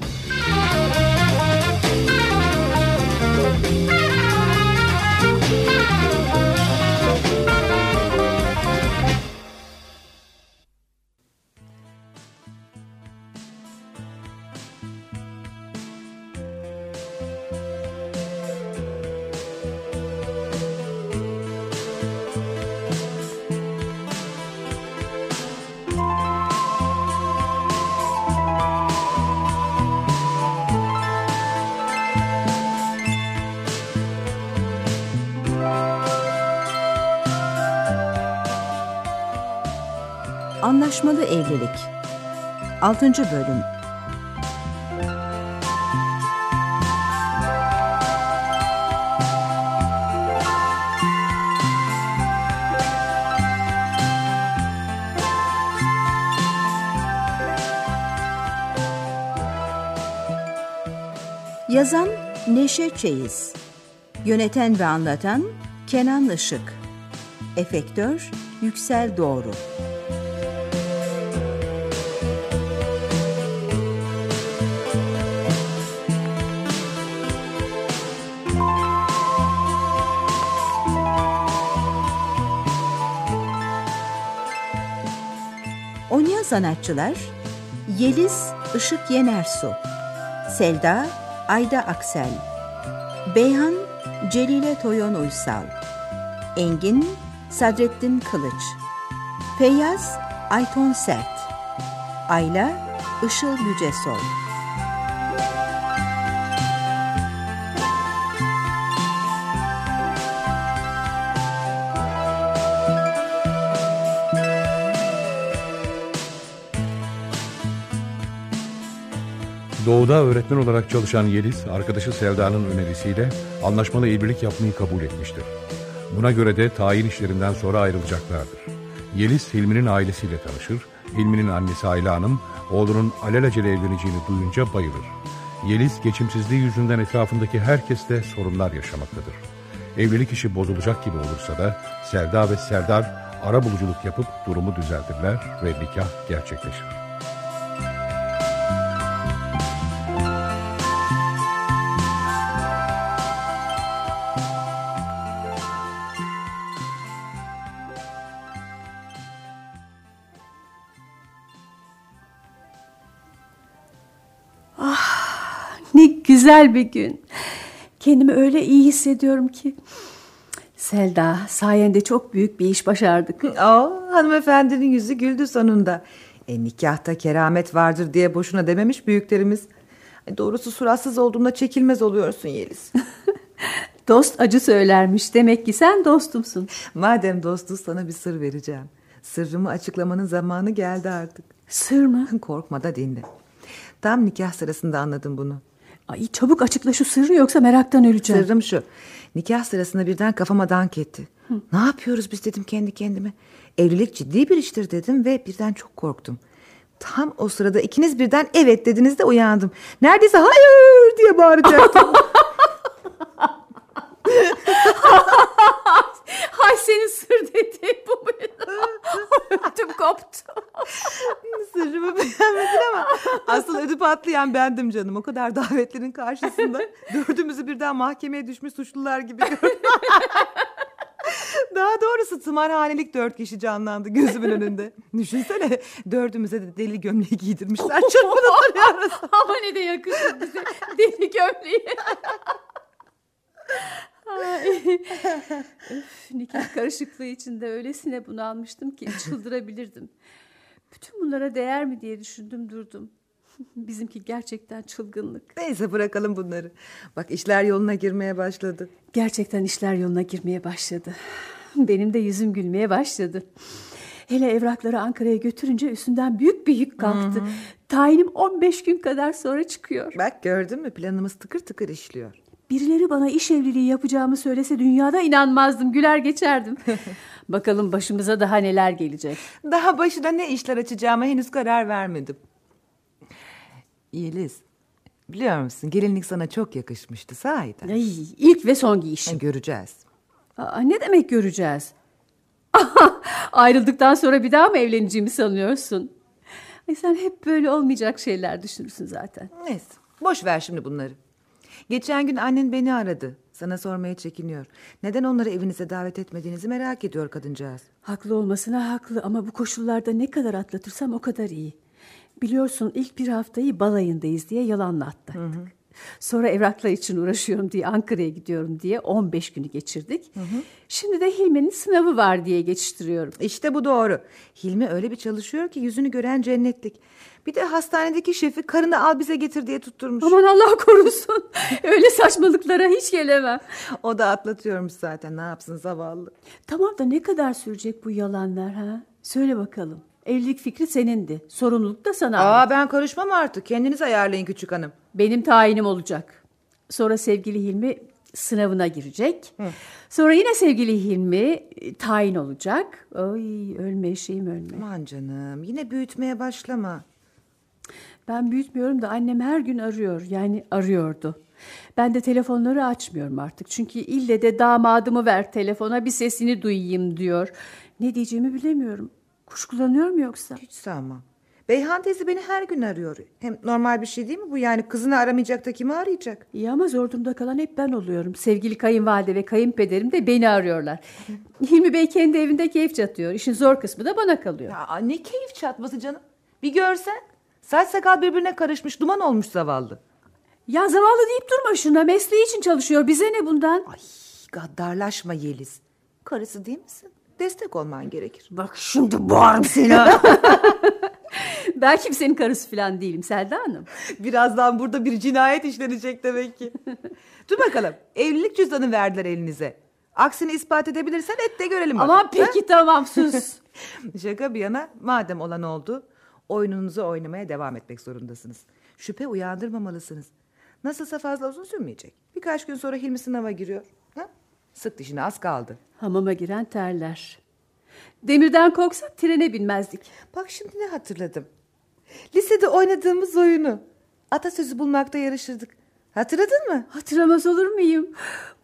Anlaşmalı Evlilik. 6. bölüm. Yazan Neşe Çeyiz. Yöneten ve anlatan Kenan Işık. Efektör Yüksel Doğru sanatçılar Yeliz Işık Yenersu Selda Ayda Aksel Beyhan Celile Toyon Uysal Engin Sadrettin Kılıç Feyyaz Ayton Sert Ayla Işıl Yücesoy Doğu'da öğretmen olarak çalışan Yeliz, arkadaşı Sevda'nın önerisiyle anlaşmalı evlilik yapmayı kabul etmiştir. Buna göre de tayin işlerinden sonra ayrılacaklardır. Yeliz, Hilmi'nin ailesiyle tanışır. Hilmi'nin annesi Ayla Hanım, oğlunun alelacele evleneceğini duyunca bayılır. Yeliz, geçimsizliği yüzünden etrafındaki herkesle sorunlar yaşamaktadır. Evlilik işi bozulacak gibi olursa da Selda ve Serdar ara buluculuk yapıp durumu düzeltirler ve nikah gerçekleşir. Güzel bir gün. Kendimi öyle iyi hissediyorum ki. Selda, sayende çok büyük bir iş başardık. Aa, hanımefendinin yüzü güldü sonunda. E, nikahta keramet vardır diye boşuna dememiş büyüklerimiz. E, doğrusu suratsız olduğunda çekilmez oluyorsun Yeliz. [LAUGHS] Dost acı söylermiş. Demek ki sen dostumsun. Madem dostuz sana bir sır vereceğim. Sırrımı açıklamanın zamanı geldi artık. Sır mı? Korkma da dinle. Tam nikah sırasında anladım bunu. Ay çabuk açıkla şu sırrı yoksa meraktan öleceğim. Sırrım şu. Nikah sırasında birden kafama dank etti. Hı. Ne yapıyoruz biz dedim kendi kendime. Evlilik ciddi bir iştir dedim ve birden çok korktum. Tam o sırada ikiniz birden evet dediniz de uyandım. Neredeyse hayır diye bağıracaktım. [LAUGHS] [LAUGHS] [LAUGHS] Hay senin sır dediğin bu? [LAUGHS] Ödüm koptu. Sırrımı beğenmedin ama asıl ödü patlayan bendim canım. O kadar davetlerin karşısında dördümüzü birden mahkemeye düşmüş suçlular gibi gördüm. Daha doğrusu tımarhanelik dört kişi canlandı gözümün önünde. Düşünsene dördümüze de deli gömleği giydirmişler. Çırpınıp [LAUGHS] Ama ne de yakışır bize deli gömleği. Öf, [LAUGHS] nikah karışıklığı içinde öylesine bunalmıştım ki çıldırabilirdim. Bütün bunlara değer mi diye düşündüm durdum. [LAUGHS] Bizimki gerçekten çılgınlık. Neyse bırakalım bunları. Bak işler yoluna girmeye başladı. Gerçekten işler yoluna girmeye başladı. Benim de yüzüm gülmeye başladı. Hele evrakları Ankara'ya götürünce üstünden büyük bir yük kalktı. Hı hı. Tayinim 15 gün kadar sonra çıkıyor. Bak gördün mü planımız tıkır tıkır işliyor. Birileri bana iş evliliği yapacağımı söylese dünyada inanmazdım. Güler geçerdim. [LAUGHS] Bakalım başımıza daha neler gelecek. Daha başına ne işler açacağıma henüz karar vermedim. Yeliz, biliyor musun gelinlik sana çok yakışmıştı sahiden. Ay, ilk ve son giyişim. göreceğiz. Aa, ne demek göreceğiz? [LAUGHS] Ayrıldıktan sonra bir daha mı evleneceğimi sanıyorsun? Ay, sen hep böyle olmayacak şeyler düşünürsün zaten. Neyse boş ver şimdi bunları. Geçen gün annen beni aradı. Sana sormaya çekiniyor. Neden onları evinize davet etmediğinizi merak ediyor kadıncağız. Haklı olmasına haklı ama bu koşullarda ne kadar atlatırsam o kadar iyi. Biliyorsun ilk bir haftayı balayındayız diye yalanla atlattık. Hı hı. Sonra evraklar için uğraşıyorum diye Ankara'ya gidiyorum diye 15 günü geçirdik. Hı hı. Şimdi de Hilmi'nin sınavı var diye geçiştiriyorum. İşte bu doğru. Hilmi öyle bir çalışıyor ki yüzünü gören cennetlik. Bir de hastanedeki şefi karını al bize getir diye tutturmuş. Aman Allah korusun. [LAUGHS] öyle saçmalıklara hiç gelemem. O da atlatıyormuş zaten ne yapsın zavallı. Tamam da ne kadar sürecek bu yalanlar ha? Söyle bakalım. Evlilik fikri senindi. Sorumluluk da sana Aa, ben karışmam artık. Kendiniz ayarlayın küçük hanım. Benim tayinim olacak. Sonra sevgili Hilmi sınavına girecek. Hı. Sonra yine sevgili Hilmi e, tayin olacak. Ay ölme şeyim ölme. Aman canım yine büyütmeye başlama. Ben büyütmüyorum da annem her gün arıyor. Yani arıyordu. Ben de telefonları açmıyorum artık. Çünkü ille de damadımı ver telefona bir sesini duyayım diyor. Ne diyeceğimi bilemiyorum. Kuşkulanıyor mu yoksa? Hiç sanmam. Beyhan teyze beni her gün arıyor. Hem normal bir şey değil mi bu? Yani kızını aramayacak da kimi arayacak? İyi ama zor durumda kalan hep ben oluyorum. Sevgili kayınvalide ve kayınpederim de beni arıyorlar. [LAUGHS] Hilmi Bey kendi evinde keyif çatıyor. İşin zor kısmı da bana kalıyor. Ya ne keyif çatması canım. Bir görsen. Saç sakal birbirine karışmış duman olmuş zavallı. Ya zavallı deyip durma şuna. Mesleği için çalışıyor. Bize ne bundan? Ay gaddarlaşma Yeliz. Karısı değil misin? Destek olman gerekir. Bak şimdi boğarım seni. [LAUGHS] ben kimsenin karısı falan değilim Selda Hanım. Birazdan burada bir cinayet işlenecek demek ki. Dur bakalım. Evlilik cüzdanı verdiler elinize. Aksini ispat edebilirsen et de görelim. Aman peki tamam sus. [LAUGHS] Şaka bir yana madem olan oldu. Oyununuzu oynamaya devam etmek zorundasınız. Şüphe uyandırmamalısınız. Nasılsa fazla uzun sürmeyecek. Birkaç gün sonra Hilmi sınava giriyor. Ha? Sık dişine az kaldı. Hamama giren terler. Demirden korksak trene binmezdik. Bak şimdi ne hatırladım. Lisede oynadığımız oyunu. Atasözü bulmakta yarışırdık. Hatırladın mı? Hatırlamaz olur muyum?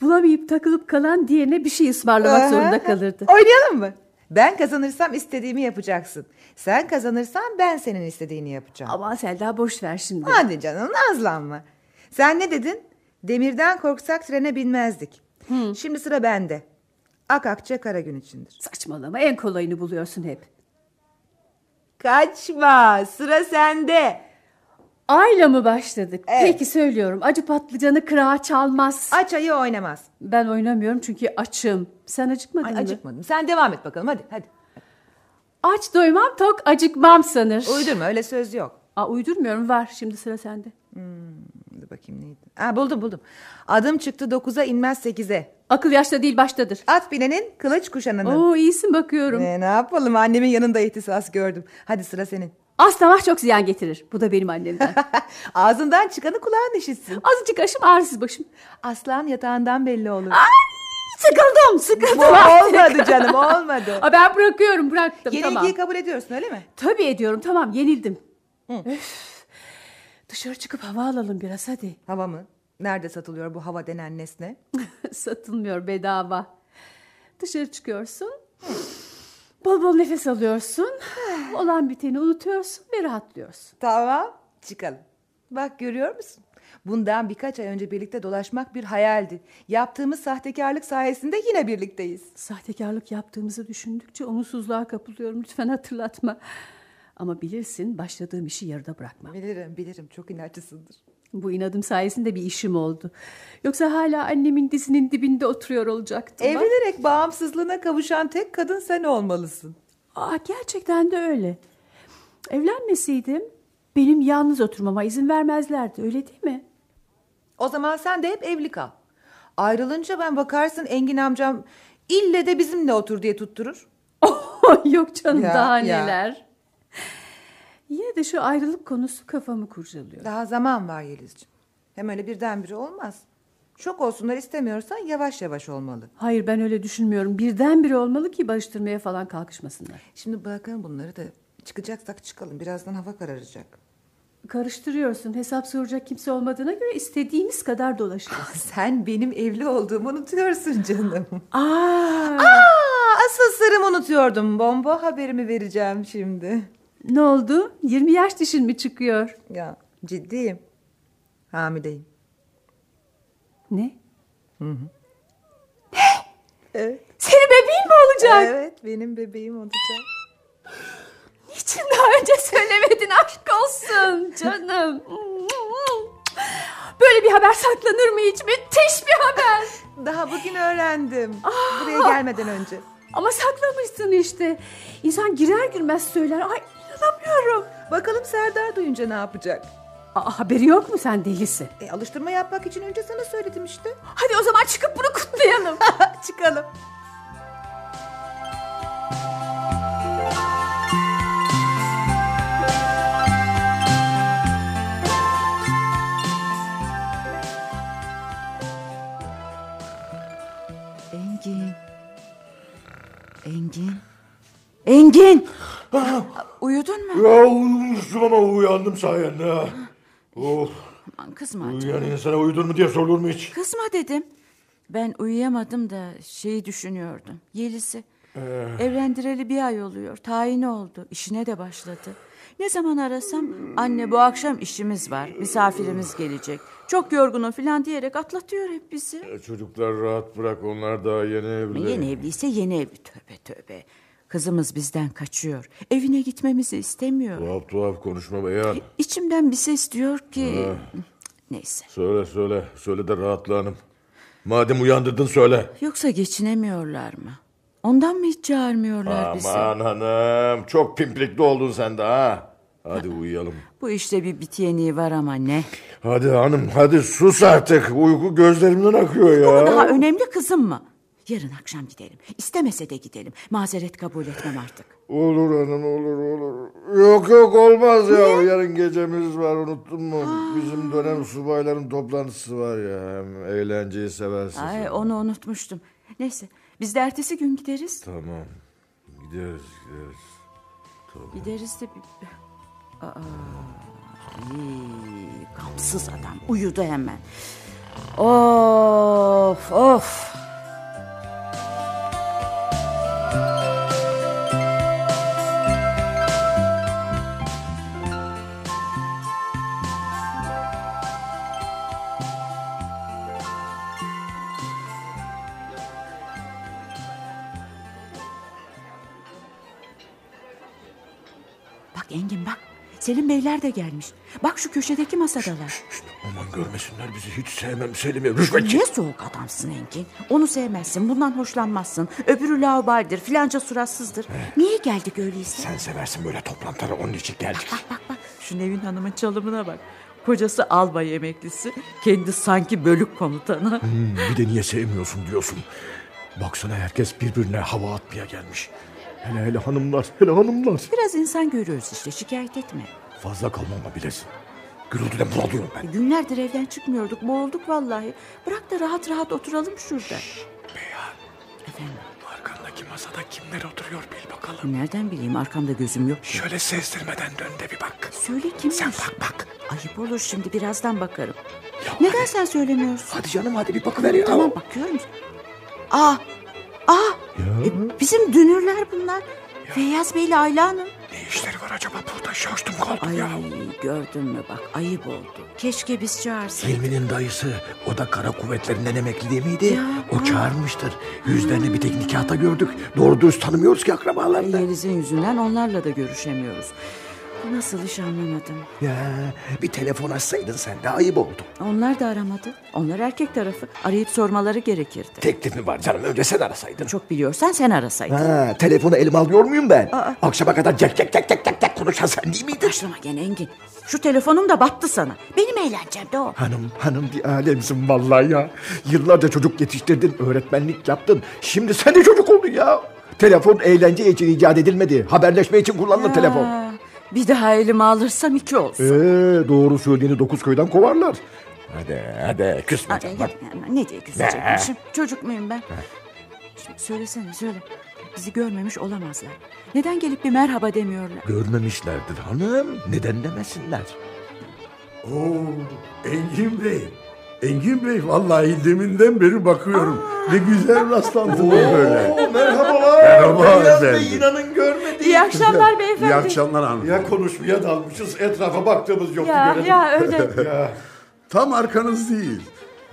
Bulamayıp takılıp kalan diğerine bir şey ısmarlamak Aha. zorunda kalırdı. Oynayalım mı? Ben kazanırsam istediğimi yapacaksın. Sen kazanırsan ben senin istediğini yapacağım. Aman Selda boş ver şimdi. Hadi canım nazlanma. Sen ne dedin? Demirden korksak trene binmezdik. Şimdi sıra bende. Ak akçe kara gün içindir. Saçmalama en kolayını buluyorsun hep. Kaçma sıra sende. Ayla mı başladık? Peki söylüyorum. Acı patlıcanı kırağa çalmaz. Aç ayı oynamaz. Ben oynamıyorum çünkü açım. Sen acıkmadın Ay, mı? acıkmadım. Sen devam et bakalım hadi hadi. Aç doymam tok acıkmam sanır. Uydurma öyle söz yok. Aa, uydurmuyorum var şimdi sıra sende. Hmm, dur bakayım neydi? Ha, buldum buldum. Adım çıktı dokuza inmez sekize. Akıl yaşta değil baştadır. At binenin kılıç kuşananın. Oo iyisin bakıyorum. Ne, ne yapalım annemin yanında ihtisas gördüm. Hadi sıra senin. Aslamak çok ziyan getirir. Bu da benim annemden. [LAUGHS] Ağzından çıkanı kulağın işitsin. Azıcık aşım ağrısız başım. Aslan yatağından belli olur. Ay, sıkıldım sıkıldım. Bu artık. olmadı canım olmadı. [LAUGHS] Aa, ben bırakıyorum bıraktım Yenilgiyi tamam. kabul ediyorsun öyle mi? Tabii ediyorum tamam yenildim. Öf. Dışarı çıkıp hava alalım biraz hadi. Hava mı? Nerede satılıyor bu hava denen nesne? [LAUGHS] Satılmıyor bedava. Dışarı çıkıyorsun. Bol bol nefes alıyorsun. [SIGHS] Olan biteni unutuyorsun ve rahatlıyorsun. Tamam çıkalım. Bak görüyor musun? Bundan birkaç ay önce birlikte dolaşmak bir hayaldi. Yaptığımız sahtekarlık sayesinde yine birlikteyiz. Sahtekarlık yaptığımızı düşündükçe umutsuzluğa kapılıyorum. Lütfen hatırlatma. Ama bilirsin başladığım işi yarıda bırakma. Bilirim bilirim çok inatçısındır. Bu inadım sayesinde bir işim oldu. Yoksa hala annemin dizinin dibinde oturuyor olacaktım. bak. Evlenerek bağımsızlığına kavuşan tek kadın sen olmalısın. Aa, gerçekten de öyle. Evlenmeseydim benim yalnız oturmama izin vermezlerdi öyle değil mi? O zaman sen de hep evli kal. Ayrılınca ben bakarsın Engin amcam ille de bizimle otur diye tutturur. [LAUGHS] Yok canım Ya, daha ya. neler. Yine de şu ayrılık konusu kafamı kurcalıyor. Daha zaman var Yelizciğim. Hem öyle birdenbire olmaz. Şok olsunlar istemiyorsan yavaş yavaş olmalı. Hayır ben öyle düşünmüyorum. Birdenbire olmalı ki barıştırmaya falan kalkışmasınlar. Şimdi bırakalım bunları da çıkacaksak çıkalım. Birazdan hava kararacak. Karıştırıyorsun. Hesap soracak kimse olmadığına göre istediğimiz kadar dolaşırız. Sen benim evli olduğumu unutuyorsun canım. Aa, Aa, asıl sırrımı unutuyordum. Bomba haberimi vereceğim şimdi. Ne oldu? 20 yaş dişin mi çıkıyor? Ya ciddiyim. Hamileyim. Ne? Hı hı. Evet. Senin bebeğin mi olacak? Evet benim bebeğim olacak. Niçin daha önce söylemedin aşk olsun canım. Böyle bir haber saklanır mı hiç? Müthiş bir haber. Daha bugün öğrendim. Ah. Buraya gelmeden önce. Ama saklamışsın işte. İnsan girer girmez söyler. Ay inanamıyorum. Bakalım Serdar duyunca ne yapacak? Aa, haberi yok mu sen delisin? E, alıştırma yapmak için önce sana söyledim işte. Hadi o zaman çıkıp bunu kutlayalım. [LAUGHS] Çıkalım. Engin. Engin. Engin. Uyudun mu? Ya uyumuştum ama uyandım sayende. Of. Aman kızma Uyuyan canım. insana uyudun mu diye sorulur mu hiç? Kızma dedim. Ben uyuyamadım da şeyi düşünüyordum. Yeliz'i. Ee. Evlendireli bir ay oluyor. Tayini oldu. İşine de başladı. Ne zaman arasam anne bu akşam işimiz var. Misafirimiz gelecek. Çok yorgunum falan diyerek atlatıyor hep bizi. Çocuklar rahat bırak onlar daha yeni evli. Yeni evliyse yeni evli. Tövbe tövbe. Kızımız bizden kaçıyor. Evine gitmemizi istemiyor. Tuhaf tuhaf konuşma beyan. İçimden bir ses diyor ki... Ha. Neyse. Söyle söyle. Söyle de rahatla hanım. Madem uyandırdın söyle. Yoksa geçinemiyorlar mı? Ondan mı hiç çağırmıyorlar bizi? Aman hanım. Çok pimplikli oldun sen de ha. Hadi uyuyalım. Bu işte bir bitiyeniği var ama ne? Hadi hanım hadi sus artık. Uyku gözlerimden akıyor ya. Bu daha önemli kızım mı? Yarın akşam gidelim. İstemese de gidelim. Mazeret kabul etmem artık. Olur hanım olur olur. Yok yok olmaz ya. Yarın gecemiz var unuttun mu? Bizim dönem subayların toplantısı var ya. Hem eğlenceyi seversin. Ay onu unutmuştum. Neyse biz de ertesi gün gideriz. Tamam. Gideriz gideriz. Tamam. Gideriz de... bir- Aa, iyi, gamsız adam uyudu hemen. Of of. Selim Beyler de gelmiş. Bak şu köşedeki masadalar. Aman görmesinler bizi hiç sevmem Selim'i. Rüşvetçi. Niye soğuk adamsın Engin? Onu sevmezsin, bundan hoşlanmazsın. Öbürü laubaldir, filanca suratsızdır. Niye geldik öyleyse? Sen seversin böyle toplantıları onun için geldik. Şu Nevin Hanım'ın çalımına bak. Kocası albay emeklisi, kendi sanki bölük komutanı. Hmm, bir de niye sevmiyorsun diyorsun. Baksana herkes birbirine hava atmaya gelmiş. Hele hele hanımlar, hele hanımlar. Biraz insan görüyoruz işte, şikayet etme. Fazla kalmama bilesin. Gürültüden bunalıyorum ben. Günlerdir evden çıkmıyorduk, boğulduk vallahi. Bırak da rahat rahat oturalım şurada. Beyhan. Efendim? Arkandaki masada kimler oturuyor bil bakalım. Nereden bileyim arkamda gözüm yok. ki. Şöyle sezdirmeden dön de bir bak. Söyle kimmiş? Sen bak bak. Ayıp olur şimdi birazdan bakarım. Neden sen söylemiyorsun? Hadi canım hadi bir bakıver ya. Tamam bakıyorum. Aa, aa e, bizim dünürler bunlar. Feyyaz Bey ile Ayla Hanım. Ne işleri var acaba burada şaştım kaldım Ay ya. gördün mü bak ayıp oldu. Keşke biz çağırsaydık. Hilmi'nin dayısı o da kara kuvvetlerinden emekli değil miydi? Ya, o çağırmıştır. Yüzlerini bir tek nikahta gördük. Doğru dürüst tanımıyoruz ki akrabalarını. Yeliz'in yüzünden onlarla da görüşemiyoruz. Nasıl iş anlamadım. Ya bir telefon açsaydın sen de ayıp oldu. Onlar da aramadı. Onlar erkek tarafı. Arayıp sormaları gerekirdi. Teklif mi var canım önce sen arasaydın. Çok biliyorsan sen arasaydın. Ha, telefonu elime alıyor muyum ben? Akşama kadar cek cek cek cek cek cek konuşan sen değil miydin? Başlama gene Engin. Şu telefonum da battı sana. Benim eğlencem de o. Hanım hanım bir alemsin vallahi ya. Yıllarca çocuk yetiştirdin, öğretmenlik yaptın. Şimdi sen de çocuk oldun ya. Telefon eğlence için icat edilmedi. Haberleşme için kullanılır telefon. Ha, Bir daha elime alırsam iki olsun. Ee, doğru söylediğini dokuz köyden kovarlar. Hadi hadi küsme canım. ya- ya- ne diye küsecekmişim? Çocuk muyum ben? Şimdi söylesene söyle. Bizi görmemiş olamazlar. Neden gelip bir merhaba demiyorlar? Görmemişlerdir hanım. Neden demesinler? Oo, Engin Bey. Engin Bey vallahi deminden beri bakıyorum. Ne güzel rastlantı böyle. merhabalar. Merhaba Beyaz Bey, efendim. inanın görmedim. İyi akşamlar beyefendi. İyi akşamlar hanım. Ya konuşmaya dalmışız. Etrafa baktığımız yok. Ya, görelim. ya, öyle. [LAUGHS] ya. Tam arkanız değil.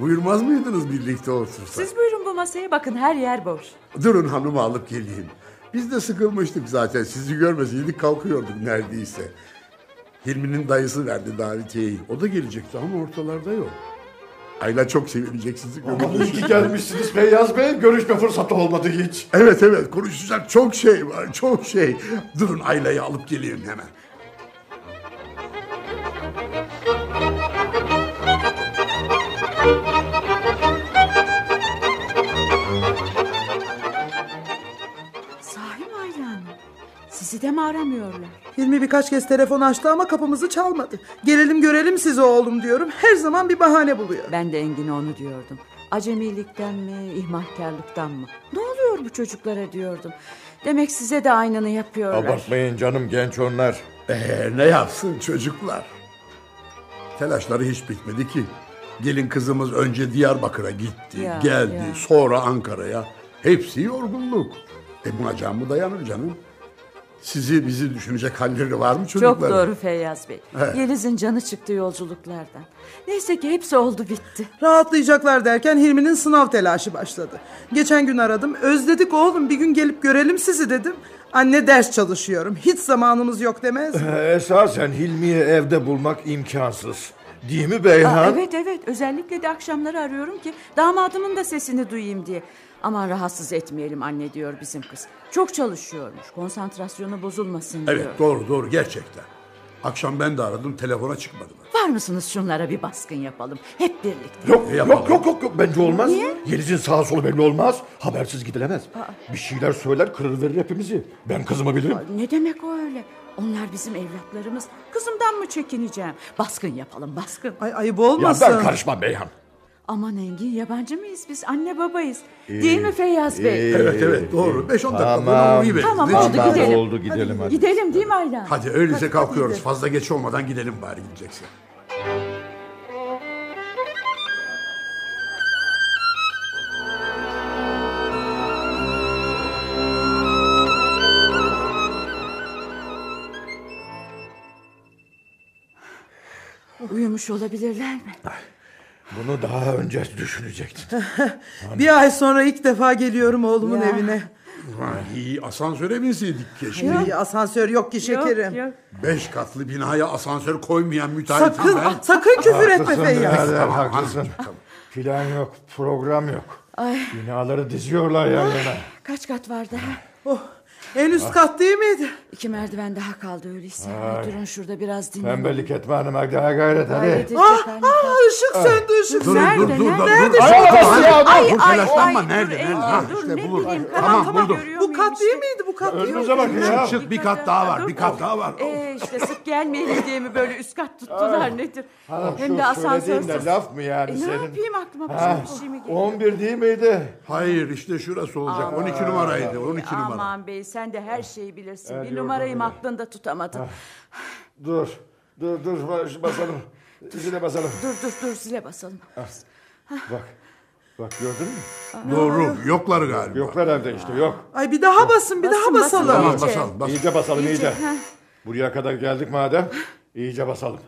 Buyurmaz mıydınız birlikte otursak? Siz buyurun bu masaya bakın her yer boş. Durun hanımı alıp geleyim. Biz de sıkılmıştık zaten. Sizi görmeseydik kalkıyorduk neredeyse. Hilmi'nin dayısı verdi davetiyeyi. O da gelecekti ama ortalarda yok. Ayla çok sevinecek sizi Aman görünce. iyi ki gelmişsiniz Feyyaz Bey. Görüşme fırsatı olmadı hiç. Evet evet konuşacak çok şey var çok şey. Durun Ayla'yı alıp geleyim hemen. Sizi de mi aramıyorlar? Hilmi birkaç kez telefon açtı ama kapımızı çalmadı. Gelelim görelim sizi oğlum diyorum. Her zaman bir bahane buluyor. Ben de Engin'e onu diyordum. Acemilikten mi, ihmalkarlıktan mı? Ne oluyor bu çocuklara diyordum. Demek size de aynını yapıyorlar. Abartmayın canım genç onlar. Ee, ne yapsın çocuklar? Telaşları hiç bitmedi ki. Gelin kızımız önce Diyarbakır'a gitti, Ya, geldi, ya. sonra Ankara'ya. Hepsi yorgunluk. E buna can mı dayanır canım? Sizi bizi düşünecek halleri var mı çocuklar? Çok doğru Feyyaz Bey. Evet. Yeliz'in canı çıktı yolculuklardan. Neyse ki hepsi oldu bitti. Rahatlayacaklar derken Hilmi'nin sınav telaşı başladı. Geçen gün aradım. Özledik oğlum bir gün gelip görelim sizi dedim. Anne ders çalışıyorum. Hiç zamanımız yok demez mi? Ee, Esasen Hilmi'yi evde bulmak imkansız. Değil mi Beyhan? Aa, evet evet özellikle de akşamları arıyorum ki damadımın da sesini duyayım diye. Aman rahatsız etmeyelim anne diyor bizim kız. Çok çalışıyormuş konsantrasyonu bozulmasın diyor. Evet doğru doğru gerçekten. Akşam ben de aradım telefona çıkmadılar. Var mısınız şunlara bir baskın yapalım. Hep birlikte. Yok yok yok yok yok bence olmaz. Niye? Yeliz'in sağ solu belli olmaz. Habersiz gidilemez. Bir şeyler söyler kırır verir hepimizi. Ben kızımı bilirim. Ne demek o öyle? Onlar bizim evlatlarımız. Kızımdan mı çekineceğim? Baskın yapalım baskın. Ay ayıp Ya ben karışmam Beyhan. Aman Engin yabancı mıyız biz? Anne babayız. Değil mi Feyyaz Bey? Evet evet doğru. 5-10 dakika Tamam. tamam. uğrayıverin. Tamam Ne oldu çıkar? gidelim. oldu, gidelim hadi. Gidelim değil mi Ayla? Hadi öyleyse Hadi, kalkıyoruz. hadi. Fazla geç olmadan gidelim bari gidecekse. Uyumuş olabilirler mi? Bunu daha önce düşünecektin. [LAUGHS] bir ay sonra ilk defa geliyorum oğlumun Ya. evine. Ha, iyi asansöre binseydik keşke. Şimdi asansör yok ki şekerim. Yok, yok. Beş katlı binaya asansör koymayan müteahhitim Sakın, ben. sakın küfür etme Feyyaz. Tamam, haklısın. tamam. Plan yok, program yok. Ay. Binaları diziyorlar yan yana. Kaç kat var daha? Oh, en üst kat değil miydi? İki merdiven daha kaldı öyleyse. Ay. Oturun şurada biraz dinlenin. Tembellik etme hanım daha gayret hadi. Ah, ah, ışık söndü ışık Dur, söndü. dur, dur, dur, dur, Nerede dur. şu Ay, ay, ay, Ay, ay, Nerede, dur, nerede? Ha, dur, işte ne bulur. bileyim, Tamam, tamam, buldum. Bu kat değil miydi bu kat değil miydi? bakın ya. Çık bir kat daha var. Bir kat daha var. Ee, işte sık gelmeyelim diye mi böyle üst kat tuttular nedir? Hem de söylediğin asansörsüz. de laf mı yani E, ne senin? yapayım aklıma başka bir şey mi geliyor? 11 değil miydi? Hayır işte şurası olacak. 12 numaraydı. 12 numara. Aman bey sen de her şeyi bilirsin. Bir numarayı mı oradan aklında tutamadın? Dur, dur, dur bas- basalım. Zile basalım. Dur dur dur zile basalım. Bak, bak gördün mü? Doğru. Yoklar galiba. Yoklar evde işte yok. Ay bir daha basın bir Basın, daha basın. basalım. Tamam İyice. basalım. basalım. İyice basalım İyice. Buraya kadar geldik madem. iyice basalım.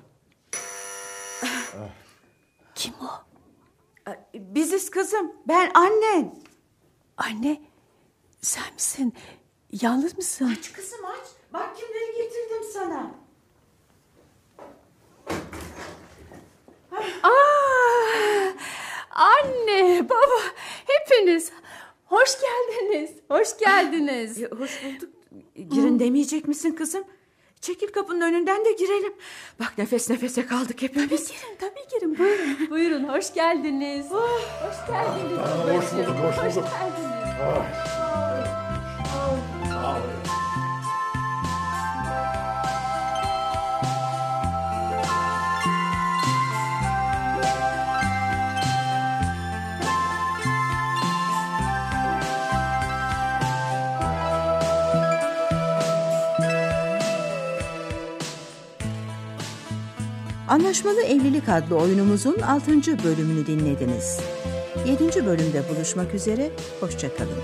Kim o? Biziz kızım. Ben annen. Anne sen misin? Yalnız mısın? Aç kızım aç. Bak kimleri getirdim sana. Aa, anne, baba, hepiniz. Hoş geldiniz. Hoş geldiniz. Hoş bulduk. Girin demeyecek misin kızım? Çekil kapının önünden de girelim. Bak nefes nefese kaldık hepimiz. Girin tabii girin. Buyurun. Buyurun hoş geldiniz. Hoş geldiniz. hoş bulduk, hoş Hoş bulduk. geldiniz. Anlaşmalı Evlilik adlı oyunumuzun 6. bölümünü dinlediniz. 7. bölümde buluşmak üzere, hoşçakalın.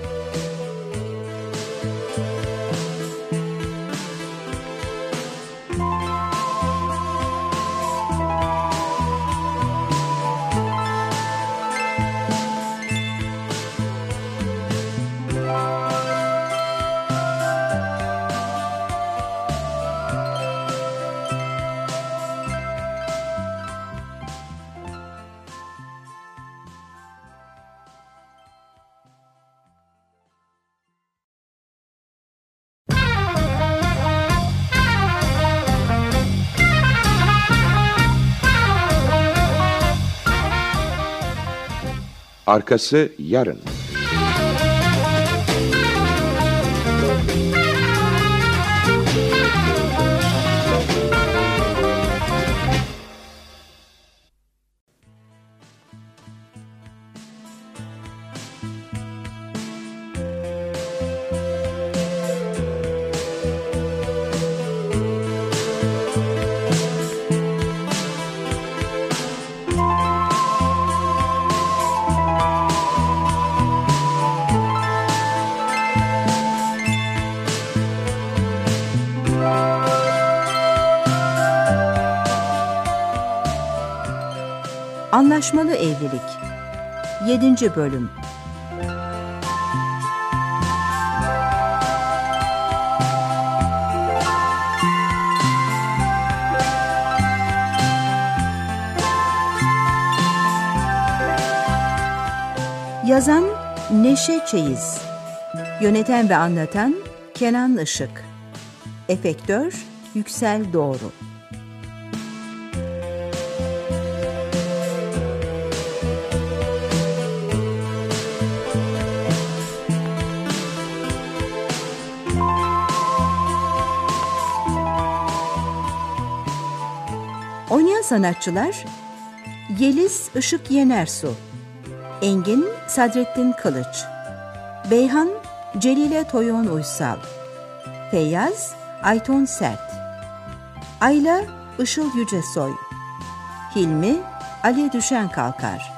Arkası yarın. Anlaşmalı Evlilik. 7. Bölüm. Yazan Neşe Çeyiz. Yöneten ve anlatan Kenan Işık. Efektör Yüksel Doğru sanatçılar Yeliz Işık Yenersu, Engin Sadrettin Kılıç, Beyhan Celile Toyon Uysal, Feyyaz Ayton Sert, Ayla Işıl Yücesoy, Hilmi Ali Düşen Kalkar,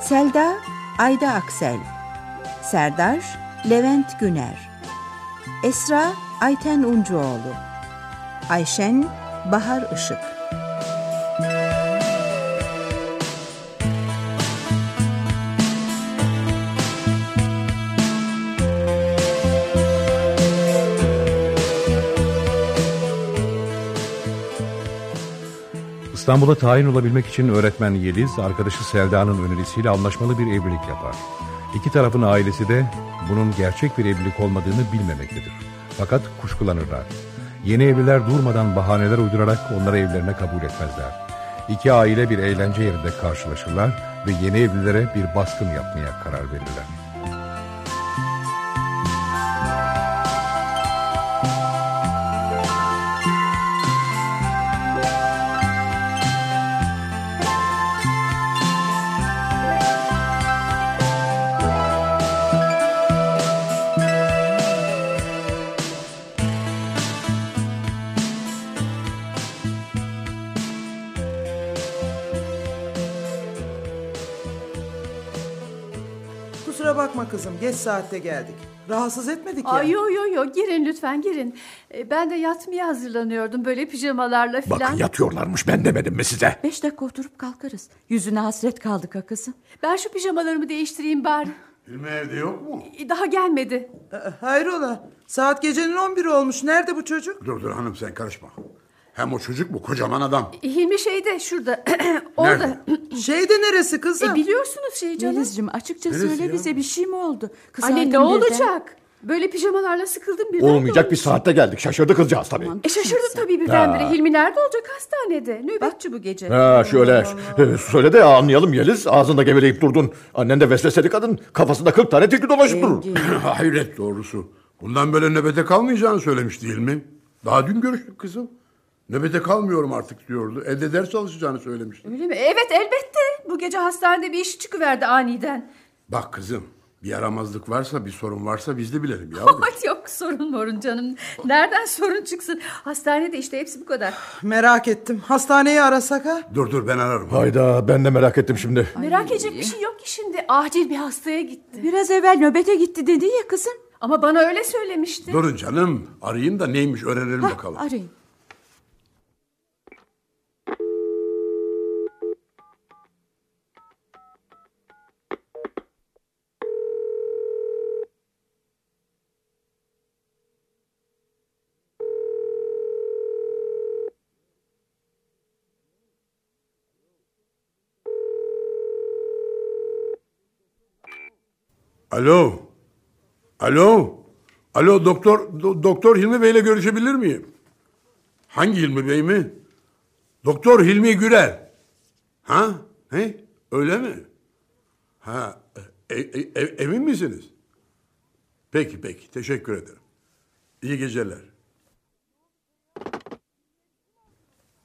Selda Ayda Aksel, Serdar Levent Güner, Esra Ayten Uncuoğlu, Ayşen Bahar Işık. İstanbul'a tayin olabilmek için öğretmen Yeliz, arkadaşı Selda'nın önerisiyle anlaşmalı bir evlilik yapar. İki tarafın ailesi de bunun gerçek bir evlilik olmadığını bilmemektedir. Fakat kuşkulanırlar. Yeni evliler durmadan bahaneler uydurarak onları evlerine kabul etmezler. İki aile bir eğlence yerinde karşılaşırlar ve yeni evlilere bir baskın yapmaya karar verirler. Saatte geldik. Rahatsız etmedik ya. Ay yo yo yo girin lütfen girin. E, Ben de yatmaya hazırlanıyordum böyle pijamalarla filan. Bakın yatıyorlarmış ben demedim mi size? Beş dakika oturup kalkarız. Yüzüne hasret kaldık ha kızım. Ben şu pijamalarımı değiştireyim bari. Hilmi evde yok mu? E, Daha gelmedi. Hayrola saat gecenin 11'i olmuş. Nerede bu çocuk? Dur dur hanım sen karışma. Hem o çocuk bu kocaman adam. Hilmi şeyde şurada. [CLEARS THROAT] Orada. [CLEARS THROAT] Şeyde neresi kızım? E, biliyorsunuz şeyi canım. Yelizciğim açıkça Neresi söyle ya? bize bir şey mi oldu? Anne Kızardın ne birden. olacak? Böyle pijamalarla sıkıldım birden. Olmayacak bir saatte geldik. Şaşırdı kızcağız tabii. E şaşırdım tabii birdenbire. Ya. Hilmi nerede olacak hastanede? Nöbetçi bu gece. Ha şöyle e, söyle de anlayalım Yeliz. Ağzında geveleyip durdun. Annen de vesveseli kadın. Kafasında 40 tane tilki dolaşıp durur. [LAUGHS] Hayret doğrusu. Bundan böyle nöbete kalmayacağını söylemiş değil mi? Daha dün görüştük kızım. Nöbete kalmıyorum artık diyordu. Evde ders çalışacağını söylemişti. Öyle mi? Evet elbette. Bu gece hastanede bir işi çıkıverdi aniden. Bak kızım bir yaramazlık varsa bir sorun varsa biz de bilelim yavrum. [LAUGHS] Yok sorun morun canım. Nereden sorun çıksın? Hastanede işte hepsi bu kadar. Merak ettim. Hastaneyi arasak ha? dur dur ben ararım. Hayda ben de merak ettim şimdi. Merak edecek bir şey yok ki şimdi. Acil bir hastaya gitti. Biraz evvel nöbete gitti dedi ya kızım. Ama bana öyle söylemişti. Durun canım arayayım da neymiş öğrenelim bakalım. Arayın. Alo. Alo. Alo doktor do- doktor Hilmi Bey'le görüşebilir miyim? Hangi Hilmi Bey mi? Doktor Hilmi Gürel. Ha? He? Öyle mi? Ha, e- e- e- emin misiniz? Peki peki teşekkür ederim. İyi geceler.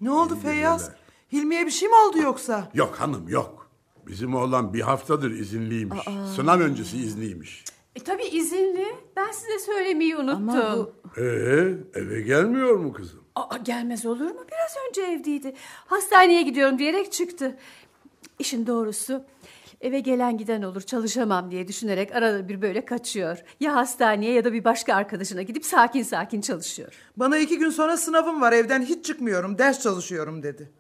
Ne oldu Feyyaz? Hilmi'ye bir şey mi oldu yoksa? Yok hanım yok. Bizim oğlan bir haftadır izinliymiş. Sınav öncesi izniymiş. E tabii izinli. Ben size söylemeyi unuttum. Ama bu- Ee, eve gelmiyor mu kızım? Aa, gelmez olur mu? Biraz önce evdeydi. Hastaneye gidiyorum diyerek çıktı. İşin doğrusu eve gelen giden olur çalışamam diye düşünerek arada bir böyle kaçıyor. Ya hastaneye ya da bir başka arkadaşına gidip sakin sakin çalışıyor. Bana iki gün sonra sınavım var evden hiç çıkmıyorum ders çalışıyorum dedi.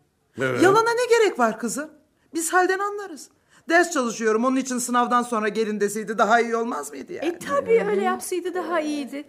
Evet. Yalana ne gerek var kızım? Biz halden anlarız. Ders çalışıyorum onun için sınavdan sonra gelin deseydi daha iyi olmaz mıydı yani? E tabii öyle yapsaydı daha iyiydi.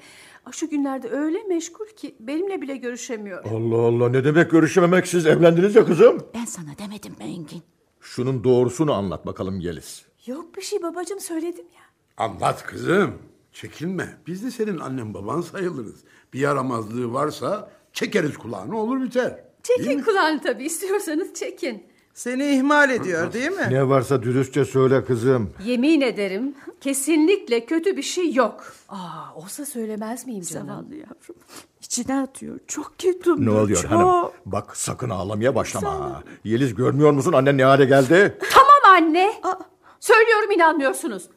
Şu günlerde öyle meşgul ki benimle bile görüşemiyor. Allah Allah ne demek görüşememek siz evlendiniz ya kızım. Ben sana demedim mi Engin? Şunun doğrusunu anlat bakalım Yeliz. Yok bir şey babacığım söyledim ya. Anlat kızım. Çekinme. Biz de senin annen baban sayılırız. Bir yaramazlığı varsa çekeriz kulağını olur biter. Çekin kulağını tabii istiyorsanız çekin. Seni ihmal ediyor değil mi? Ne varsa dürüstçe söyle kızım. Yemin ederim kesinlikle kötü bir şey yok. Aa, olsa söylemez miyim canım? Zavallı yavrum. İçine atıyor. Çok kötü. Ne oluyor çok. hanım? Bak sakın ağlamaya başlama. ha. Yeliz görmüyor musun annen ne hale geldi? Tamam anne. Söylüyorum inanmıyorsunuz.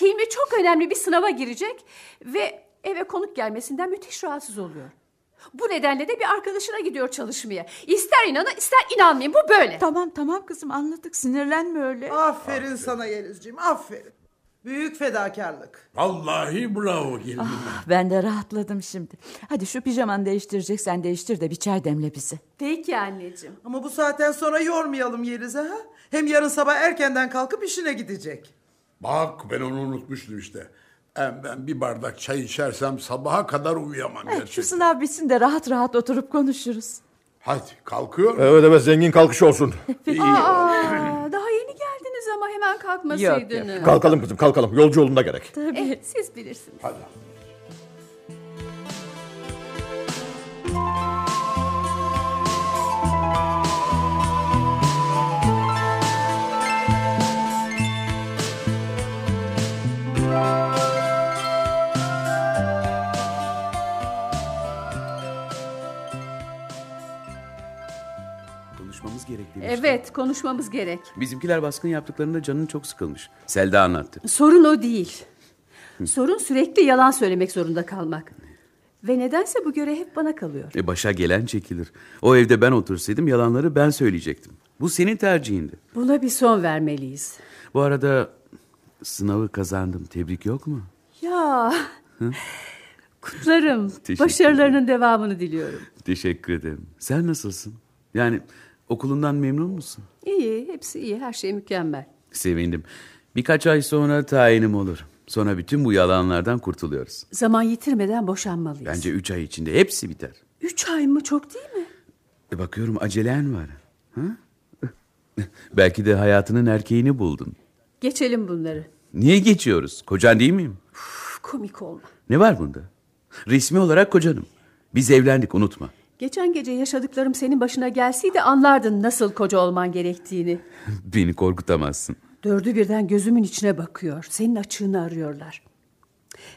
Hilmi çok önemli bir sınava girecek ve eve konuk gelmesinden müthiş rahatsız oluyor. Bu nedenle de bir arkadaşına gidiyor çalışmaya. İster inanın ister inanmayın bu böyle. Tamam tamam kızım anladık sinirlenme öyle. Aferin sana Yelizciğim aferin. Büyük fedakarlık. Vallahi bravo gelin. Ben de rahatladım şimdi. Hadi şu pijamanı değiştireceksen değiştir de bir çay demle bize. Peki anneciğim. Ama bu saatten sonra yormayalım Yeliz'e ha. Hem yarın sabah erkenden kalkıp işine gidecek. Bak ben onu unutmuştum işte. Hem ben bir bardak çay içersem sabaha kadar uyuyamam Ay, şu gerçekten. sınav bitsin de rahat rahat oturup konuşuruz. Hadi kalkıyor. Evet evet zengin kalkış olsun. [LAUGHS] Aa, daha yeni geldiniz ama hemen kalkmasaydınız. Kalkalım kızım kalkalım. Yolcu yolunda gerek. Eh, siz bilirsiniz. Hadi. Gerek demişti. Evet konuşmamız gerek. Bizimkiler baskın yaptıklarında canın çok sıkılmış. Selda anlattı. Sorun o değil. Sorun sürekli yalan söylemek zorunda kalmak. Ve nedense bu görev hep bana kalıyor. E başa gelen çekilir. O evde ben otursaydım yalanları ben söyleyecektim. Bu senin tercihindi. Buna bir son vermeliyiz. Bu arada sınavı kazandım. Tebrik yok mu? Ya Hı? [LAUGHS] kutlarım. Başarılarının devamını diliyorum. Teşekkür ederim. Sen nasılsın? Yani okulundan memnun musun? İyi, hepsi iyi. Her şey mükemmel. Sevindim. Birkaç ay sonra tayinim olur. Sonra bütün bu yalanlardan kurtuluyoruz. Zaman yitirmeden boşanmalıyız. Bence üç ay içinde hepsi biter. Üç ay mı çok değil mi? E bakıyorum acelen var. Ha? [LAUGHS] Belki de hayatının erkeğini buldun. Geçelim bunları. Niye geçiyoruz? Kocan değil miyim? Uf, komik olma. Ne var bunda? Resmi olarak kocanım. Biz evlendik unutma. Geçen gece yaşadıklarım senin başına gelseydi anlardın nasıl koca olman gerektiğini. [LAUGHS] Beni korkutamazsın. Dördü birden gözümün içine bakıyor. Senin açığını arıyorlar.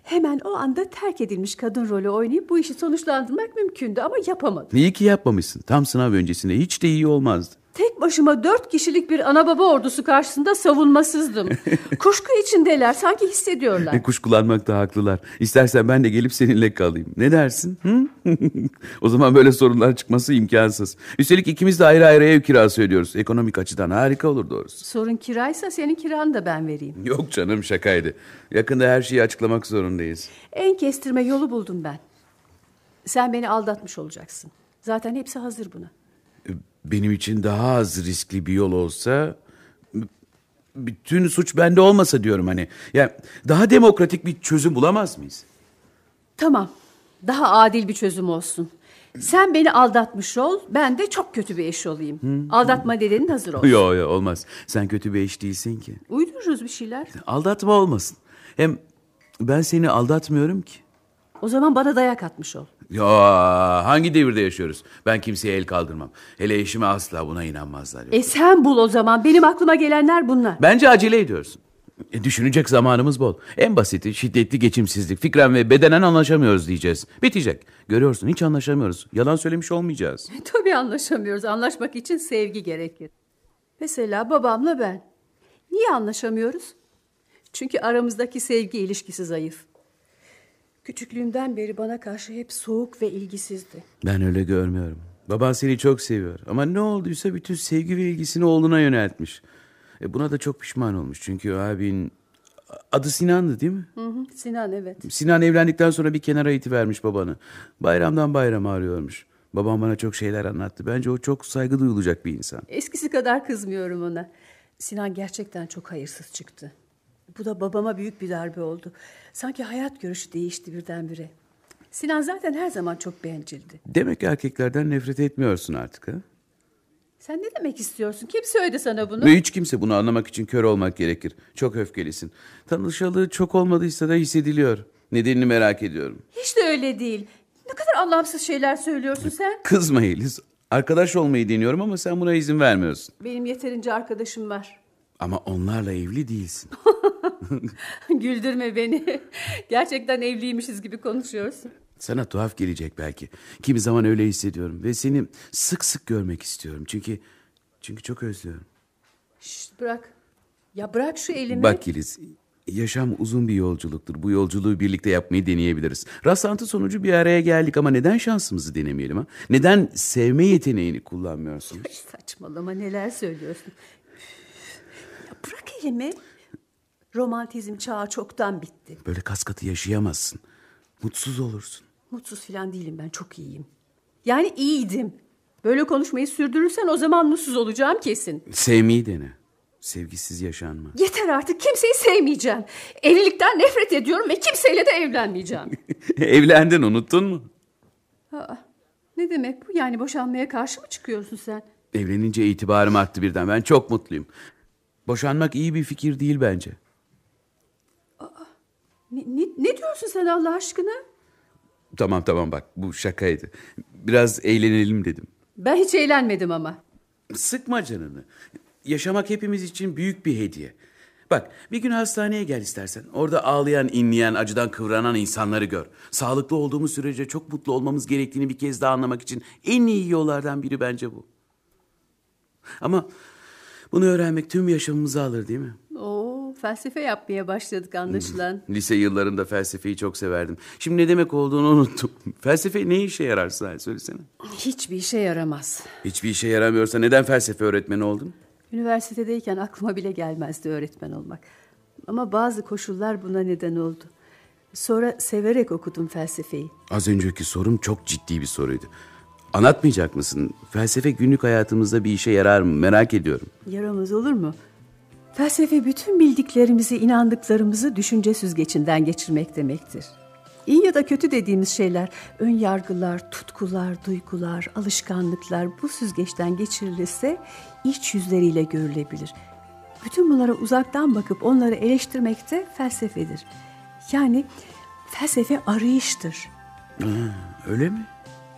Hemen o anda terk edilmiş kadın rolü oynayıp bu işi sonuçlandırmak mümkündü ama yapamadım. İyi ki yapmamışsın. Tam sınav öncesinde hiç de iyi olmazdı. Tek başıma dört kişilik bir ana baba ordusu karşısında savunmasızdım. [LAUGHS] Kuşku içindeler sanki hissediyorlar. Ne kuş kullanmakta haklılar. İstersen ben de gelip seninle kalayım. Ne dersin? Hı? [LAUGHS] o zaman böyle sorunlar çıkması imkansız. Üstelik ikimiz de ayrı ayrı ev kirası ödüyoruz. Ekonomik açıdan harika olur doğrusu. Sorun kiraysa senin kiranı da ben vereyim. Yok canım şakaydı. Yakında her şeyi açıklamak zorundayız. En kestirme yolu buldum ben. Sen beni aldatmış olacaksın. Zaten hepsi hazır buna. Benim için daha az riskli bir yol olsa... Bütün suç bende olmasa diyorum hani. Ya daha demokratik bir çözüm bulamaz mıyız? Tamam. Daha adil bir çözüm olsun. Sen beni aldatmış ol, ben de çok kötü bir eş olayım. Aldatma dedenin hazır olsun. Yok yok olmaz. Sen kötü bir eş değilsin ki. Uydururuz bir şeyler. Aldatma olmasın. Hem ben seni aldatmıyorum ki. O zaman bana dayak atmış ol. Ya hangi devirde yaşıyoruz? Ben kimseye el kaldırmam. Hele eşime asla buna inanmazlar. E sen bul o zaman. Benim aklıma gelenler bunlar. Bence acele ediyorsun. E, düşünecek zamanımız bol. En basiti şiddetli geçimsizlik. Fikren ve bedenen anlaşamıyoruz diyeceğiz. Bitecek. Görüyorsun hiç anlaşamıyoruz. Yalan söylemiş olmayacağız. Tabii anlaşamıyoruz. Anlaşmak için sevgi gerekir. Mesela babamla ben. Niye anlaşamıyoruz? Çünkü aramızdaki sevgi ilişkisi zayıf. Küçüklüğümden beri bana karşı hep soğuk ve ilgisizdi. Ben öyle görmüyorum. Baban seni çok seviyor. Ama ne olduysa bütün sevgi ve ilgisini oğluna yöneltmiş. E buna da çok pişman olmuş. Çünkü abin adı Sinan'dı değil mi? Hı hı, Sinan evet. Sinan evlendikten sonra bir kenara itivermiş babanı. Bayramdan bayrama arıyormuş. Babam bana çok şeyler anlattı. Bence o çok saygı duyulacak bir insan. Eskisi kadar kızmıyorum ona. Sinan gerçekten çok hayırsız çıktı. Bu da babama büyük bir darbe oldu. Sanki hayat görüşü değişti birdenbire. Sinan zaten her zaman çok bencildi. Demek erkeklerden nefret etmiyorsun artık ha? Sen ne demek istiyorsun? Kim söyledi sana bunu? Ve hiç kimse bunu anlamak için kör olmak gerekir. Çok öfkelisin. Tanışalı çok olmadıysa da hissediliyor. Nedenini merak ediyorum. Hiç de öyle değil. Ne kadar anlamsız şeyler söylüyorsun sen. Kızma Yeliz. Arkadaş olmayı deniyorum ama sen buna izin vermiyorsun. Benim yeterince arkadaşım var. Ama onlarla evli değilsin. [LAUGHS] [LAUGHS] Güldürme beni. Gerçekten evliymişiz gibi konuşuyorsun. Sana tuhaf gelecek belki. Kimi zaman öyle hissediyorum ve seni sık sık görmek istiyorum. Çünkü çünkü çok özlüyorum. Şşt bırak. Ya bırak şu elimi. Bak Yeliz, yaşam uzun bir yolculuktur. Bu yolculuğu birlikte yapmayı deneyebiliriz. Rastlantı sonucu bir araya geldik ama neden şansımızı denemeyelim ha? Neden sevme yeteneğini kullanmıyorsunuz? Ay, saçmalama neler söylüyorsun. Bırak elimi. Romantizm çağı çoktan bitti. Böyle kas katı yaşayamazsın. Mutsuz olursun. Mutsuz falan değilim ben çok iyiyim. Yani iyiydim. Böyle konuşmayı sürdürürsen o zaman mutsuz olacağım kesin. Sevmeyi dene. Sevgisiz yaşanmaz. Yeter artık kimseyi sevmeyeceğim. Evlilikten nefret ediyorum ve kimseyle de evlenmeyeceğim. [LAUGHS] Evlendin unuttun mu? Aa, ne demek bu yani boşanmaya karşı mı çıkıyorsun sen? Evlenince itibarım arttı birden. Ben çok mutluyum. Boşanmak iyi bir fikir değil bence. Ne, ne, ne diyorsun sen Allah aşkına? Tamam tamam bak bu şakaydı. Biraz eğlenelim dedim. Ben hiç eğlenmedim ama. Sıkma canını. Yaşamak hepimiz için büyük bir hediye. Bak bir gün hastaneye gel istersen. Orada ağlayan, inleyen, acıdan kıvranan insanları gör. Sağlıklı olduğumuz sürece çok mutlu olmamız gerektiğini bir kez daha anlamak için en iyi yollardan biri bence bu. Ama bunu öğrenmek tüm yaşamımızı alır değil mi? Oo, felsefe yapmaya başladık anlaşılan. Lise yıllarında felsefeyi çok severdim. Şimdi ne demek olduğunu unuttum. [LAUGHS] Felsefe ne işe yarar Sahil söylesene. Hiçbir işe yaramaz. Hiçbir işe yaramıyorsa neden felsefe öğretmeni oldun? Üniversitedeyken aklıma bile gelmezdi öğretmen olmak. Ama bazı koşullar buna neden oldu. Sonra severek okudum felsefeyi. Az önceki sorum çok ciddi bir soruydu. Anlatmayacak mısın? Felsefe günlük hayatımızda bir işe yarar mı? Merak ediyorum. Yaramaz olur mu? Felsefe bütün bildiklerimizi, inandıklarımızı düşünce süzgecinden geçirmek demektir. İyi ya da kötü dediğimiz şeyler, ön yargılar, tutkular, duygular, alışkanlıklar bu süzgeçten geçirilirse iç yüzleriyle görülebilir. Bütün bunlara uzaktan bakıp onları eleştirmek de felsefedir. Yani felsefe arayıştır. Ha, öyle mi?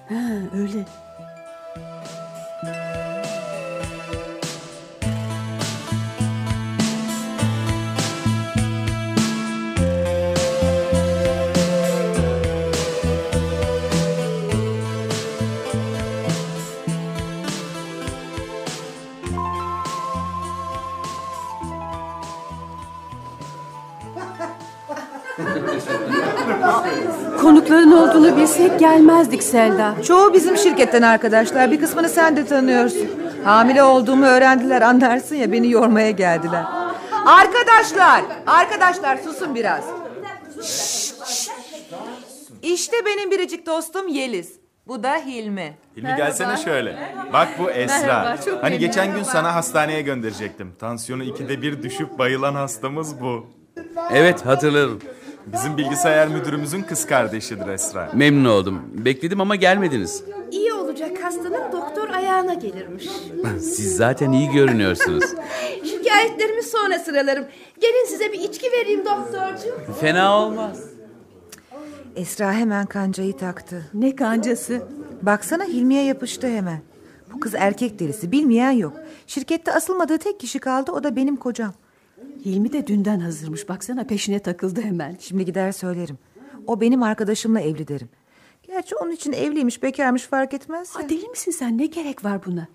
Ha, öyle. [LAUGHS] Konukların olduğunu bilsek gelmezdik Selda. Çoğu bizim şirketten arkadaşlar. Bir kısmını sen de tanıyorsun. Hamile olduğumu öğrendiler anlarsın ya beni yormaya geldiler. Arkadaşlar, arkadaşlar susun biraz. Şşş. İşte benim biricik dostum Yeliz. Bu da Hilmi. Hilmi gelsene şöyle. Bak bu Esra. Merhaba, çok hani memnun. geçen gün Merhaba. sana hastaneye gönderecektim. Tansiyonu ikide bir düşüp bayılan hastamız bu. Evet hatırlarım. Bizim bilgisayar müdürümüzün kız kardeşidir Esra. Memnun oldum. Bekledim ama gelmediniz. İyi olacak hastanın doktor ayağına gelirmiş. Siz zaten iyi görünüyorsunuz. [LAUGHS] Şikayetlerimi sonra sıralarım. Gelin size bir içki vereyim doktorcuğum. Fena olmaz. Esra hemen kancayı taktı. Ne kancası? Baksana Hilmi'ye yapıştı hemen. Bu kız erkek delisi bilmeyen yok. Şirkette asılmadığı tek kişi kaldı o da benim kocam. Hilmi de dünden hazırmış. Baksana peşine takıldı hemen. Şimdi gider söylerim. O benim arkadaşımla evli derim. Gerçi onun için evliymiş bekarmış fark etmez. Ha, deli misin sen? Ne gerek var buna?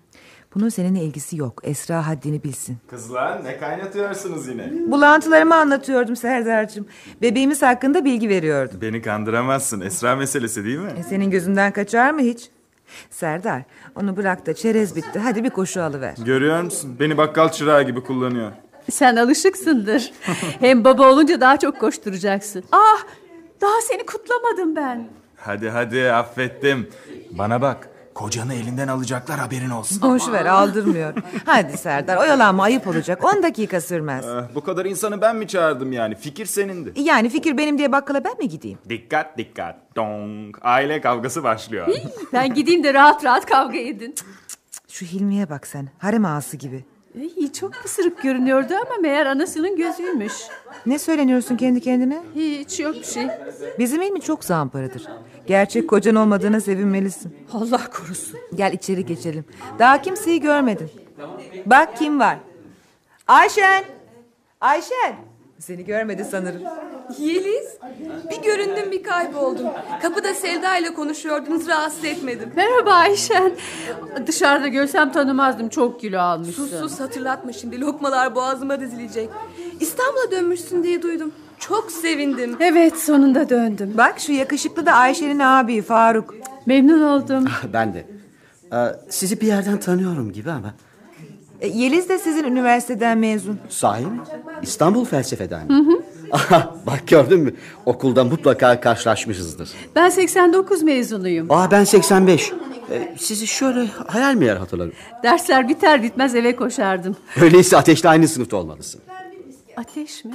Bunun seninle ilgisi yok. Esra haddini bilsin. Kızlar ne kaynatıyorsunuz yine? Bulantılarımı anlatıyordum Serdar'cığım. Bebeğimiz hakkında bilgi veriyordum. Beni kandıramazsın. Esra meselesi değil mi? E, senin gözünden kaçar mı hiç? Serdar onu bırak da çerez bitti. Hadi bir koşu alıver. Görüyor musun? Beni bakkal çırağı gibi kullanıyor. Sen alışıksındır. [LAUGHS] Hem baba olunca daha çok koşturacaksın. Ah daha seni kutlamadım ben. Hadi hadi affettim. Bana bak. Kocanı elinden alacaklar haberin olsun. Boş ver aldırmıyor. Hadi Serdar oyalanma ayıp olacak. 10 dakika sürmez. Ah, bu kadar insanı ben mi çağırdım yani? Fikir senindi. Yani fikir benim diye bakkala ben mi gideyim? Dikkat dikkat. Dong. Aile kavgası başlıyor. Ben gideyim de rahat rahat kavga edin. Şu Hilmi'ye bak sen. Harem ağası gibi. İyi, çok pısırık görünüyordu ama meğer anasının gözüymüş. Ne söyleniyorsun kendi kendine? Hiç yok bir şey. Bizim ilmi çok zamparadır. Gerçek kocan olmadığına sevinmelisin. Allah korusun. Gel içeri geçelim. Daha kimseyi görmedin. Bak kim var. Ayşen. Ayşen. Seni görmedi sanırım. Yeliz, bir göründüm bir kayboldum. Kapıda Selda ile konuşuyordunuz, rahatsız etmedim. Merhaba Ayşen. Dışarıda görsem tanımazdım. Çok kilo almışsın. Sus sus hatırlatma şimdi lokmalar boğazıma dizilecek. İstanbul'a dönmüşsün diye duydum. Çok sevindim. Evet sonunda döndüm. Bak şu yakışıklı da Ayşe'nin abi Faruk. Memnun oldum. [LAUGHS] Ben de. Ee, sizi bir yerden tanıyorum gibi ama. E, Yeliz de sizin üniversiteden mezun. Sahi mi? İstanbul felsefeden mi? Aha, bak gördün mü? Okulda mutlaka karşılaşmışızdır. Ben 89 mezunuyum. Aa ben 85. Ee, sizi şöyle hayal mi yer hatırlarım. Dersler biter bitmez eve koşardım. Öyleyse ateşle aynı sınıfta olmalısın. Ateş mi?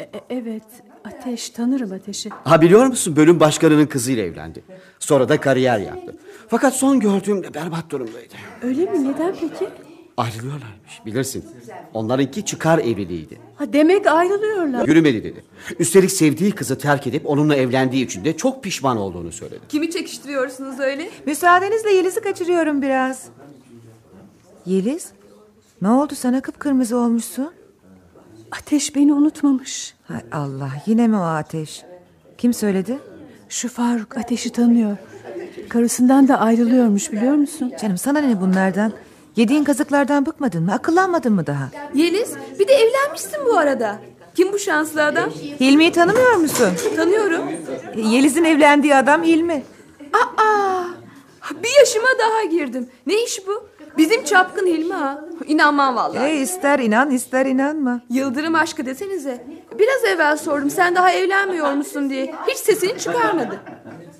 E- e- evet ateş tanırım ateşi. Ha biliyor musun bölüm başkanının kızıyla evlendi. Sonra da kariyer yaptı. Fakat son gördüğümde berbat durumdaydı. Öyle mi neden peki? Ayrılıyorlarmış bilirsin. Onlarınki çıkar evliliğiydi. Ha demek ayrılıyorlar. Yürümedi dedi. Üstelik sevdiği kızı terk edip onunla evlendiği için de çok pişman olduğunu söyledi. Kimi çekiştiriyorsunuz öyle? Müsaadenizle Yeliz'i kaçırıyorum biraz. Yeliz? Ne oldu sana kıpkırmızı olmuşsun? Ateş beni unutmamış. Hay Allah yine mi o ateş? Kim söyledi? Şu Faruk ateşi tanıyor. Karısından da ayrılıyormuş biliyor musun? Canım sana ne bunlardan? Yediğin kazıklardan bıkmadın mı? Akıllanmadın mı daha? Yeliz bir de evlenmişsin bu arada. Kim bu şanslı adam? Hilmi'yi tanımıyor musun? Tanıyorum. Yeliz'in evlendiği adam Hilmi. Aa, bir yaşıma daha girdim. Ne iş bu? Bizim çapkın Hilmi ha. İnanmam vallahi. E, ister inan ister inanma. Yıldırım aşkı desenize. Biraz evvel sordum sen daha evlenmiyor musun diye. Hiç sesini çıkarmadı.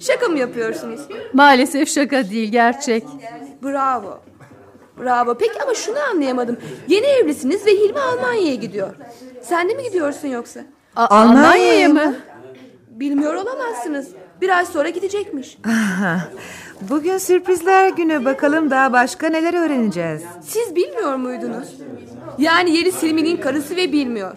Şaka mı yapıyorsunuz? Maalesef şaka değil gerçek. Bravo. Bravo. Peki ama şunu anlayamadım. Yeni evlisiniz ve Hilmi Almanya'ya gidiyor. Sen de mi gidiyorsun yoksa? A- Almanya'ya mı? Bilmiyor olamazsınız. Bir ay sonra gidecekmiş. Aha, Bugün sürprizler günü bakalım daha başka neler öğreneceğiz. Siz bilmiyor muydunuz? Yani Yeliz Hilmi'nin karısı ve bilmiyor.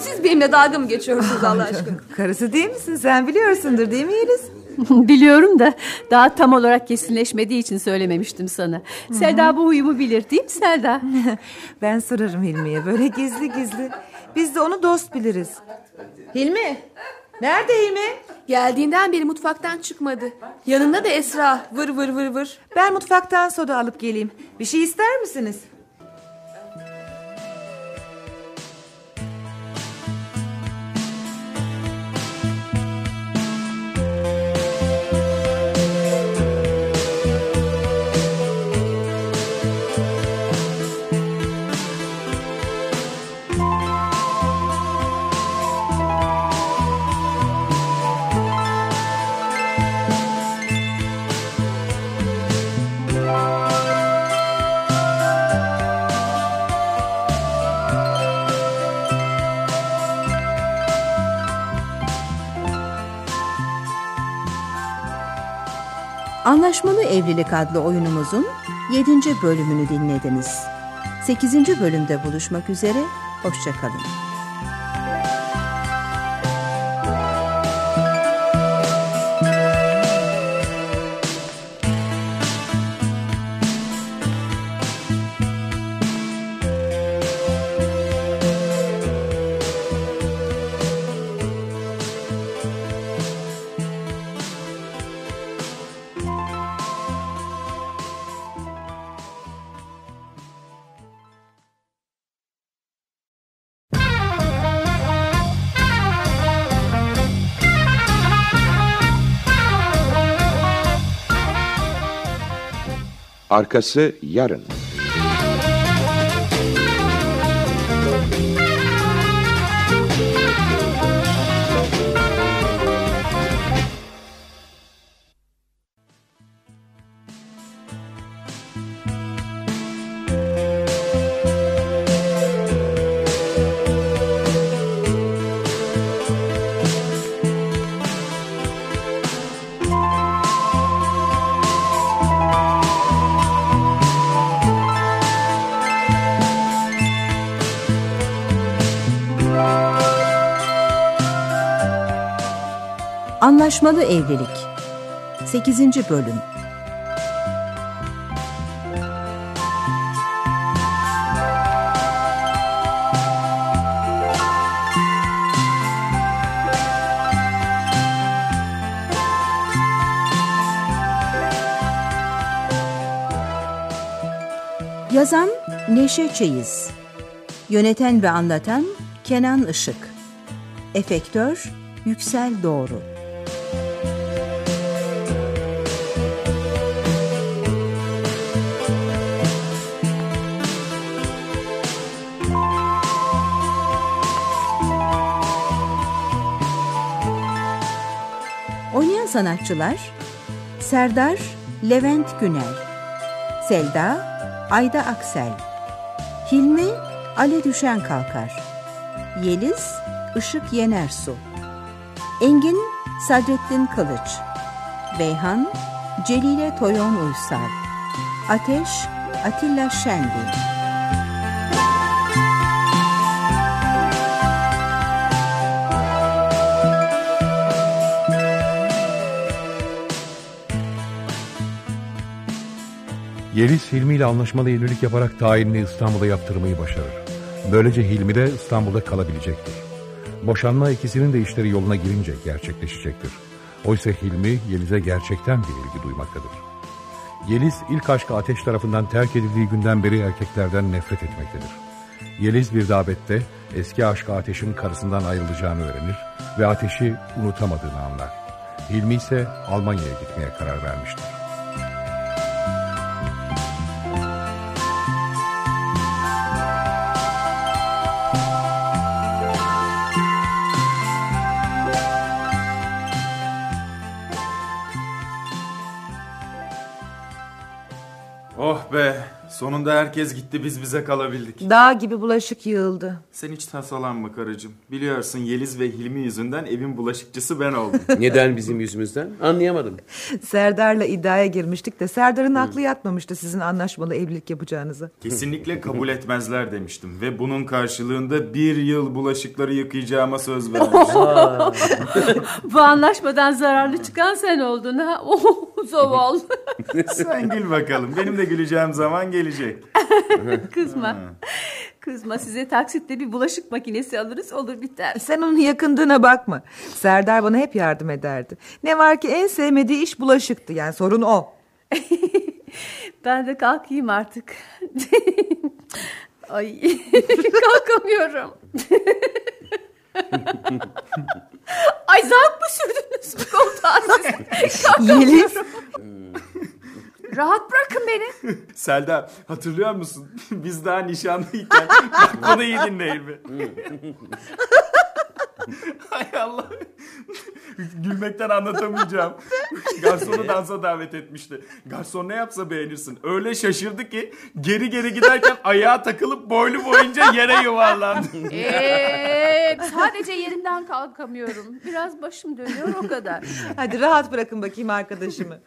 Siz benimle dalga mı geçiyorsunuz Allah aşkına? Karısı değil misin sen biliyorsundur değil mi Yeliz? [LAUGHS] Biliyorum da daha tam olarak kesinleşmediği için söylememiştim sana. Selda bu huyumu bilir değil mi Selda? [LAUGHS] ben sorarım Hilmi'ye böyle gizli gizli. Biz de onu dost biliriz. Hilmi nerede Hilmi? Geldiğinden beri mutfaktan çıkmadı. Yanında da Esra vır vır vır vır. Ben mutfaktan soda alıp geleyim. Bir şey ister misiniz? Anlaşmalı Evlilik adlı oyunumuzun 7. bölümünü dinlediniz. 8. bölümde buluşmak üzere, hoşçakalın. Arkası yarın. Anlaşmalı Evlilik. 8. Bölüm. Yazan Neşe Çeyiz. Yöneten ve anlatan Kenan Işık. Efektör Yüksel Doğru sanatçılar Serdar Levent Günel Selda Ayda Aksel Hilmi Ale Düşen Kalkar Yeliz Işık Yenersu Engin Sadrettin Kılıç Beyhan Celile Toyon Uysal Ateş Atilla Şendi Yeliz Hilmi ile anlaşmalı evlilik yaparak tayinini İstanbul'a yaptırmayı başarır. Böylece Hilmi de İstanbul'da kalabilecektir. Boşanma ikisinin de işleri yoluna girince gerçekleşecektir. Oysa Hilmi Yeliz'e gerçekten bir ilgi duymaktadır. Yeliz ilk aşkı Ateş tarafından terk edildiği günden beri erkeklerden nefret etmektedir. Yeliz bir davette eski aşkı Ateş'in karısından ayrılacağını öğrenir ve Ateş'i unutamadığını anlar. Hilmi ise Almanya'ya gitmeye karar vermiştir. Sonunda herkes gitti biz bize kalabildik. Dağ gibi bulaşık yığıldı. Sen hiç tasalanma karıcığım. Biliyorsun Yeliz ve Hilmi yüzünden evin bulaşıkçısı ben oldum. [LAUGHS] Neden bizim yüzümüzden? Anlayamadım. Serdar'la iddiaya girmiştik de Serdar'ın aklı yatmamıştı sizin anlaşmalı evlilik yapacağınıza. Kesinlikle kabul etmezler demiştim. Ve bunun karşılığında bir yıl bulaşıkları yıkayacağıma söz vermiştim. [LAUGHS] [LAUGHS] Bu anlaşmadan zararlı çıkan sen oldun ha. Oh, zavallı. Sen gül bakalım. Benim de güleceğim zaman gelecek. [LAUGHS] Kızma. Kızma size taksitle bir bulaşık makinesi alırız olur biter. Sen onun yakındığına bakma. Serdar bana hep yardım ederdi. Ne var ki en sevmediği iş bulaşıktı. Yani sorun o. [LAUGHS] Ben de kalkayım artık. [LAUGHS] Ay kalkamıyorum. Ay zank mı sürdünüz bu koltuğa siz? Kalkamıyorum. Rahat bırakın beni. [LAUGHS] Selda hatırlıyor musun? [LAUGHS] Biz daha nişanlıyken [LAUGHS] bak bunu iyi dinleyin mi? Hay Allah. Gülmekten anlatamayacağım. Garsonu dansa davet etmişti. Garson ne yapsa beğenirsin. Öyle şaşırdı ki geri geri giderken ayağa takılıp boylu boyunca yere yuvarlandı. Ee, sadece yerimden kalkamıyorum. Biraz başım dönüyor o kadar. Hadi rahat bırakın bakayım arkadaşımı.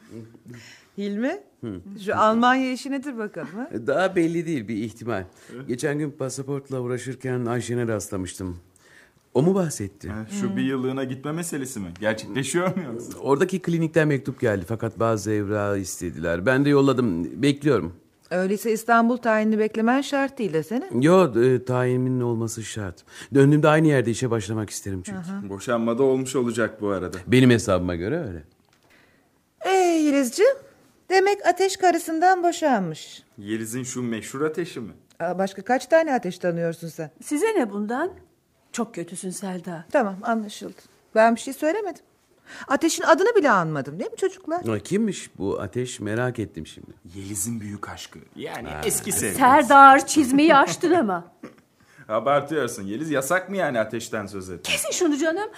Hilmi şu Almanya işi nedir bakalım ha? Daha belli değil bir ihtimal. Geçen gün pasaportla uğraşırken Ayşen'e rastlamıştım. O mu bahsetti? Şu bir yıllığına gitme meselesi mi? Gerçekleşiyor mu yoksa? Oradaki klinikten mektup geldi fakat bazı evrağı istediler. Ben de yolladım. Bekliyorum. Öyleyse İstanbul tayinini beklemen şart değil desene. Yo e, tayinimin olması şart. Döndüğümde aynı yerde işe başlamak isterim çünkü. Aha. Boşanmada olmuş olacak bu arada. Benim hesabıma göre öyle. Ee Yelizciğim demek ateş karısından boşanmış. Yeliz'in şu meşhur ateşi mi? Aa, Başka kaç tane ateş tanıyorsun sen? Size ne bundan? Çok kötüsün Selda. Tamam anlaşıldı. Ben bir şey söylemedim. Ateşin adını bile anmadım değil mi çocuklar? Ha, Kimmiş bu ateş merak ettim şimdi. Yeliz'in büyük aşkı. Yani eski sevgilisi. Serdar çizmeyi açtın ama. [LAUGHS] Abartıyorsun Yeliz. Yasak mı yani ateşten söz etmek? Kesin şunu canım.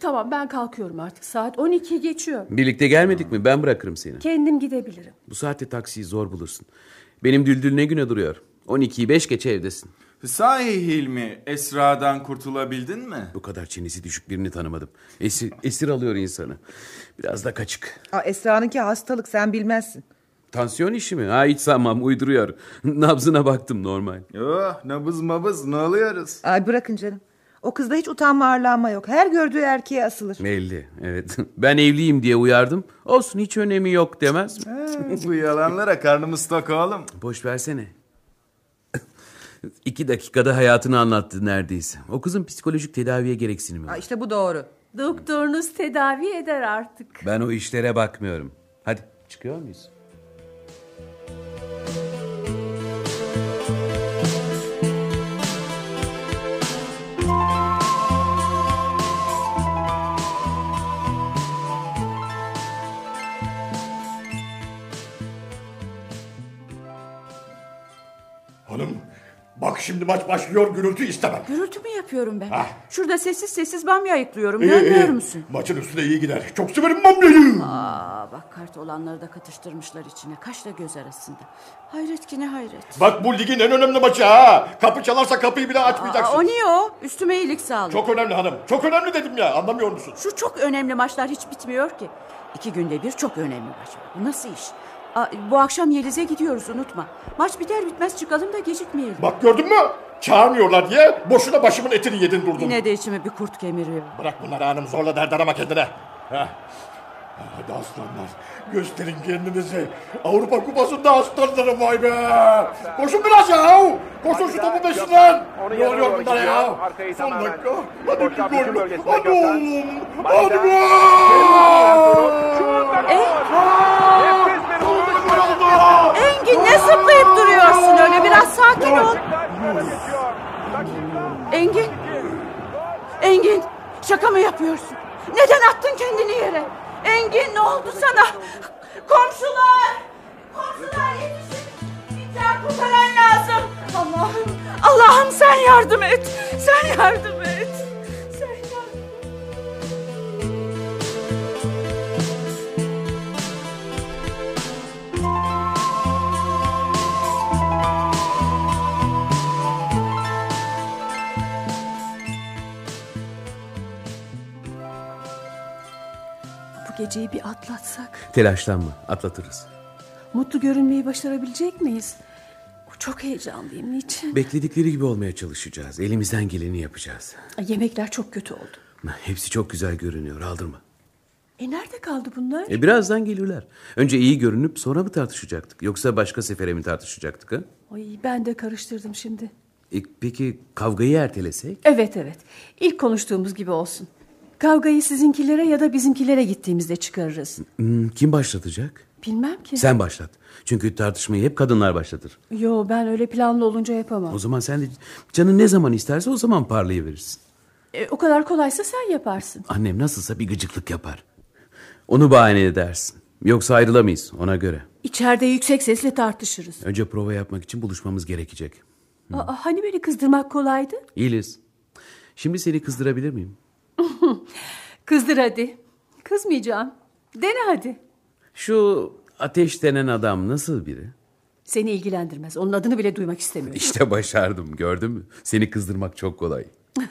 Tamam ben kalkıyorum artık. Saat 12 geçiyor. Birlikte gelmedik mi? Ben bırakırım seni. Kendim gidebilirim. Bu saatte taksiyi zor bulursun. Benim düldül ne güne duruyor? 12'yi 5 geçe evdesin. Sahi Hilmi, Esra'dan kurtulabildin mi? Bu kadar çenesi düşük birini tanımadım. Esir, esir alıyor insanı. Biraz da kaçık. Aa, Esra'nınki hastalık sen bilmezsin. Tansiyon işi mi? Ha hiç sanmam uyduruyor. [LAUGHS] Nabzına baktım normal. Oh, nabız mabız ne alıyoruz? Ay bırakın canım. O kızda hiç utanma arlanma yok. Her gördüğü erkeğe asılır. Belli evet. [LAUGHS] Ben evliyim diye uyardım. Olsun hiç önemi yok demez mi? [LAUGHS] Bu yalanlara karnımız tok oğlum. Boş versene. [LAUGHS] İki dakikada hayatını anlattı neredeyse. O kızın psikolojik tedaviye gereksinimi var. işte bu doğru. Doktorunuz tedavi eder artık. Ben o işlere bakmıyorum. Hadi çıkıyor muyuz? Bak şimdi maç başlıyor gürültü istemem. Gürültü mü yapıyorum ben? Ah. Şurada sessiz sessiz bamya ayıklıyorum. İyi, Görmüyor iyi. musun? Maçın üstüne iyi gider. Çok severim bamyayı. Aa, bak kart olanları da katıştırmışlar içine. Kaşla göz arasında. Hayret ki ne hayret. Bak bu ligin en önemli maçı ha. Kapı çalarsa kapıyı bile açmayacaksın. Aa, o niye o? Üstüme iyilik sağlık. Çok önemli hanım. Çok önemli dedim ya. Anlamıyor musun? Şu çok önemli maçlar hiç bitmiyor ki. İki günde bir çok önemli maç. Bu nasıl iş? Aa, bu akşam Yeliz'e gidiyoruz unutma. Maç biter bitmez çıkalım da gecikmeyelim. Bak gördün mü? Çağırmıyorlar diye boşuna başımın etini yedin durdun. Yine de içimi bir kurt kemiriyor. Bırak bunları hanım zorla dert arama kendine. Heh. Hadi aslanlar gösterin kendinizi. Avrupa kupasında aslanlarım vay be. Koşun biraz ya. Koşun şu topu peşinden. Ne oluyor bunlara ya? Son dakika. Hadi bir gol. Hadi oğlum. Hadi be. Engin ne zıplayıp duruyorsun öyle biraz sakin ol. Engin. Engin şaka mı yapıyorsun? Neden attın kendini yere? Engin ne oldu sana? Komşular! Komşular yetişin! Can kurtaran lazım. Allah'ım, Allah'ım sen yardım et. Sen yardım et. Geceyi bir atlatsak. Telaşlanma atlatırız. Mutlu görünmeyi başarabilecek miyiz? Çok heyecanlıyım. Niçin? Bekledikleri gibi olmaya çalışacağız. Elimizden geleni yapacağız. Yemekler çok kötü oldu. Hepsi çok güzel görünüyor aldırma. E nerede kaldı bunlar? E birazdan gelirler. Önce iyi görünüp sonra mı tartışacaktık? Yoksa başka sefere mi tartışacaktık ha? Ay, ben de karıştırdım şimdi. E, peki kavgayı ertelesek? Evet evet. İlk konuştuğumuz gibi olsun. Kavgayı sizinkilere ya da bizimkilere gittiğimizde çıkarırız. Hmm, kim başlatacak? Bilmem ki. Sen başlat. Çünkü tartışmayı hep kadınlar başlatır. Yo ben öyle planlı olunca yapamam. O zaman sen de canın ne zaman isterse o zaman parlayıverirsin. E, o kadar kolaysa sen yaparsın. Annem nasılsa bir gıcıklık yapar. Onu bahane edersin. Yoksa ayrılamayız ona göre. İçeride yüksek sesle tartışırız. Önce prova yapmak için buluşmamız gerekecek. Aa, hani beni kızdırmak kolaydı? İyiliz. Şimdi seni kızdırabilir miyim? [LAUGHS] Kızdır hadi. Kızmayacağım. Dene hadi. Şu ateş denen adam nasıl biri? Seni ilgilendirmez. Onun adını bile duymak istemiyorum. İşte başardım gördün mü? Seni kızdırmak çok kolay. [LAUGHS]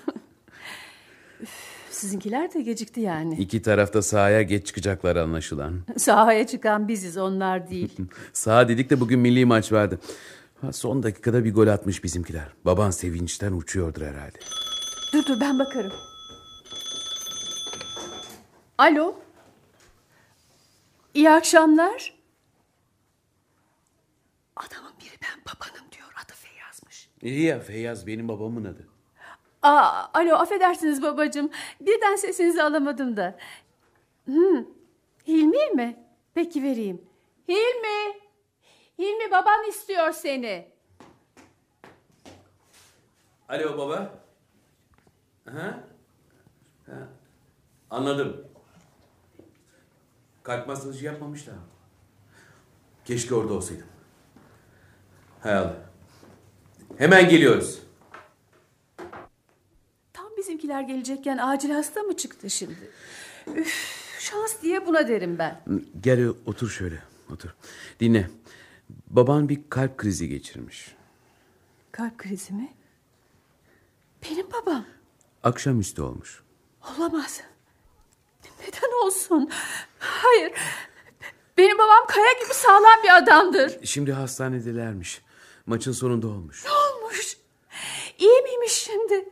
Sizinkiler de gecikti yani. İki tarafta sahaya geç çıkacaklar anlaşılan. [LAUGHS] Sahaya çıkan biziz onlar değil. Sağa dedik de bugün milli maç vardı. Ha, son dakikada bir gol atmış bizimkiler. Baban sevinçten uçuyordur herhalde. dur dur ben bakarım. Alo. İyi akşamlar. Adamın biri ben babanım diyor adı Feyyaz'mış. İyi ya Feyyaz benim babamın adı. Aa, alo affedersiniz babacığım. Birden sesinizi alamadım da. Hmm, Hilmi mi? Peki vereyim. Hilmi. Hilmi baban istiyor seni. Alo baba. Ha? ha. Anladım. Kalp masajı yapmamışlar. Keşke orada olsaydım. Hay Allah. Hemen geliyoruz. Tam bizimkiler gelecekken acil hasta mı çıktı şimdi? Üf, şans diye buna derim ben. Gel otur şöyle. Otur. Dinle. Baban bir kalp krizi geçirmiş. Kalp krizi mi? Benim babam. Akşamüstü olmuş. Olamaz. Neden olsun? Hayır. Benim babam kaya gibi sağlam bir adamdır. Şimdi hastanedelermiş. Maçın sonunda olmuş. Ne olmuş? İyi miymiş şimdi?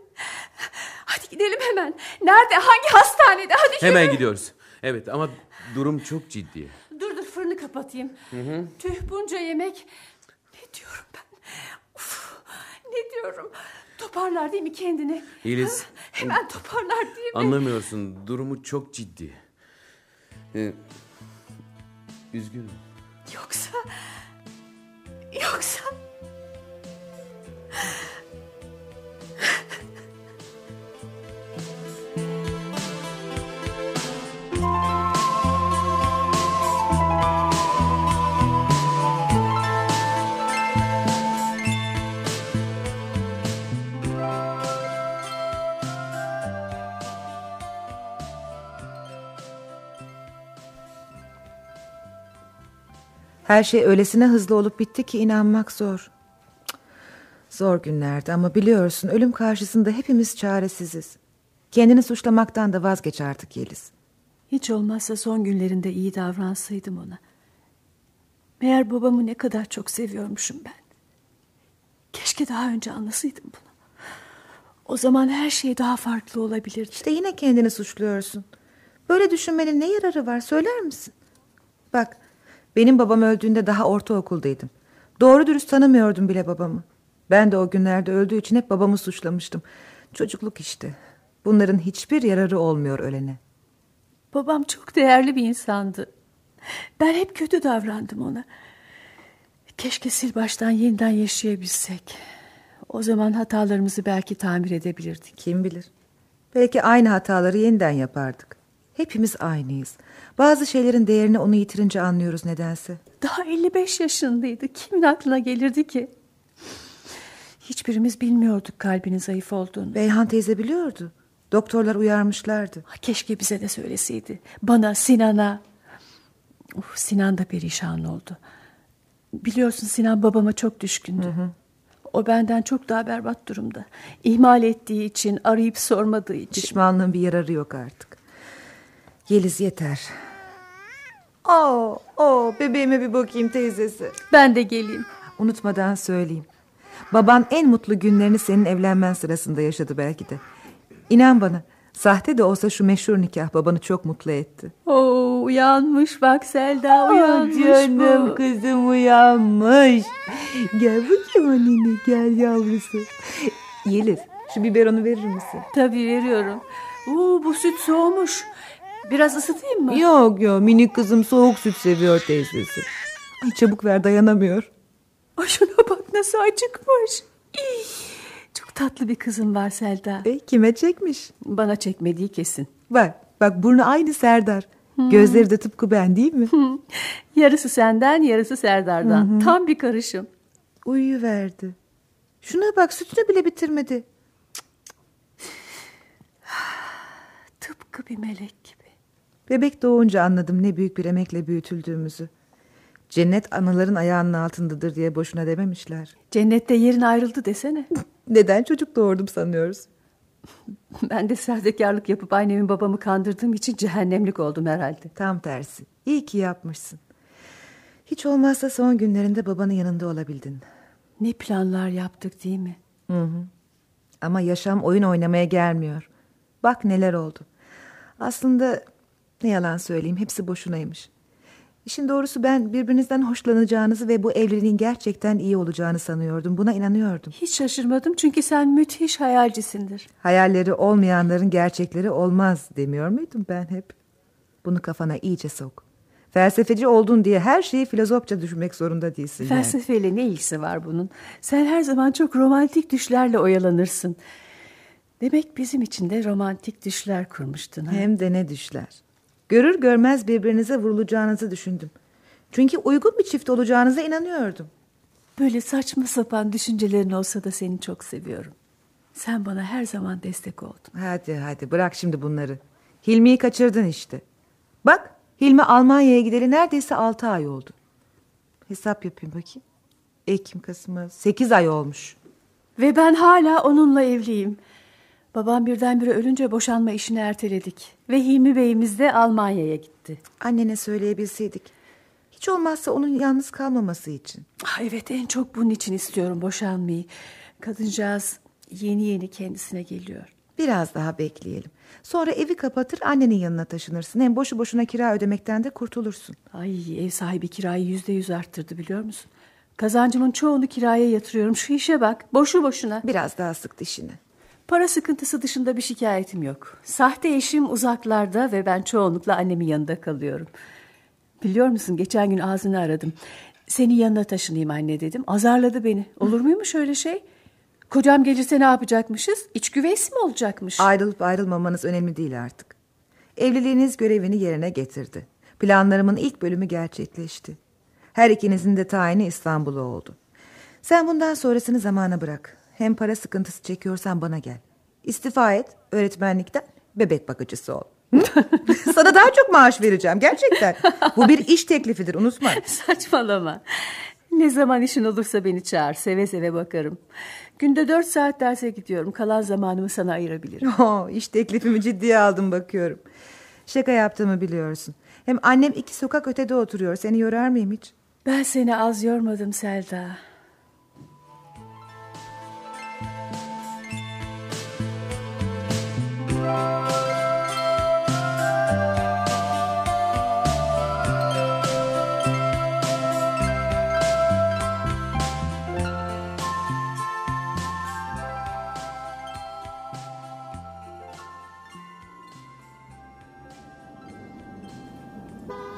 Hadi gidelim hemen. Nerede? Hangi hastanede? Hadi Hemen yürü. gidiyoruz. Evet ama durum çok ciddi. Dur dur fırını kapatayım. Hı hı. Tüh bunca yemek. Ne diyorum ben? Uf, ne diyorum? Toparlar değil mi kendini? Yeliz. Ha, Hemen toparlar değil mi? Anlamıyorsun. Durumu çok ciddi. Ee, üzgünüm. Yoksa... Yoksa... Her şey öylesine hızlı olup bitti ki inanmak zor. Cık. Zor günlerdi ama biliyorsun ölüm karşısında hepimiz çaresiziz. Kendini suçlamaktan da vazgeç artık Yeliz. Hiç olmazsa son günlerinde iyi davransaydım ona. Meğer babamı ne kadar çok seviyormuşum ben. Keşke daha önce anlasaydım bunu. O zaman her şey daha farklı olabilirdi. İşte yine kendini suçluyorsun. Böyle düşünmenin ne yararı var söyler misin? Bak benim babam öldüğünde daha ortaokuldaydım. Doğru dürüst tanımıyordum bile babamı. Ben de o günlerde öldüğü için hep babamı suçlamıştım. Çocukluk işte. Bunların hiçbir yararı olmuyor ölene. Babam çok değerli bir insandı. Ben hep kötü davrandım ona. Keşke sil baştan yeniden yaşayabilsek. O zaman hatalarımızı belki tamir edebilirdik. Kim bilir? Belki aynı hataları yeniden yapardık. Hepimiz aynıyız. Bazı şeylerin değerini onu yitirince anlıyoruz nedense. Daha 55 yaşındaydı. Kimin aklına gelirdi ki? Hiçbirimiz bilmiyorduk kalbinin zayıf olduğunu. Beyhan teyze biliyordu. Doktorlar uyarmışlardı. Keşke bize de söyleseydi. Bana, Sinan'a. Uf, Sinan da perişan oldu. Biliyorsun Sinan babama çok düşkündü. Hı hı. O benden çok daha berbat durumda. İhmal ettiği için, arayıp sormadığı için. Pişmanlığın bir yararı yok artık. Yeliz yeter. Oo, oo, bebeğime bir bakayım teyzesi. Ben de geleyim. Unutmadan söyleyeyim. Baban en mutlu günlerini senin evlenmen sırasında yaşadı belki de. İnan bana sahte de olsa şu meşhur nikah babanı çok mutlu etti. Oo, uyanmış bak Selda uyanmış canım bu. kızım uyanmış. Gel bakayım annene gel yavrusu. Yeliz şu biberonu verir misin? Tabii veriyorum. Oo, bu süt soğumuş. Biraz ısıtayım mı? Yok yok minik kızım soğuk süt seviyor teyzesi. Ay çabuk ver dayanamıyor. Ay şuna bak nasıl acıkmış. Çok tatlı bir kızım var Selda. E, kime çekmiş? Bana çekmediği kesin. Bak bak burnu aynı Serdar. Hmm. Gözleri de tıpkı ben değil mi? Yarısı senden yarısı Serdar'dan. Hı. Tam bir karışım. Uyuyuverdi. Şuna bak sütünü bile bitirmedi. [SIGHS] Tıpkı bir melek. Bebek doğunca anladım ne büyük bir emekle büyütüldüğümüzü. Cennet anaların ayağının altındadır diye boşuna dememişler. Cennette yerin ayrıldı desene. Neden çocuk doğurdum sanıyoruz? [LAUGHS] Ben de sahtekarlık yapıp annemin babamı kandırdığım için cehennemlik oldum herhalde. Tam tersi. İyi ki yapmışsın. Hiç olmazsa son günlerinde babanın yanında olabildin. Ne planlar yaptık değil mi? Hı hı. Ama yaşam oyun oynamaya gelmiyor. Bak neler oldu. Aslında ne yalan söyleyeyim hepsi boşunaymış. İşin doğrusu ben birbirinizden hoşlanacağınızı ve bu evliliğin gerçekten iyi olacağını sanıyordum. Buna inanıyordum. Hiç şaşırmadım çünkü sen müthiş hayalcisindir. Hayalleri olmayanların gerçekleri olmaz demiyor muydum ben hep? Bunu kafana iyice sok. Felsefeci oldun diye her şeyi filozofça düşünmek zorunda değilsin. yani. Felsefeyle ne ilgisi var bunun? Sen her zaman çok romantik düşlerle oyalanırsın. Demek bizim için de romantik düşler kurmuştun. Ha? Hem de ne düşler. Görür görmez birbirinize vurulacağınızı düşündüm. Çünkü uygun bir çift olacağınıza inanıyordum. Böyle saçma sapan düşüncelerin olsa da seni çok seviyorum. Sen bana her zaman destek oldun. Hadi hadi bırak şimdi bunları. Hilmi'yi kaçırdın işte. Bak Hilmi Almanya'ya gideli neredeyse altı ay oldu. Hesap yapayım bakayım. Ekim, Kasım'a sekiz ay olmuş. Ve ben hala onunla evliyim. Babam birdenbire ölünce boşanma işini erteledik. Ve Hilmi Bey'imiz de Almanya'ya gitti. Annene söyleyebilseydik. Hiç olmazsa onun yalnız kalmaması için. Ah, evet en çok bunun için istiyorum boşanmayı. Kadıncağız yeni yeni kendisine geliyor. Biraz daha bekleyelim. Sonra evi kapatır annenin yanına taşınırsın. Hem boşu boşuna kira ödemekten de kurtulursun. Ay ev sahibi kirayı yüzde yüz arttırdı biliyor musun? Kazancımın çoğunu kiraya yatırıyorum. Şu işe bak. Boşu boşuna. Biraz daha sık dişini. Para sıkıntısı dışında bir şikayetim yok. Sahte eşim uzaklarda ve ben çoğunlukla annemin yanında kalıyorum. Biliyor musun geçen gün ağzını aradım. Seni yanına taşınayım anne dedim. Azarladı beni. Olur muymuş öyle şey? Kocam gelirse ne yapacakmışız? İç güveysi mi olacakmış? Ayrılıp ayrılmamanız önemli değil artık. Evliliğiniz görevini yerine getirdi. Planlarımın ilk bölümü gerçekleşti. Her ikinizin de tayini İstanbul'a oldu. Sen bundan sonrasını zamana bırak. Hem para sıkıntısı çekiyorsan bana gel. İstifa et öğretmenlikten bebek bakıcısı ol. [LAUGHS] Sana daha çok maaş vereceğim gerçekten. Bu bir iş teklifidir unutma. [LAUGHS] Saçmalama. Ne zaman işin olursa beni çağır. Seve seve bakarım. Günde dört saat derse gidiyorum. Kalan zamanımı sana ayırabilirim. [LAUGHS] Oh, iş teklifimi ciddiye aldım bakıyorum. Şaka yaptığımı biliyorsun. Hem annem iki sokak ötede oturuyor. Seni yorar mıyım hiç? Ben seni az yormadım Selda.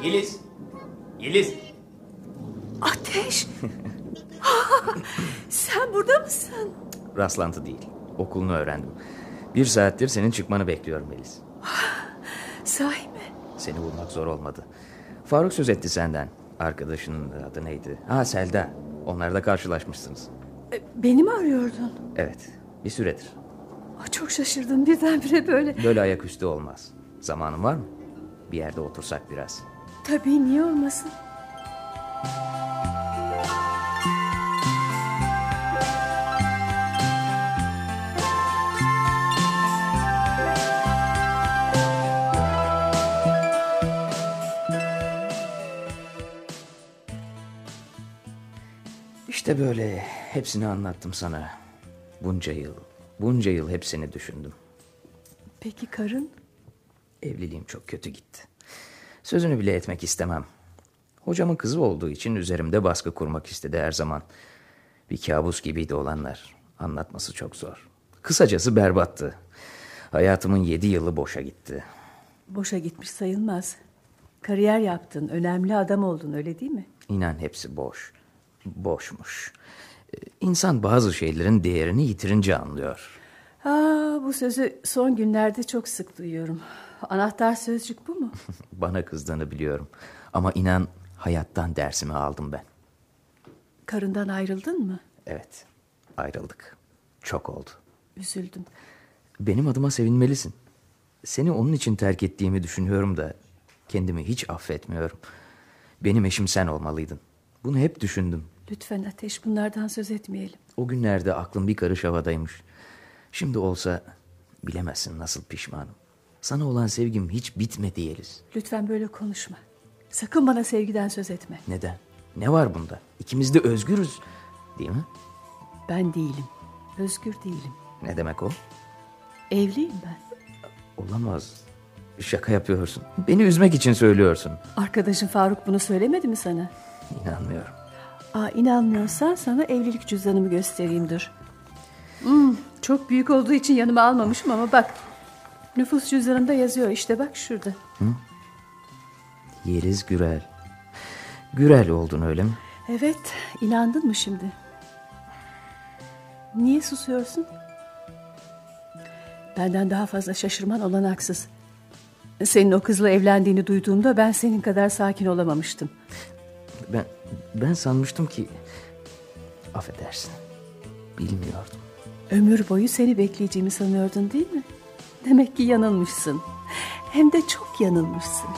Yeliz. Yeliz. Ateş. [LAUGHS] Sen burada mısın? Rastlantı değil. Okulunu öğrendim. Bir saattir senin çıkmanı bekliyorum Melis. Sahi mi? Seni bulmak zor olmadı. Faruk söz etti senden. Arkadaşının adı neydi? Ha Selda. Onlarda karşılaşmışsınız. E, Beni mi arıyordun? Evet. Bir süredir. Ah, Çok şaşırdım birdenbire böyle. Böyle ayaküstü olmaz. Zamanın var mı? Bir yerde otursak biraz. Tabii niye olmasın? İşte böyle hepsini anlattım sana. Bunca yıl, bunca yıl hepsini düşündüm. Peki karın? Evliliğim çok kötü gitti. Sözünü bile etmek istemem. Hocamın kızı olduğu için üzerimde baskı kurmak istedi her zaman. Bir kabus gibiydi olanlar. Anlatması çok zor. Kısacası berbattı. Hayatımın yedi yılı boşa gitti. Boşa gitmiş sayılmaz. Kariyer yaptın, önemli adam oldun öyle değil mi? İnan hepsi boş. Boşmuş. Ee, İnsan bazı şeylerin değerini yitirince anlıyor. Aa, bu sözü son günlerde çok sık duyuyorum. Anahtar sözcük bu mu? [LAUGHS] Bana kızdığını biliyorum. Ama inan hayattan dersimi aldım ben. Karından ayrıldın mı? Evet, ayrıldık. Çok oldu. Üzüldüm. Benim adıma sevinmelisin. Seni onun için terk ettiğimi düşünüyorum da kendimi hiç affetmiyorum. Benim eşim sen olmalıydın. Bunu hep düşündüm. Lütfen Ateş bunlardan söz etmeyelim. O günlerde aklım bir karış havadaymış. Şimdi olsa bilemezsin nasıl pişmanım. Sana olan sevgim hiç bitmedi Yeliz. Lütfen böyle konuşma. Sakın bana sevgiden söz etme. Neden? Ne var bunda? İkimiz de özgürüz. Değil mi? Ben değilim. Özgür değilim. Ne demek o? Evliyim ben. Olamaz. Şaka yapıyorsun. Beni üzmek için söylüyorsun. Arkadaşın Faruk bunu söylemedi mi sana? İnanmıyorum. Aa, inanmıyorsan sana evlilik cüzdanımı göstereyim dur. Hmm, çok büyük olduğu için yanıma almamışım ama bak. Nüfus cüzdanında yazıyor işte bak şurada. Hı? Yeliz Gürel. Gürel oldun öyle mi? Evet inandın mı şimdi? Niye susuyorsun? Benden daha fazla şaşırman olanaksız. Senin o kızla evlendiğini duyduğumda ben senin kadar sakin olamamıştım. Ben ben sanmıştım ki affedersin. Bilmiyordum. Ömür boyu seni bekleyeceğimi sanıyordun değil mi? Demek ki yanılmışsın. Hem de çok yanılmışsın.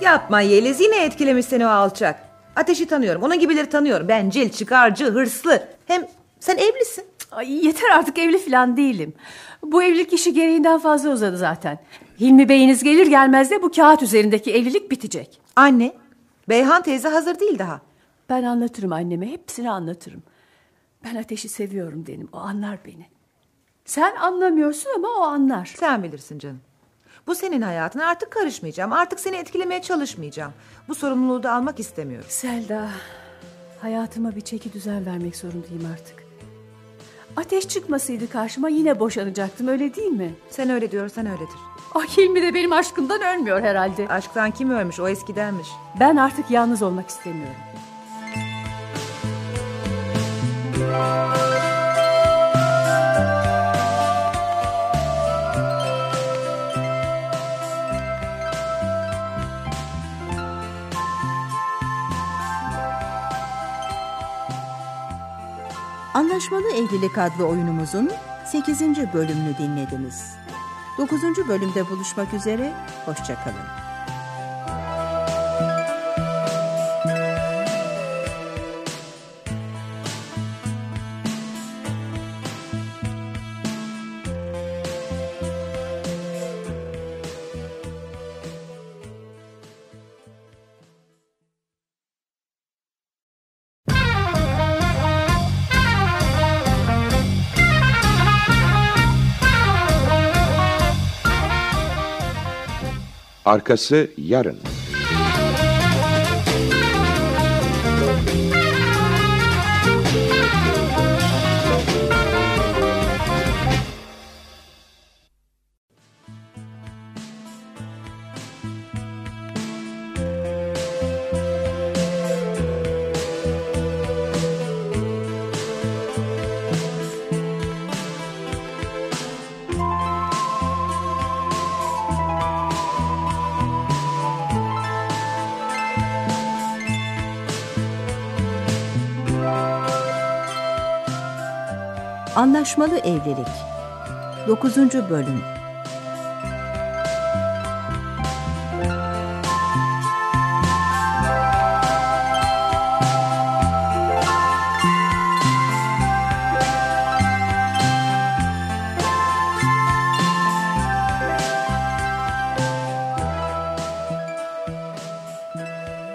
Yapma Yeliz yine etkilemiş seni o alçak. Ateşi tanıyorum onun gibileri tanıyorum. Bencil, çıkarcı, hırslı. Hem sen evlisin. Ay yeter artık evli falan değilim. Bu evlilik işi gereğinden fazla uzadı zaten. Hilmi Bey'iniz gelir gelmez de bu kağıt üzerindeki evlilik bitecek. Anne, Beyhan teyze hazır değil daha. Ben anlatırım anneme, hepsini anlatırım. Ben ateşi seviyorum dedim, o anlar beni. Sen anlamıyorsun ama o anlar. Sen bilirsin canım. Bu senin hayatın artık karışmayacağım. Artık seni etkilemeye çalışmayacağım. Bu sorumluluğu da almak istemiyorum. Selda, hayatıma bir çeki düzen vermek zorundayım artık. Ateş çıkmasaydı karşıma yine boşanacaktım öyle değil mi? Sen öyle diyorsan öyledir. Ah Hilmi de benim aşkımdan ölmüyor herhalde. Aşktan kim ölmüş o eskidenmiş. Ben artık yalnız olmak istemiyorum. Anlaşmalı Evlilik adlı oyunumuzun 8. bölümünü dinlediniz. 9. bölümde buluşmak üzere, hoşçakalın. Arkası yarın. Anlaşmalı Evlilik. 9. Bölüm.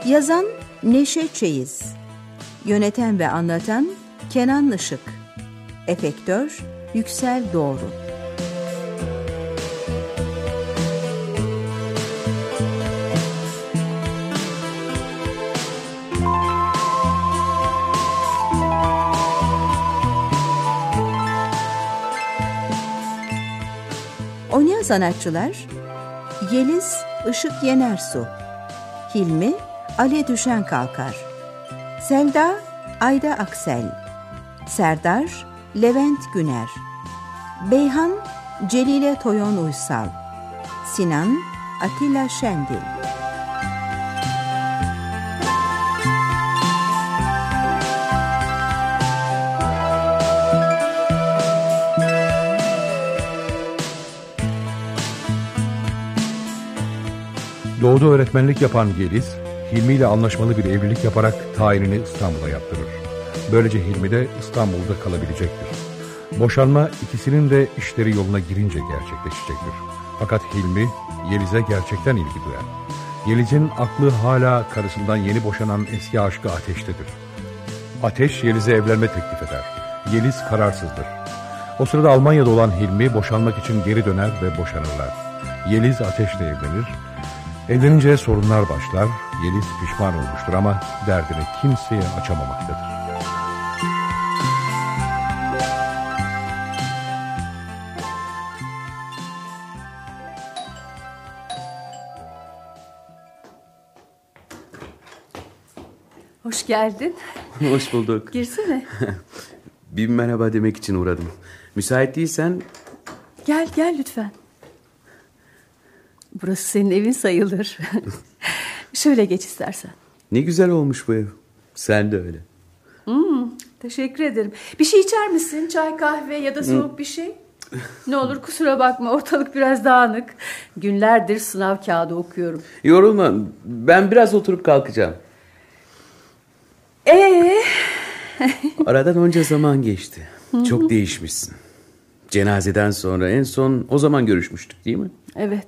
Yazan Neşe Çeyiz. Yöneten ve anlatan Kenan Işık Efektör Yüksel Doğru. Oynayan sanatçılar Yeliz Işık Yenersu Hilmi Ali Düşen Kalkar Selda Ayda Aksel Serdar Levent Güner Beyhan Celile Toyon Uysal Sinan Atilla Şendil Doğuda öğretmenlik yapan Geliz, Hilmi ile anlaşmalı bir evlilik yaparak tayinini İstanbul'a yaptırır. Böylece Hilmi de İstanbul'da kalabilecektir. Boşanma ikisinin de işleri yoluna girince gerçekleşecektir. Fakat Hilmi Yeliz'e gerçekten ilgi duyar. Yeliz'in aklı hala karısından yeni boşanan eski aşkı Ateş'tedir. Ateş Yeliz'e evlenme teklif eder. Yeliz kararsızdır. O sırada Almanya'da olan Hilmi boşanmak için geri döner ve boşanırlar. Yeliz Ateş'le evlenir. Evlenince sorunlar başlar. Yeliz pişman olmuştur ama derdini kimseye açamamaktadır. Hoş geldin. [LAUGHS] Hoş bulduk. Girsene. [LAUGHS] bir merhaba demek için uğradım. Müsait değilsen... Gel gel lütfen. Burası senin evin sayılır. [LAUGHS] Şöyle geç istersen. Ne güzel olmuş bu ev. Sen de öyle. Hmm, teşekkür ederim. Bir şey içer misin? Çay, kahve ya da soğuk hmm. bir şey? Ne olur kusura bakma ortalık biraz dağınık. Günlerdir sınav kağıdı okuyorum. Yorulma. Ben biraz oturup kalkacağım. Ee? [LAUGHS] Aradan onca zaman geçti. Çok değişmişsin. Cenazeden sonra en son o zaman görüşmüştük değil mi? Evet.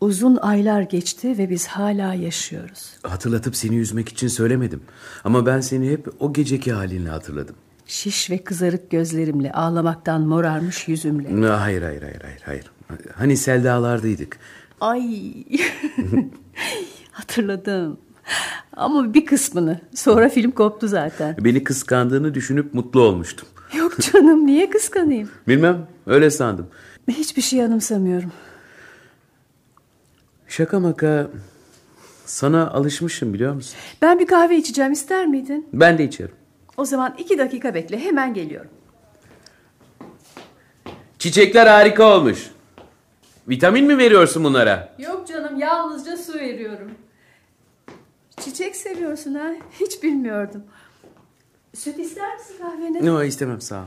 Uzun aylar geçti ve biz hala yaşıyoruz. Hatırlatıp seni üzmek için söylemedim. Ama ben seni hep o geceki halinle hatırladım. Şiş ve kızarık gözlerimle, ağlamaktan morarmış yüzümle. Hayır hayır hayır hayır. hayır. Hani Selda'lardaydık. Ay. [LAUGHS] Hatırladım. [LAUGHS] Ama bir kısmını. Sonra film koptu zaten. Beni kıskandığını düşünüp mutlu olmuştum. [LAUGHS] Yok canım niye kıskanayım? Bilmem öyle sandım. Hiçbir şey anımsamıyorum. Şaka maka sana alışmışım biliyor musun? Ben bir kahve içeceğim ister miydin? Ben de içerim. O zaman iki dakika bekle hemen geliyorum. Çiçekler harika olmuş. Vitamin mi veriyorsun bunlara? Yok canım yalnızca su veriyorum. Çiçek seviyorsun ha? Hiç bilmiyordum. Süt ister misin kahvene? Yok istemem sağ ol.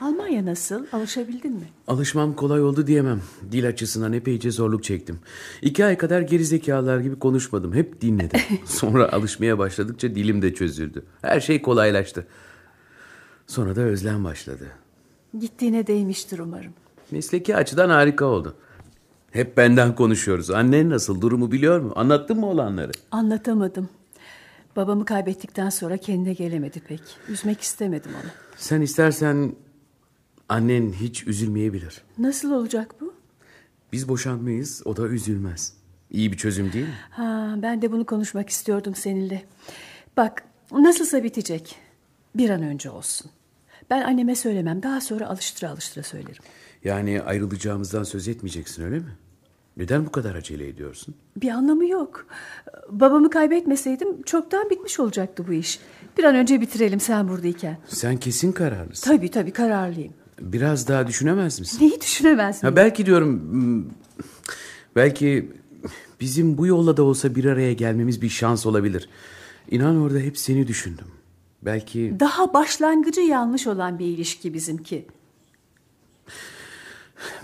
Almanya nasıl? Alışabildin mi? Alışmam kolay oldu diyemem. Dil açısından epeyce zorluk çektim. İki ay kadar gerizekalılar gibi konuşmadım. Hep dinledim. [LAUGHS] Sonra alışmaya başladıkça dilim de çözüldü. Her şey kolaylaştı. Sonra da özlem başladı. Gittiğine değmiştir umarım. Mesleki açıdan harika oldu. Hep benden konuşuyoruz. Annen nasıl? Durumu biliyor mu? Anlattın mı olanları? Anlatamadım. Babamı kaybettikten sonra kendine gelemedi pek. Üzmek istemedim onu. Sen istersen annen hiç üzülmeyebilir. Nasıl olacak bu? Biz boşanmayız, o da üzülmez. İyi bir çözüm değil mi? Ha, ben de bunu konuşmak istiyordum seninle. Bak, nasılsa bitecek. Bir an önce olsun. Ben anneme söylemem. Daha sonra alıştıra alıştıra söylerim. Yani ayrılacağımızdan söz etmeyeceksin öyle mi? Neden bu kadar acele ediyorsun? Bir anlamı yok. Babamı kaybetmeseydim çoktan bitmiş olacaktı bu iş. Bir an önce bitirelim sen buradayken. Sen kesin kararlısın. Tabii tabii kararlıyım. Biraz daha düşünemez misin? Neyi düşünemez miyim? Ha, belki diyorum... Belki bizim bu yolla da olsa bir araya gelmemiz bir şans olabilir. İnan orada hep seni düşündüm. Belki... Daha başlangıcı yanlış olan bir ilişki bizimki.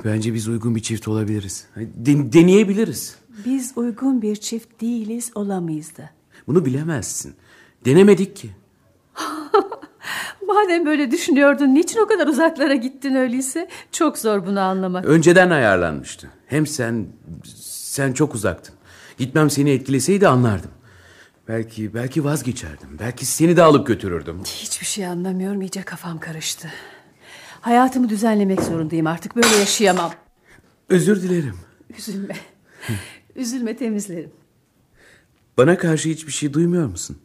Bence biz uygun bir çift olabiliriz. Den deneyebiliriz. Biz uygun bir çift değiliz olamayız da. Bunu bilemezsin. Denemedik ki. [LAUGHS] Madem böyle düşünüyordun niçin o kadar uzaklara gittin öyleyse? Çok zor bunu anlamak. Önceden ayarlanmıştı. Hem sen sen çok uzaktın. Gitmem seni etkileseydi anlardım. Belki belki vazgeçerdim. Belki seni de alıp götürürdüm. Hiçbir şey anlamıyorum. İyice kafam karıştı. Hayatımı düzenlemek zorundayım artık. Böyle yaşayamam. Özür dilerim. Üzülme. Üzülme temizlerim. Bana karşı hiçbir şey duymuyor musun?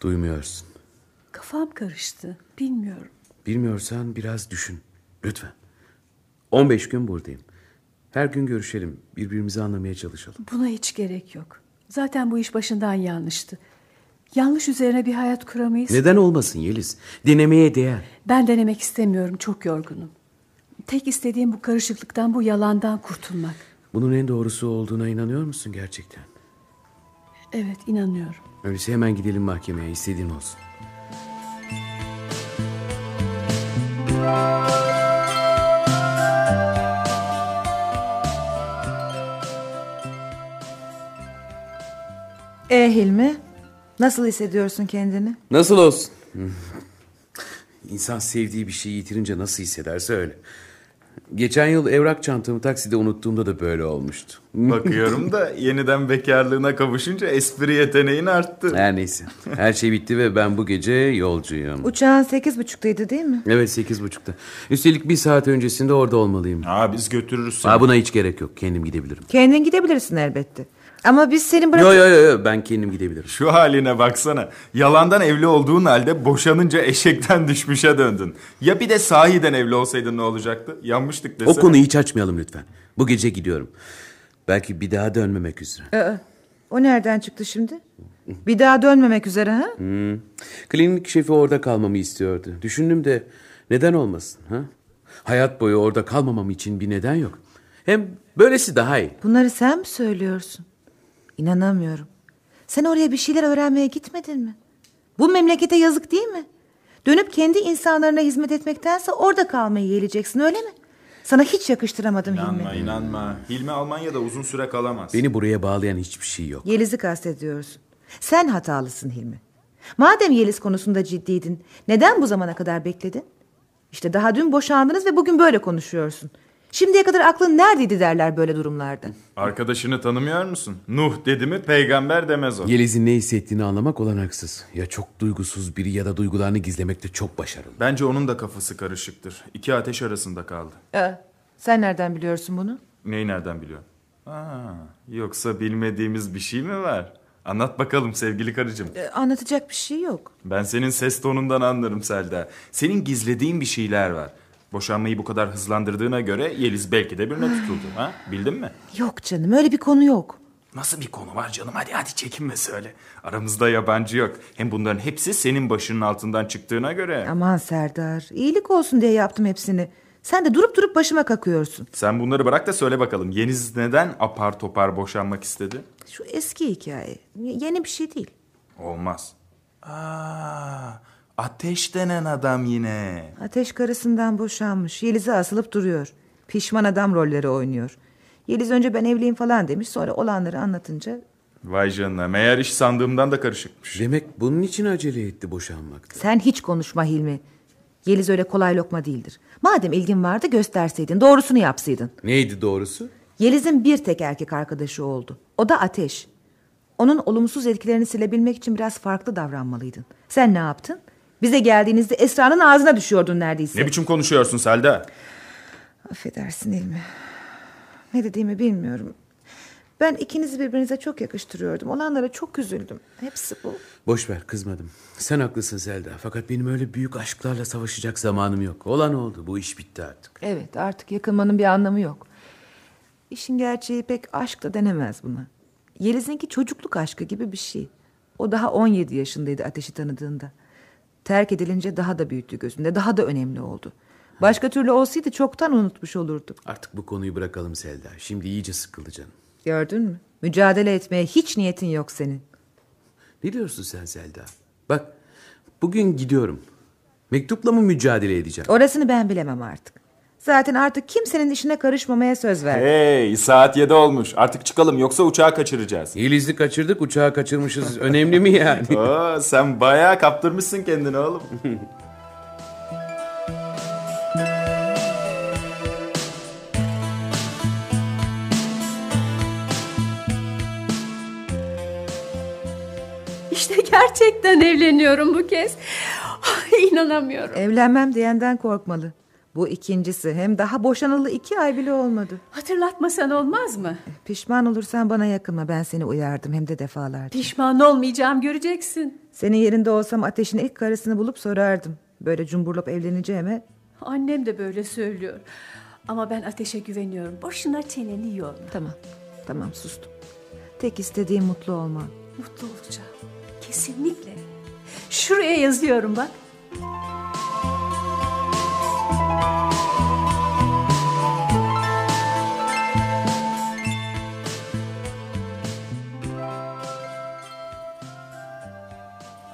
Duymuyorsun. Kafam karıştı. Bilmiyorum. Bilmiyorsan biraz düşün. Lütfen. 15 gün buradayım. Her gün görüşelim. Birbirimizi anlamaya çalışalım. Buna hiç gerek yok. Zaten bu iş başından yanlıştı. Yanlış üzerine bir hayat kuramayız. Neden olmasın Yeliz? Denemeye değer. Ben denemek istemiyorum. Çok yorgunum. Tek istediğim bu karışıklıktan, bu yalandan kurtulmak. Bunun en doğrusu olduğuna inanıyor musun gerçekten? Evet, inanıyorum. Öyleyse hemen gidelim mahkemeye. İstediğin olsun. E Hilmi, nasıl hissediyorsun kendini? Nasıl olsun? [LAUGHS] İnsan sevdiği bir şeyi yitirince nasıl hissederse öyle. Geçen yıl evrak çantamı takside unuttuğumda da böyle olmuştu. [LAUGHS] Bakıyorum da yeniden bekarlığına kavuşunca espri yeteneğin arttı. Her neyse. Her şey bitti ve ben bu gece yolcuyum. Uçağın sekiz buçuktaydı değil mi? Evet sekiz buçukta. Üstelik bir saat öncesinde orada olmalıyım. Aa biz götürürüz seni. Aa, buna hiç gerek yok. Kendim gidebilirim. Kendin gidebilirsin elbette. Ama biz senin bırak... Yo yo yo ben kendim gidebilirim. Şu haline baksana. Yalandan evli olduğun halde boşanınca eşekten [LAUGHS] düşmüşe döndün. Ya bir de sahiden evli olsaydın ne olacaktı? Yanmıştık desene. O konuyu hiç açmayalım lütfen. Bu gece gidiyorum. Belki bir daha dönmemek üzere. Aa, o nereden çıktı şimdi? Bir daha dönmemek üzere ha? Hmm. Klinik şefi orada kalmamı istiyordu. Düşündüm de neden olmasın? ha? Hayat boyu orada kalmamam için bir neden yok. Hem böylesi daha iyi. Bunları sen mi söylüyorsun? İnanamıyorum. Sen oraya bir şeyler öğrenmeye gitmedin mi? Bu memlekete yazık değil mi? Dönüp kendi insanlarına hizmet etmektense orada kalmayı yeğleyeceksin öyle mi? Sana hiç yakıştıramadım İnanma Hilmi. inanma. Hilmi Almanya'da uzun süre kalamaz. Beni buraya bağlayan hiçbir şey yok. Yeliz'i kastediyorsun. Sen hatalısın Hilmi. Madem Yeliz konusunda ciddiydin, neden bu zamana kadar bekledin? İşte daha dün boşandınız ve bugün böyle konuşuyorsun. Şimdiye kadar aklın neredeydi derler böyle durumlarda. Arkadaşını tanımıyor musun? Nuh dedi mi peygamber demez o. Yeliz'in ne hissettiğini anlamak olanaksız. Ya çok duygusuz biri ya da duygularını gizlemekte çok başarılı. Bence onun da kafası karışıktır. İki ateş arasında kaldı. Ee, sen nereden biliyorsun bunu? Neyi nereden biliyorsun? Aa, yoksa bilmediğimiz bir şey mi var? Anlat bakalım sevgili karıcığım. Ee, anlatacak bir şey yok. Ben senin ses tonundan anlarım Selda. Senin gizlediğin bir şeyler var. Boşanmayı bu kadar hızlandırdığına göre Yeliz belki de birine tutuldu. Ha? Bildin mi? Yok canım öyle bir konu yok. Nasıl bir konu var canım? Hadi hadi çekinme söyle. Aramızda yabancı yok. Hem bunların hepsi senin başının altından çıktığına göre. Aman Serdar iyilik olsun diye yaptım hepsini. Sen de durup durup başıma kakıyorsun. Sen bunları bırak da söyle bakalım. Yeniz neden apar topar boşanmak istedi? Şu eski hikaye. Yeni bir şey değil. Olmaz. Aa, ateş denen adam yine. Ateş karısından boşanmış. Yeliz'e asılıp duruyor. Pişman adam rolleri oynuyor. Yeliz önce ben evliyim falan demiş. Sonra olanları anlatınca... Vay canına. Meğer iş sandığımdan da karışıkmış. Demek bunun için acele etti boşanmakta. Sen hiç konuşma Hilmi. Yeliz öyle kolay lokma değildir. Madem ilgin vardı gösterseydin. Doğrusunu yapsaydın. Neydi doğrusu? Yeliz'in bir tek erkek arkadaşı oldu. O da Ateş. Onun olumsuz etkilerini silebilmek için biraz farklı davranmalıydın. Sen ne yaptın? Bize geldiğinizde Esra'nın ağzına düşüyordun neredeyse. Ne biçim konuşuyorsun Selda? Affedersin Hilmi. Ne dediğimi bilmiyorum. Ben ikinizi birbirinize çok yakıştırıyordum. Olanlara çok üzüldüm. Hepsi bu. Boş ver kızmadım. Sen haklısın Selda. Fakat benim öyle büyük aşklarla savaşacak zamanım yok. Olan oldu. Bu iş bitti artık. Evet artık yakınmanın bir anlamı yok. İşin gerçeği pek aşk da denemez buna. Yeliz'inki çocukluk aşkı gibi bir şey. O daha 17 yaşındaydı ateşi tanıdığında. Terk edilince daha da büyüttü gözünde. Daha da önemli oldu. Başka türlü olsaydı çoktan unutmuş olurdu. Artık bu konuyu bırakalım Selda. Şimdi iyice sıkıldı canım. Gördün mü? Mücadele etmeye hiç niyetin yok senin. Ne diyorsun sen Selda? Bak bugün gidiyorum. Mektupla mı mücadele edeceğim? Orasını ben bilemem artık. Zaten artık kimsenin işine karışmamaya söz verdim. Hey saat 7 olmuş. Artık çıkalım yoksa uçağı kaçıracağız. Yeliz'i kaçırdık uçağı kaçırmışız. Önemli mi yani? [LAUGHS] Oo, sen bayağı kaptırmışsın kendini oğlum. [LAUGHS] İşte gerçekten evleniyorum bu kez. Ay, [LAUGHS] inanamıyorum. Evlenmem diyenden korkmalı. Bu ikincisi hem daha boşanalı iki ay bile olmadı. Hatırlatmasan olmaz mı? Pişman olursan bana yakınma ben seni uyardım hem de defalarca. Pişman olmayacağım göreceksin. Senin yerinde olsam ateşin ilk karısını bulup sorardım. Böyle cumburlop evleneceğime. Annem de böyle söylüyor. Ama ben ateşe güveniyorum. Boşuna çeneni yorma. Tamam tamam sustum. Tek istediğim mutlu olma. Mutlu olacağım. Kesinlikle. Şuraya yazıyorum bak.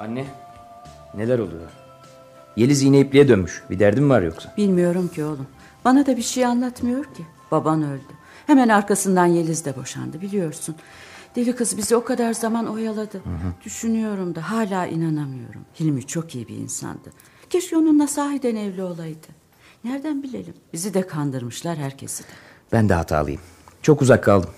Anne, neler oluyor? Yeliz yine ipliğe dönmüş. Bir derdin mi var yoksa? Bilmiyorum ki oğlum. Bana da bir şey anlatmıyor ki. Baban öldü. Hemen arkasından Yeliz de boşandı biliyorsun. Deli kız bizi o kadar zaman oyaladı. Hı hı. Düşünüyorum da hala inanamıyorum. Hilmi çok iyi bir insandı. Keşke onunla sahiden evli olaydı. Nereden bilelim? Bizi de kandırmışlar herkesi de. Ben de hatalıyım. Çok uzak kaldım.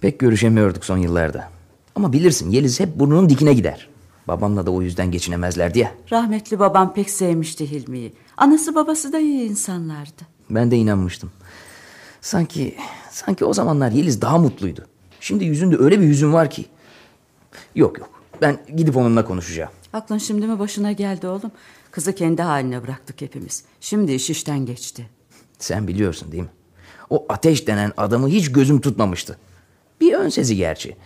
Pek görüşemiyorduk son yıllarda. Ama bilirsin Yeliz hep burnunun dikine gider. Babamla da o yüzden geçinemezlerdi ya. Rahmetli babam pek sevmişti Hilmi'yi. Anası babası da iyi insanlardı. Ben de inanmıştım. Sanki sanki o zamanlar Yeliz daha mutluydu. Şimdi yüzünde öyle bir hüzün var ki. Yok yok. Ben gidip onunla konuşacağım. Aklın şimdi mi başına geldi oğlum? Kızı kendi haline bıraktık hepimiz. Şimdi iş işten geçti. Sen biliyorsun değil mi? O ateş denen adamı hiç gözüm tutmamıştı. Bir ön sezi gerçi.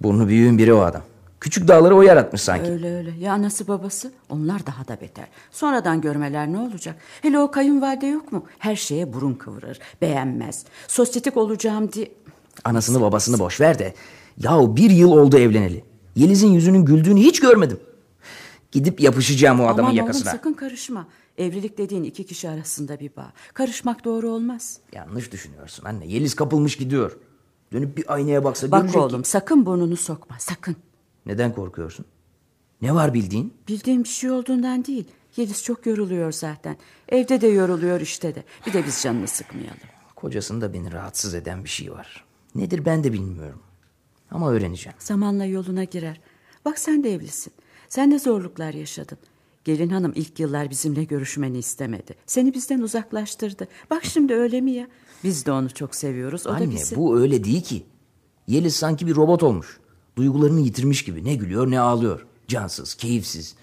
Burnu büyüğün biri o adam. Küçük dağları o yaratmış sanki. Öyle öyle. Ya anası babası? Onlar daha da beter. Sonradan görmeler ne olacak? Hele o kayınvalide yok mu? Her şeye burun kıvırır. Beğenmez. Sosyetik olacağım diye... Anasını babasını boş ver de. Yahu bir yıl oldu evleneli. Yeliz'in yüzünün güldüğünü hiç görmedim. Gidip yapışacağım o adamın Aman yakasına. oğlum sakın karışma. Evlilik dediğin iki kişi arasında bir bağ. Karışmak doğru olmaz. Yanlış düşünüyorsun anne. Yeliz kapılmış gidiyor. Dönüp bir aynaya baksa Bak görecek oğlum ki... sakın burnunu sokma sakın. Neden korkuyorsun? Ne var bildiğin? Bildiğim bir şey olduğundan değil. Yeliz çok yoruluyor zaten. Evde de yoruluyor işte de. Bir de biz canını sıkmayalım. Kocasında beni rahatsız eden bir şey var. Nedir ben de bilmiyorum. Ama öğreneceğim. Zamanla yoluna girer. Bak sen de evlisin. Sen de zorluklar yaşadın. Gelin hanım ilk yıllar bizimle görüşmeni istemedi. Seni bizden uzaklaştırdı. Bak şimdi öyle mi ya? Biz de onu çok seviyoruz. O Anne da bizi. bu öyle değil ki. Yeliz sanki bir robot olmuş. Duygularını yitirmiş gibi. Ne gülüyor ne ağlıyor. Cansız, keyifsiz.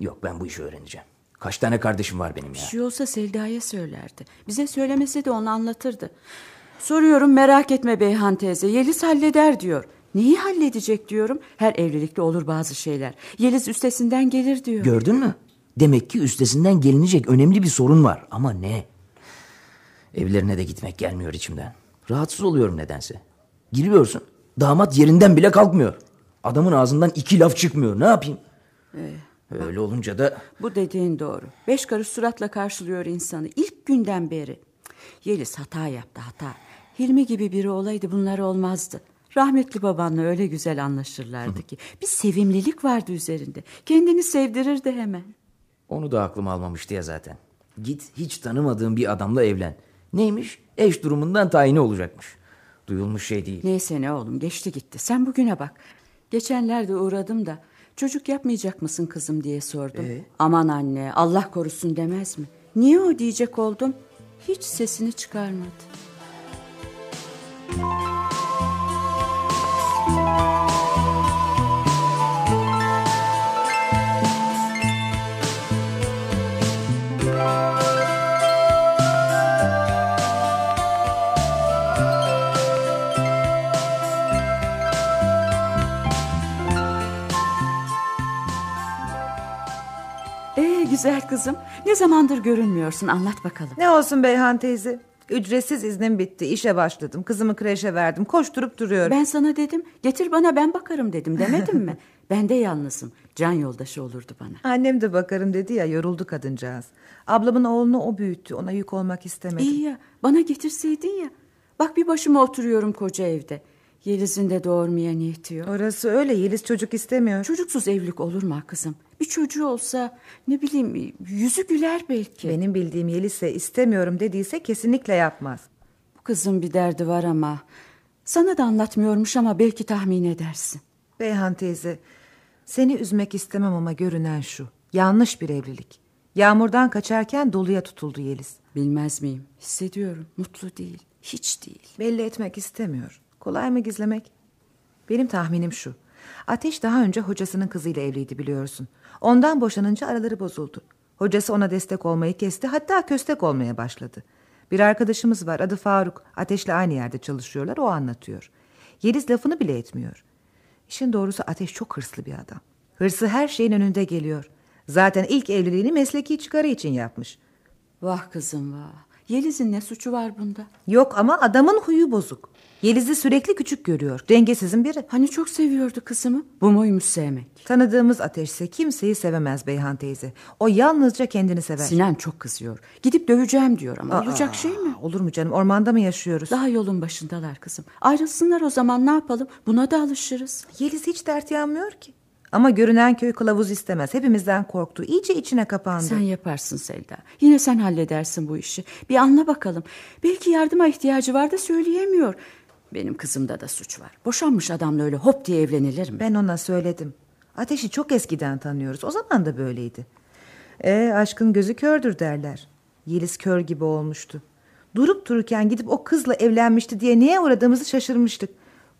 Yok ben bu işi öğreneceğim. Kaç tane kardeşim var benim Bir ya. şey olsa Selda'ya söylerdi. Bize söylemese de onu anlatırdı. Soruyorum merak etme Beyhan teyze. Yeliz halleder diyor. Neyi halledecek diyorum. Her evlilikte olur bazı şeyler. Yeliz üstesinden gelir diyor. Gördün mü? Demek ki üstesinden gelinecek önemli bir sorun var. Ama ne? Evlerine de gitmek gelmiyor içimden. Rahatsız oluyorum nedense. Giriyorsun. Damat yerinden bile kalkmıyor. Adamın ağzından iki laf çıkmıyor. Ne yapayım? Ee, Öyle olunca da bu dediğin doğru. Beş karış suratla karşılıyor insanı. İlk günden beri. Yeliz hata yaptı hata. Hilmi gibi biri olaydı bunlar olmazdı. Rahmetli babanla öyle güzel anlaşırlardı ki. Bir sevimlilik vardı üzerinde. Kendini sevdirirdi hemen. onu da aklım almamıştı ya zaten. Git hiç tanımadığın bir adamla evlen. Neymiş? Eş durumundan tayini olacakmış. Duyulmuş şey değil. Neyse ne oğlum geçti gitti. Sen bugüne bak. Geçenlerde uğradım da çocuk yapmayacak mısın kızım diye sordum. Ee? Aman anne Allah korusun demez mi? Niye o diyecek oldum? Hiç sesini çıkarmadı. Ee güzel kızım. Ne zamandır görünmüyorsun anlat bakalım. Ne olsun Beyhan teyze? Ücretsiz iznim bitti. İşe başladım. Kızımı kreşe verdim. Koşturup duruyorum. Ben sana dedim getir bana ben bakarım dedim demedim mi? [LAUGHS] Ben de yalnızım. Can yoldaşı olurdu bana. Annem de bakarım dedi ya yoruldu kadıncağız. Ablamın oğlunu o büyüttü. Ona yük olmak istemedim. İyi ya bana getirseydin ya. Bak bir başıma oturuyorum koca evde. Yeliz'in de doğurmaya niyeti yok. Orası öyle Yeliz çocuk istemiyor. Çocuksuz evlilik olur mu kızım? Bir çocuğu olsa ne bileyim yüzü güler belki. Benim bildiğim Yeliz ise istemiyorum dediyse kesinlikle yapmaz. Bu kızın bir derdi var ama... Sana da anlatmıyormuş ama belki tahmin edersin. Beyhan teyze seni üzmek istemem ama görünen şu. Yanlış bir evlilik. Yağmurdan kaçarken doluya tutuldu Yeliz. Bilmez miyim? Hissediyorum. Mutlu değil. Hiç değil. Belli etmek istemiyor. Kolay mı gizlemek? Benim tahminim şu. Ateş daha önce hocasının kızıyla evliydi biliyorsun. Ondan boşanınca araları bozuldu. Hocası ona destek olmayı kesti hatta köstek olmaya başladı. Bir arkadaşımız var adı Faruk. Ateşle aynı yerde çalışıyorlar o anlatıyor. Yeliz lafını bile etmiyor. İşin doğrusu Ateş çok hırslı bir adam. Hırsı her şeyin önünde geliyor. Zaten ilk evliliğini mesleki çıkarı için yapmış. Vah kızım vah. Yeliz'in ne suçu var bunda? Yok ama adamın huyu bozuk. Yeliz'i sürekli küçük görüyor. Dengesizin biri. Hani çok seviyordu kızımı. Bu muymuş sevmek? Tanıdığımız ateşse kimseyi sevemez Beyhan teyze. O yalnızca kendini sever. Sinan çok kızıyor. Gidip döveceğim diyor ama Aa, olacak şey mi? Olur mu canım ormanda mı yaşıyoruz? Daha yolun başındalar kızım. Ayrılsınlar o zaman ne yapalım? Buna da alışırız. Yeliz hiç dert yanmıyor ki. Ama görünen köy kılavuz istemez. Hepimizden korktu. İyice içine kapandı. Sen yaparsın Selda. Yine sen halledersin bu işi. Bir anla bakalım. Belki yardıma ihtiyacı var da söyleyemiyor. Benim kızımda da suç var. Boşanmış adamla öyle hop diye evlenilir mi? Ben ona söyledim. Ateşi çok eskiden tanıyoruz. O zaman da böyleydi. E aşkın gözü kördür derler. Yeliz kör gibi olmuştu. Durup dururken gidip o kızla evlenmişti diye neye uğradığımızı şaşırmıştık.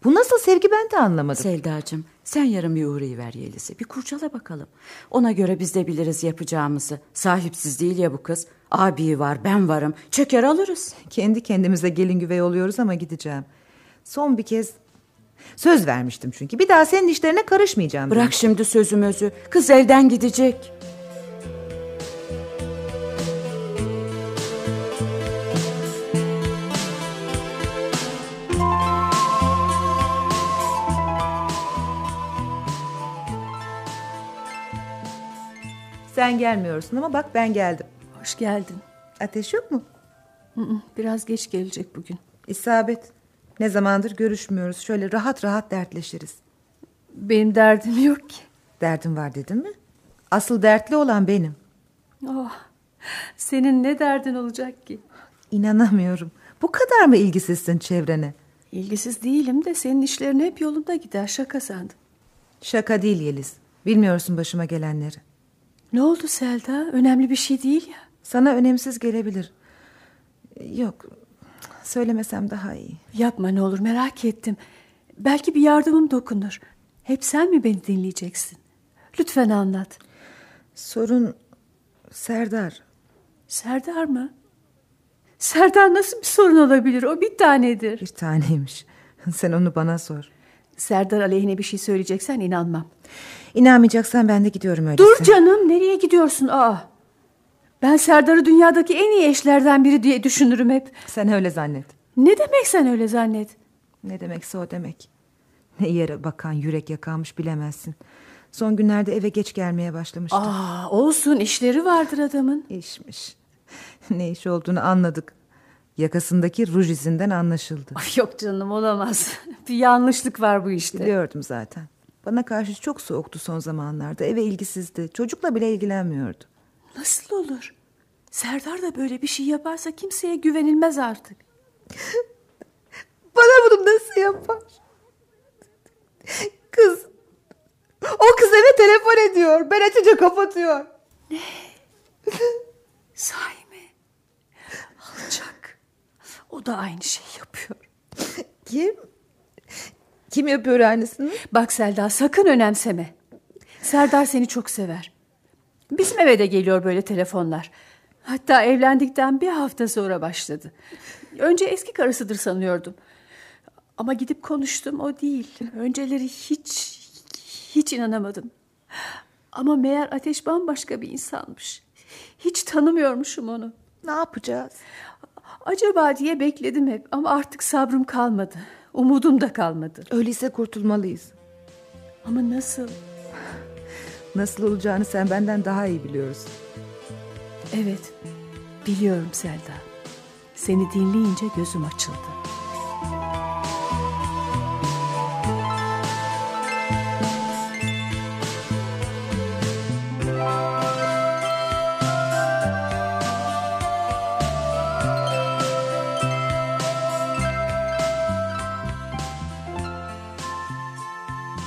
Bu nasıl sevgi ben de anlamadım. Selda'cığım sen yarın bir uğrayıver Yeliz'e. Bir kurcala bakalım. Ona göre biz de biliriz yapacağımızı. Sahipsiz değil ya bu kız. Abi var ben varım. Çeker alırız. Kendi kendimize gelin güvey oluyoruz ama gideceğim. Son bir kez söz vermiştim çünkü. Bir daha senin işlerine karışmayacağım. Bırak şimdi sözümüzü. Kız elden gidecek. Sen gelmiyorsun ama bak ben geldim. Hoş geldin. Ateş yok mu? Biraz geç gelecek bugün. İsabet. Ne zamandır görüşmüyoruz. Şöyle rahat rahat dertleşiriz. Benim derdim yok ki. Derdin var dedin mi? Asıl dertli olan benim. Oh, senin ne derdin olacak ki? İnanamıyorum. Bu kadar mı ilgisizsin çevrene? İlgisiz değilim de senin işlerin hep yolunda gider. Şaka sandım. Şaka değil Yeliz. Bilmiyorsun başıma gelenleri. Ne oldu Selda? Önemli bir şey değil ya. Sana önemsiz gelebilir. Yok. Söylemesem daha iyi. Yapma ne olur merak ettim. Belki bir yardımım dokunur. Hep sen mi beni dinleyeceksin? Lütfen anlat. Sorun Serdar. Serdar mı? Serdar nasıl bir sorun olabilir? O bir tanedir. Bir taneymiş. [LAUGHS] Sen onu bana sor. Serdar aleyhine bir şey söyleyeceksen inanmam. İnanmayacaksan ben de gidiyorum öyleyse. Dur canım nereye gidiyorsun? Aa. Ben Serdar'ı dünyadaki en iyi eşlerden biri diye düşünürüm hep. Sen öyle zannet. Ne demek sen öyle zannet? Ne demekse o demek. Ne yere bakan yürek yakanmış bilemezsin. Son günlerde eve geç gelmeye başlamıştı. Aa, olsun işleri vardır adamın. İşmiş. Ne iş olduğunu anladık. Yakasındaki ruj izinden anlaşıldı. Ay yok canım olamaz. [LAUGHS] bir yanlışlık var bu işte. Biliyordum zaten. Bana karşı çok soğuktu son zamanlarda. Eve ilgisizdi. Çocukla bile ilgilenmiyordu. Nasıl olur? Serdar da böyle bir şey yaparsa kimseye güvenilmez artık. [LAUGHS] Bana bunu nasıl yapar? Kız. O kız eve telefon ediyor. Ben açınca kapatıyor. Ne? Sahi mi? Alçak. O da aynı şeyi yapıyor. Kim? Kim yapıyor aynısını? Bak Selda sakın önemseme. Serdar seni çok sever. Bizim eve de geliyor böyle telefonlar. Hatta evlendikten bir hafta sonra başladı. Önce eski karısıdır sanıyordum. Ama gidip konuştum o değil. Önceleri hiç hiç inanamadım. Ama meğer Ateş bambaşka bir insanmış. Hiç tanımıyormuşum onu. Ne yapacağız? Acaba diye bekledim hep ama artık sabrım kalmadı. Umudum da kalmadı. Öyleyse kurtulmalıyız. Ama nasıl? Nasıl olacağını sen benden daha iyi biliyorsun. Evet, biliyorum Selda. Seni dinleyince gözüm açıldı.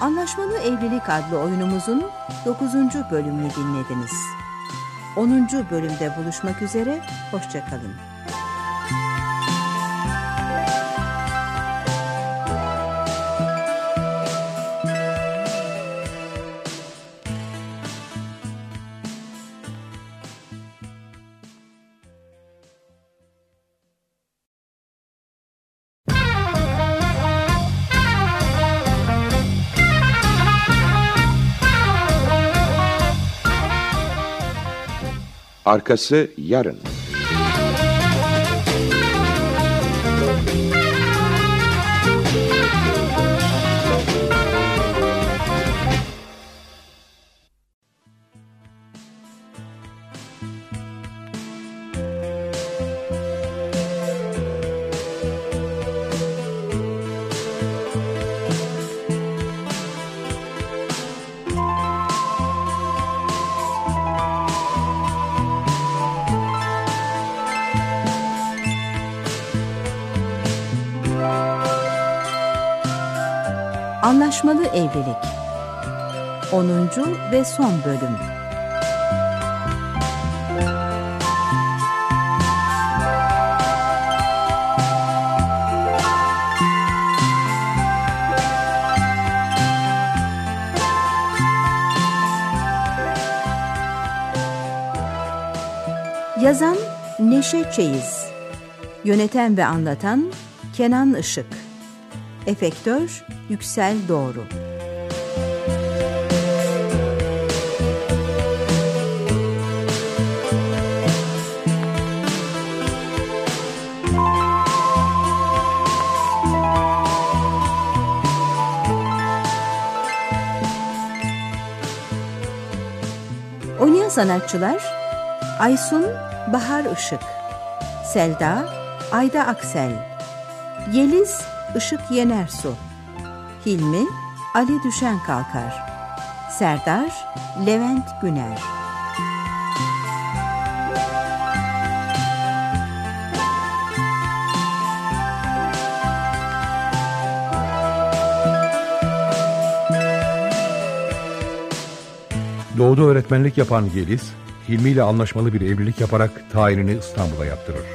Anlaşmalı Evlilik adlı oyunumuzun 9. bölümünü dinlediniz. 10. bölümde buluşmak üzere, hoşçakalın. Arkası yarın. Son bölüm. Yazan Neşe Çeyiz. Yöneten ve anlatan Kenan Işık. Efektör Yüksel Doğru sanatçılar Aysun Bahar Işık Selda Ayda Aksel Yeliz Işık Yenersu Hilmi Ali Düşen Kalkar Serdar Levent Güner Doğuda öğretmenlik yapan Yeliz, Hilmi ile anlaşmalı bir evlilik yaparak tayinini İstanbul'a yaptırır.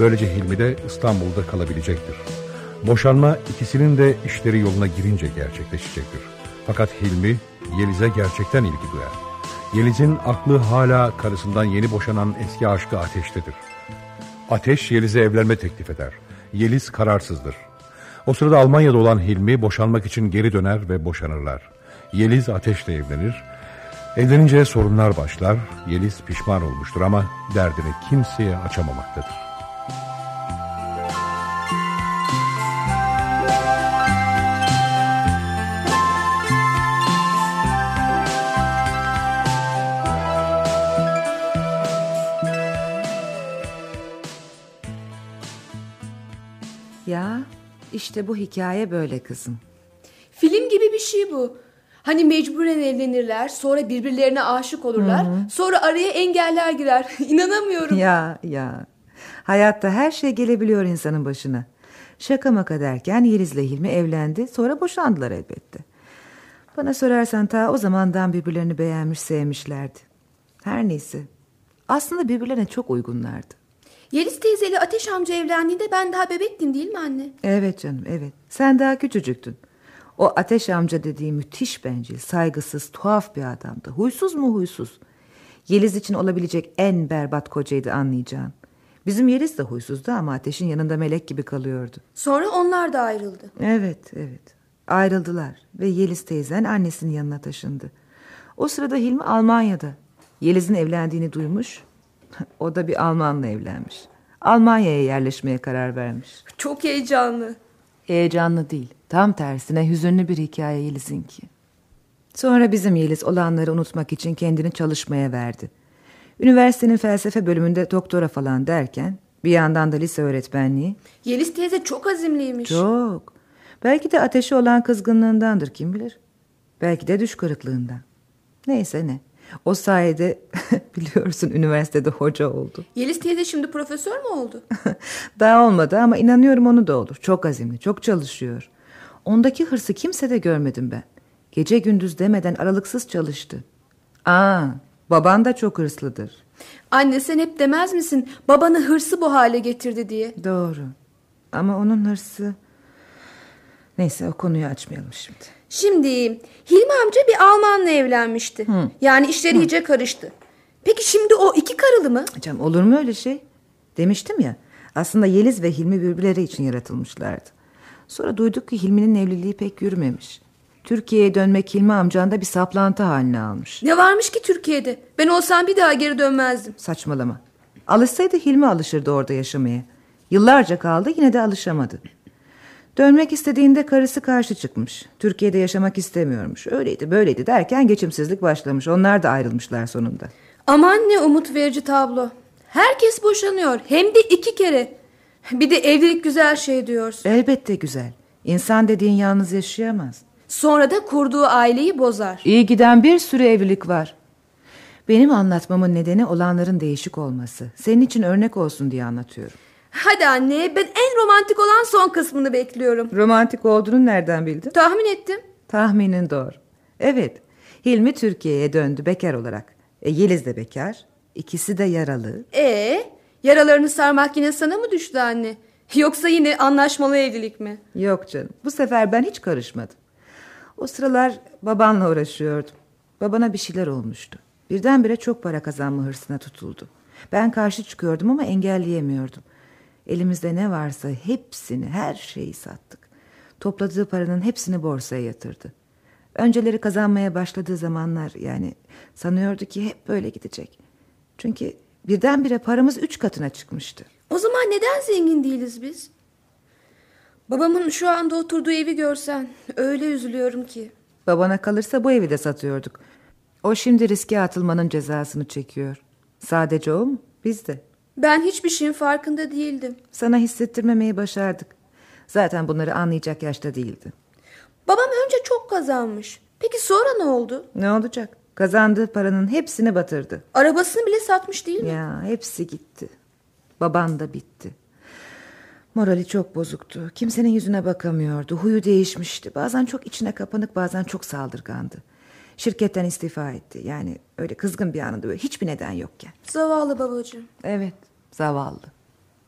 Böylece Hilmi de İstanbul'da kalabilecektir. Boşanma ikisinin de işleri yoluna girince gerçekleşecektir. Fakat Hilmi Yeliz'e gerçekten ilgi duyar. Yeliz'in aklı hala karısından yeni boşanan eski aşkı Ateş'tedir. Ateş Yeliz'e evlenme teklif eder. Yeliz kararsızdır. O sırada Almanya'da olan Hilmi boşanmak için geri döner ve boşanırlar. Yeliz Ateş'le evlenir. Evlenince sorunlar başlar. Yeliz pişman olmuştur ama derdini kimseye açamamaktadır. Ya işte bu hikaye böyle kızım. Film gibi bir şey bu. Hani mecburen evlenirler, sonra birbirlerine aşık olurlar, Hı hı. sonra araya engeller girer. [LAUGHS] İnanamıyorum. Ya ya. Hayatta her şey gelebiliyor insanın başına. Şaka maka derken Yeliz'le Hilmi evlendi. Sonra boşandılar elbette. Bana sorarsan ta o zamandan birbirlerini beğenmiş sevmişlerdi. Her neyse. Aslında birbirlerine çok uygunlardı. Yeliz teyzeyle Ateş amca evlendiğinde ben daha bebektim değil mi anne? Evet canım evet. Sen daha küçücüktün. O ateş amca dediği müthiş bencil, saygısız, tuhaf bir adamdı. Huysuz mu huysuz? Yeliz için olabilecek en berbat kocaydı anlayacağın. Bizim Yeliz de huysuzdu ama ateşin yanında melek gibi kalıyordu. Sonra onlar da ayrıldı. Evet evet ayrıldılar ve Yeliz teyzen annesinin yanına taşındı. O sırada Hilmi Almanya'da. Yeliz'in evlendiğini duymuş. [LAUGHS] o da bir Almanla evlenmiş. Almanya'ya yerleşmeye karar vermiş. Çok heyecanlı. Heyecanlı değil. Tam tersine hüzünlü bir hikaye Yeliz'inki. Sonra bizim Yeliz olanları unutmak için kendini çalışmaya verdi. Üniversitenin felsefe bölümünde doktora falan derken bir yandan da lise öğretmenliği. Yeliz teyze çok azimliymiş. Çok. Belki de ateşi olan kızgınlığındandır kim bilir. Belki de düş kırıklığından. Neyse ne. O sayede [LAUGHS] biliyorsun üniversitede hoca oldu. Yeliz teyze şimdi profesör mü oldu? [LAUGHS] Daha olmadı ama inanıyorum onu da olur. Çok azimli, çok çalışıyor. Ondaki hırsı kimsede görmedim ben. Gece gündüz demeden aralıksız çalıştı. Aa, baban da çok hırslıdır. Anne sen hep demez misin babanı hırsı bu hale getirdi diye. Doğru. Ama onun hırsı... Neyse o konuyu açmayalım şimdi. Şimdi Hilmi amca bir Almanla evlenmişti. Hı. Yani işleri iyice karıştı. Peki şimdi o iki karılı mı? Canım olur mu öyle şey? Demiştim ya. Aslında Yeliz ve Hilmi birbirleri için yaratılmışlardı. Sonra duyduk ki Hilmi'nin evliliği pek yürümemiş. Türkiye'ye dönmek Hilmi amcanda bir saplantı haline almış. Ne varmış ki Türkiye'de? Ben olsam bir daha geri dönmezdim. Saçmalama. Alışsaydı Hilmi alışırdı orada yaşamaya. Yıllarca kaldı yine de alışamadı. Dönmek istediğinde karısı karşı çıkmış. Türkiye'de yaşamak istemiyormuş. Öyleydi böyleydi derken geçimsizlik başlamış. Onlar da ayrılmışlar sonunda. Aman ne umut verici tablo. Herkes boşanıyor. Hem de iki kere. Bir de evlilik güzel şey diyorsun. Elbette güzel. İnsan dediğin yalnız yaşayamaz. Sonra da kurduğu aileyi bozar. İyi giden bir sürü evlilik var. Benim anlatmamın nedeni olanların değişik olması. Senin için örnek olsun diye anlatıyorum. Hadi anne ben en romantik olan son kısmını bekliyorum. Romantik olduğunu nereden bildin? Tahmin ettim. Tahminin doğru. Evet. Hilmi Türkiye'ye döndü bekar olarak. E, Yeliz de bekar. İkisi de yaralı. Ee, yaralarını sarmak yine sana mı düştü anne? Yoksa yine anlaşmalı evlilik mi? Yok canım. Bu sefer ben hiç karışmadım. O sıralar babanla uğraşıyordum. Babana bir şeyler olmuştu. Birdenbire çok para kazanma hırsına tutuldu. Ben karşı çıkıyordum ama engelleyemiyordum. Elimizde ne varsa hepsini, her şeyi sattık. Topladığı paranın hepsini borsaya yatırdı. Önceleri kazanmaya başladığı zamanlar yani sanıyordu ki hep böyle gidecek. Çünkü birdenbire paramız üç katına çıkmıştı. O zaman neden zengin değiliz biz? Babamın şu anda oturduğu evi görsen öyle üzülüyorum ki. Babana kalırsa bu evi de satıyorduk. O şimdi riske atılmanın cezasını çekiyor. Sadece o mu? Biz de. Ben hiçbir şeyin farkında değildim. Sana hissettirmemeyi başardık. Zaten bunları anlayacak yaşta değildi. Babam önce çok kazanmış. Peki sonra ne oldu? Ne olacak? Kazandığı paranın hepsini batırdı. Arabasını bile satmış değil mi? Ya hepsi gitti. Baban da bitti. Morali çok bozuktu. Kimsenin yüzüne bakamıyordu. Huyu değişmişti. Bazen çok içine kapanık bazen çok saldırgandı. Şirketten istifa etti. Yani öyle kızgın bir anında böyle hiçbir neden yokken. Zavallı babacığım. Evet zavallı.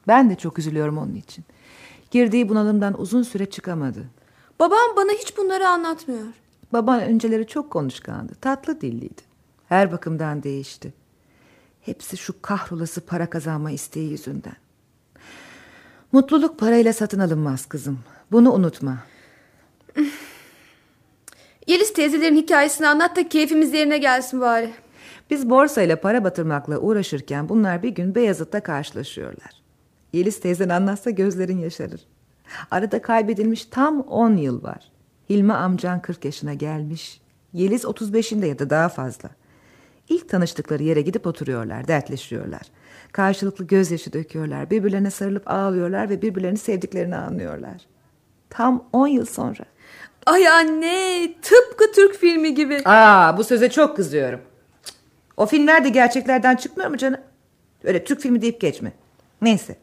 Ben de çok üzülüyorum onun için. Girdiği bunalımdan uzun süre çıkamadı. Babam bana hiç bunları anlatmıyor. Baban önceleri çok konuşkandı. Tatlı dilliydi. Her bakımdan değişti. Hepsi şu kahrolası para kazanma isteği yüzünden. Mutluluk parayla satın alınmaz kızım. Bunu unutma. [LAUGHS] Yeliz teyzelerin hikayesini anlat da keyfimiz yerine gelsin bari. Biz borsayla para batırmakla uğraşırken bunlar bir gün Beyazıt'ta karşılaşıyorlar. Yeliz teyzen anlatsa gözlerin yaşarır. Arada kaybedilmiş tam 10 yıl var. Hilmi amcan 40 yaşına gelmiş. Yeliz 35'inde ya da daha fazla. İlk tanıştıkları yere gidip oturuyorlar, dertleşiyorlar. Karşılıklı gözyaşı döküyorlar, birbirlerine sarılıp ağlıyorlar ve birbirlerini sevdiklerini anlıyorlar. Tam 10 yıl sonra. Ay anne tıpkı Türk filmi gibi. Aa bu söze çok kızıyorum. O filmler de gerçeklerden çıkmıyor mu canım? Öyle Türk filmi deyip geçme. Neyse.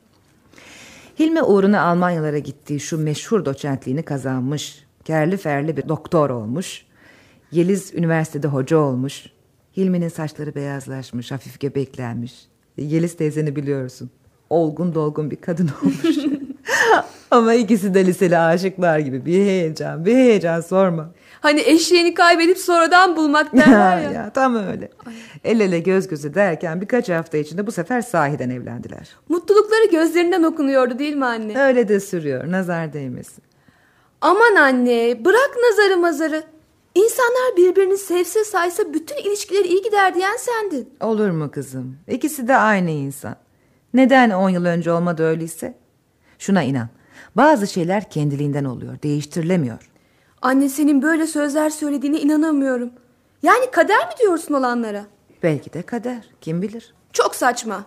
Hilmi uğruna Almanyalara gittiği şu meşhur doçentliğini kazanmış. Kerli ferli bir doktor olmuş. Yeliz üniversitede hoca olmuş. Hilmi'nin saçları beyazlaşmış, hafif göbeklenmiş. Yeliz teyzeni biliyorsun. Olgun dolgun bir kadın [LAUGHS] olmuş. Ama ikisi de liseli aşıklar gibi bir heyecan, bir heyecan sorma. Hani eşeğini kaybedip sonradan bulmak derler ya. [LAUGHS] ya, tam öyle. El ele göz göze derken birkaç hafta içinde bu sefer sahiden evlendiler. Mutlulukları gözlerinden okunuyordu değil mi anne? Öyle de sürüyor, nazar değmesin. Aman anne, bırak nazarı mazarı. İnsanlar birbirini sevse saysa bütün ilişkileri iyi gider diyen sendin. Olur mu kızım? İkisi de aynı insan. Neden on yıl önce olmadı öyleyse? Şuna inan. Bazı şeyler kendiliğinden oluyor, değiştirilemiyor. Anne senin böyle sözler söylediğine inanamıyorum. Yani kader mi diyorsun olanlara? Belki de kader, kim bilir. Çok saçma.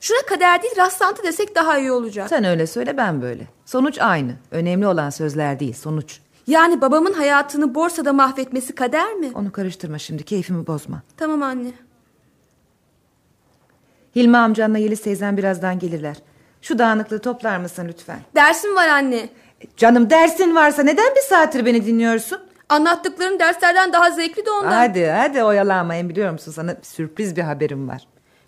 Şuna kader değil rastlantı desek daha iyi olacak. Sen öyle söyle ben böyle. Sonuç aynı. Önemli olan sözler değil, sonuç. Yani babamın hayatını borsada mahvetmesi kader mi? Onu karıştırma şimdi, keyfimi bozma. Tamam anne. Hilmi amcanla Yeliz teyzen birazdan gelirler. Şu dağınıklığı toplar mısın lütfen? Dersim var anne. Canım dersin varsa neden bir saattir beni dinliyorsun? Anlattıkların derslerden daha zevkli de ondan. Hadi hadi oyalanmayın biliyor musun sana sürpriz bir haberim var.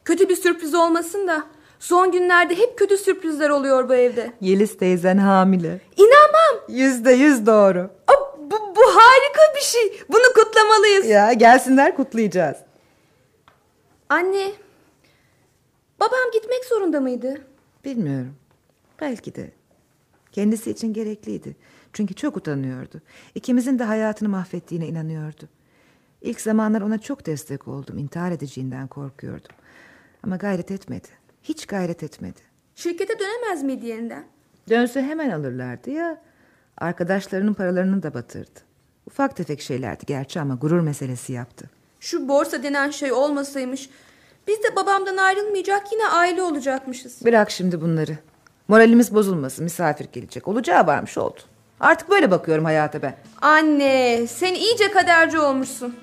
Kötü bir sürpriz olmasın da. Son günlerde hep kötü sürprizler oluyor bu evde. Yeliz teyzen hamile. İnanmam. Yüzde yüz doğru. Oh, bu, bu harika bir şey. Bunu kutlamalıyız. Ya gelsinler kutlayacağız. Anne. Babam gitmek zorunda mıydı? Bilmiyorum. Belki de. Kendisi için gerekliydi. Çünkü çok utanıyordu. İkimizin de hayatını mahvettiğine inanıyordu. İlk zamanlar ona çok destek oldum. İntihar edeceğinden korkuyordum. Ama gayret etmedi. Hiç gayret etmedi. Şirkete dönemez miydi yeniden? Dönse hemen alırlardı ya. Arkadaşlarının paralarını da batırdı. Ufak tefek şeylerdi gerçi ama gurur meselesi yaptı. Şu borsa denen şey olmasaymış... Biz de babamdan ayrılmayacak yine aile olacakmışız. Bırak şimdi bunları. Moralimiz bozulmasın misafir gelecek. Olacağı varmış oldu. Artık böyle bakıyorum hayata ben. Anne sen iyice kaderci olmuşsun.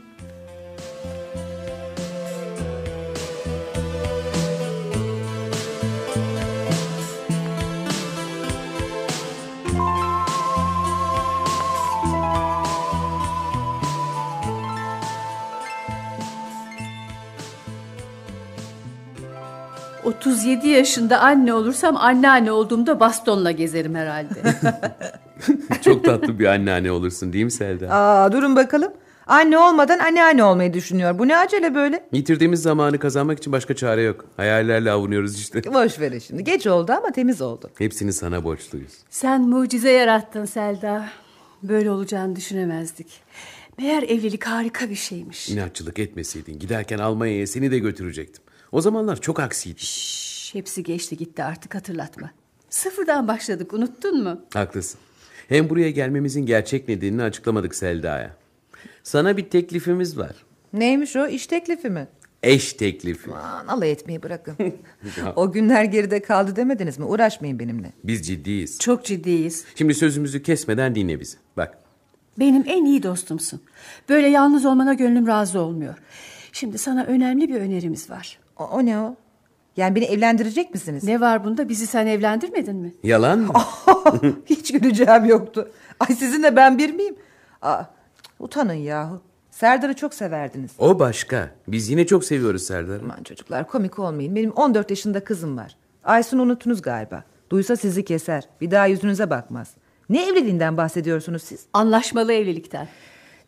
...37 yaşında anne olursam anneanne olduğumda bastonla gezerim herhalde. [LAUGHS] Çok tatlı bir anneanne olursun değil mi Selda? Aa, durun bakalım. Anne olmadan anneanne olmayı düşünüyor. Bu ne acele böyle? Yitirdiğimiz zamanı kazanmak için başka çare yok. Hayallerle avunuyoruz işte. [LAUGHS] Boş verin şimdi. Geç oldu ama temiz oldu. Hepsini sana borçluyuz. Sen mucize yarattın Selda. Böyle olacağını düşünemezdik. Meğer evlilik harika bir şeymiş. İnatçılık etmeseydin giderken Almanya'ya seni de götürecektim. O zamanlar çok aksiydi. Şş, hepsi geçti gitti artık hatırlatma. Sıfırdan başladık unuttun mu? Haklısın. Hem buraya gelmemizin gerçek nedenini açıklamadık Selda'ya. Sana bir teklifimiz var. Neymiş o? İş teklifi mi? Eş teklifi. Aman alay etmeyi bırakın. [LAUGHS] o günler geride kaldı demediniz mi? Uğraşmayın benimle. Biz ciddiyiz. Çok ciddiyiz. Şimdi sözümüzü kesmeden dinle bizi. Bak. Benim en iyi dostumsun. Böyle yalnız olmana gönlüm razı olmuyor. Şimdi sana önemli bir önerimiz var. O, o ne o? Yani beni evlendirecek misiniz? Ne var bunda? Bizi sen evlendirmedin mi? Yalan mı? [LAUGHS] Hiç güleceğim yoktu. Ay sizinle ben bir miyim? Aa, utanın yahu. Serdar'ı çok severdiniz. O başka. Biz yine çok seviyoruz Serdar'ı. Aman çocuklar komik olmayın. Benim 14 yaşında kızım var. Aysun unuttunuz galiba. Duysa sizi keser. Bir daha yüzünüze bakmaz. Ne evliliğinden bahsediyorsunuz siz? Anlaşmalı evlilikten.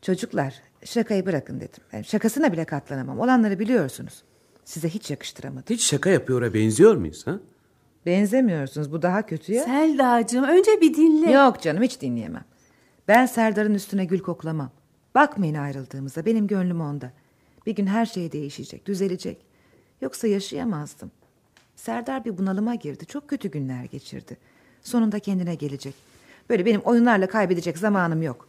Çocuklar şakayı bırakın dedim. Yani şakasına bile katlanamam. Olanları biliyorsunuz. Size hiç yakıştıramadım. Hiç şaka yapıyora benziyor muyuz ha? Benzemiyorsunuz. Bu daha kötü ya. Selda'cığım önce bir dinle. Yok canım hiç dinleyemem. Ben Serdar'ın üstüne gül koklamam. Bakmayın ayrıldığımıza. Benim gönlüm onda. Bir gün her şey değişecek, düzelecek. Yoksa yaşayamazdım. Serdar bir bunalıma girdi. Çok kötü günler geçirdi. Sonunda kendine gelecek. Böyle benim oyunlarla kaybedecek zamanım yok.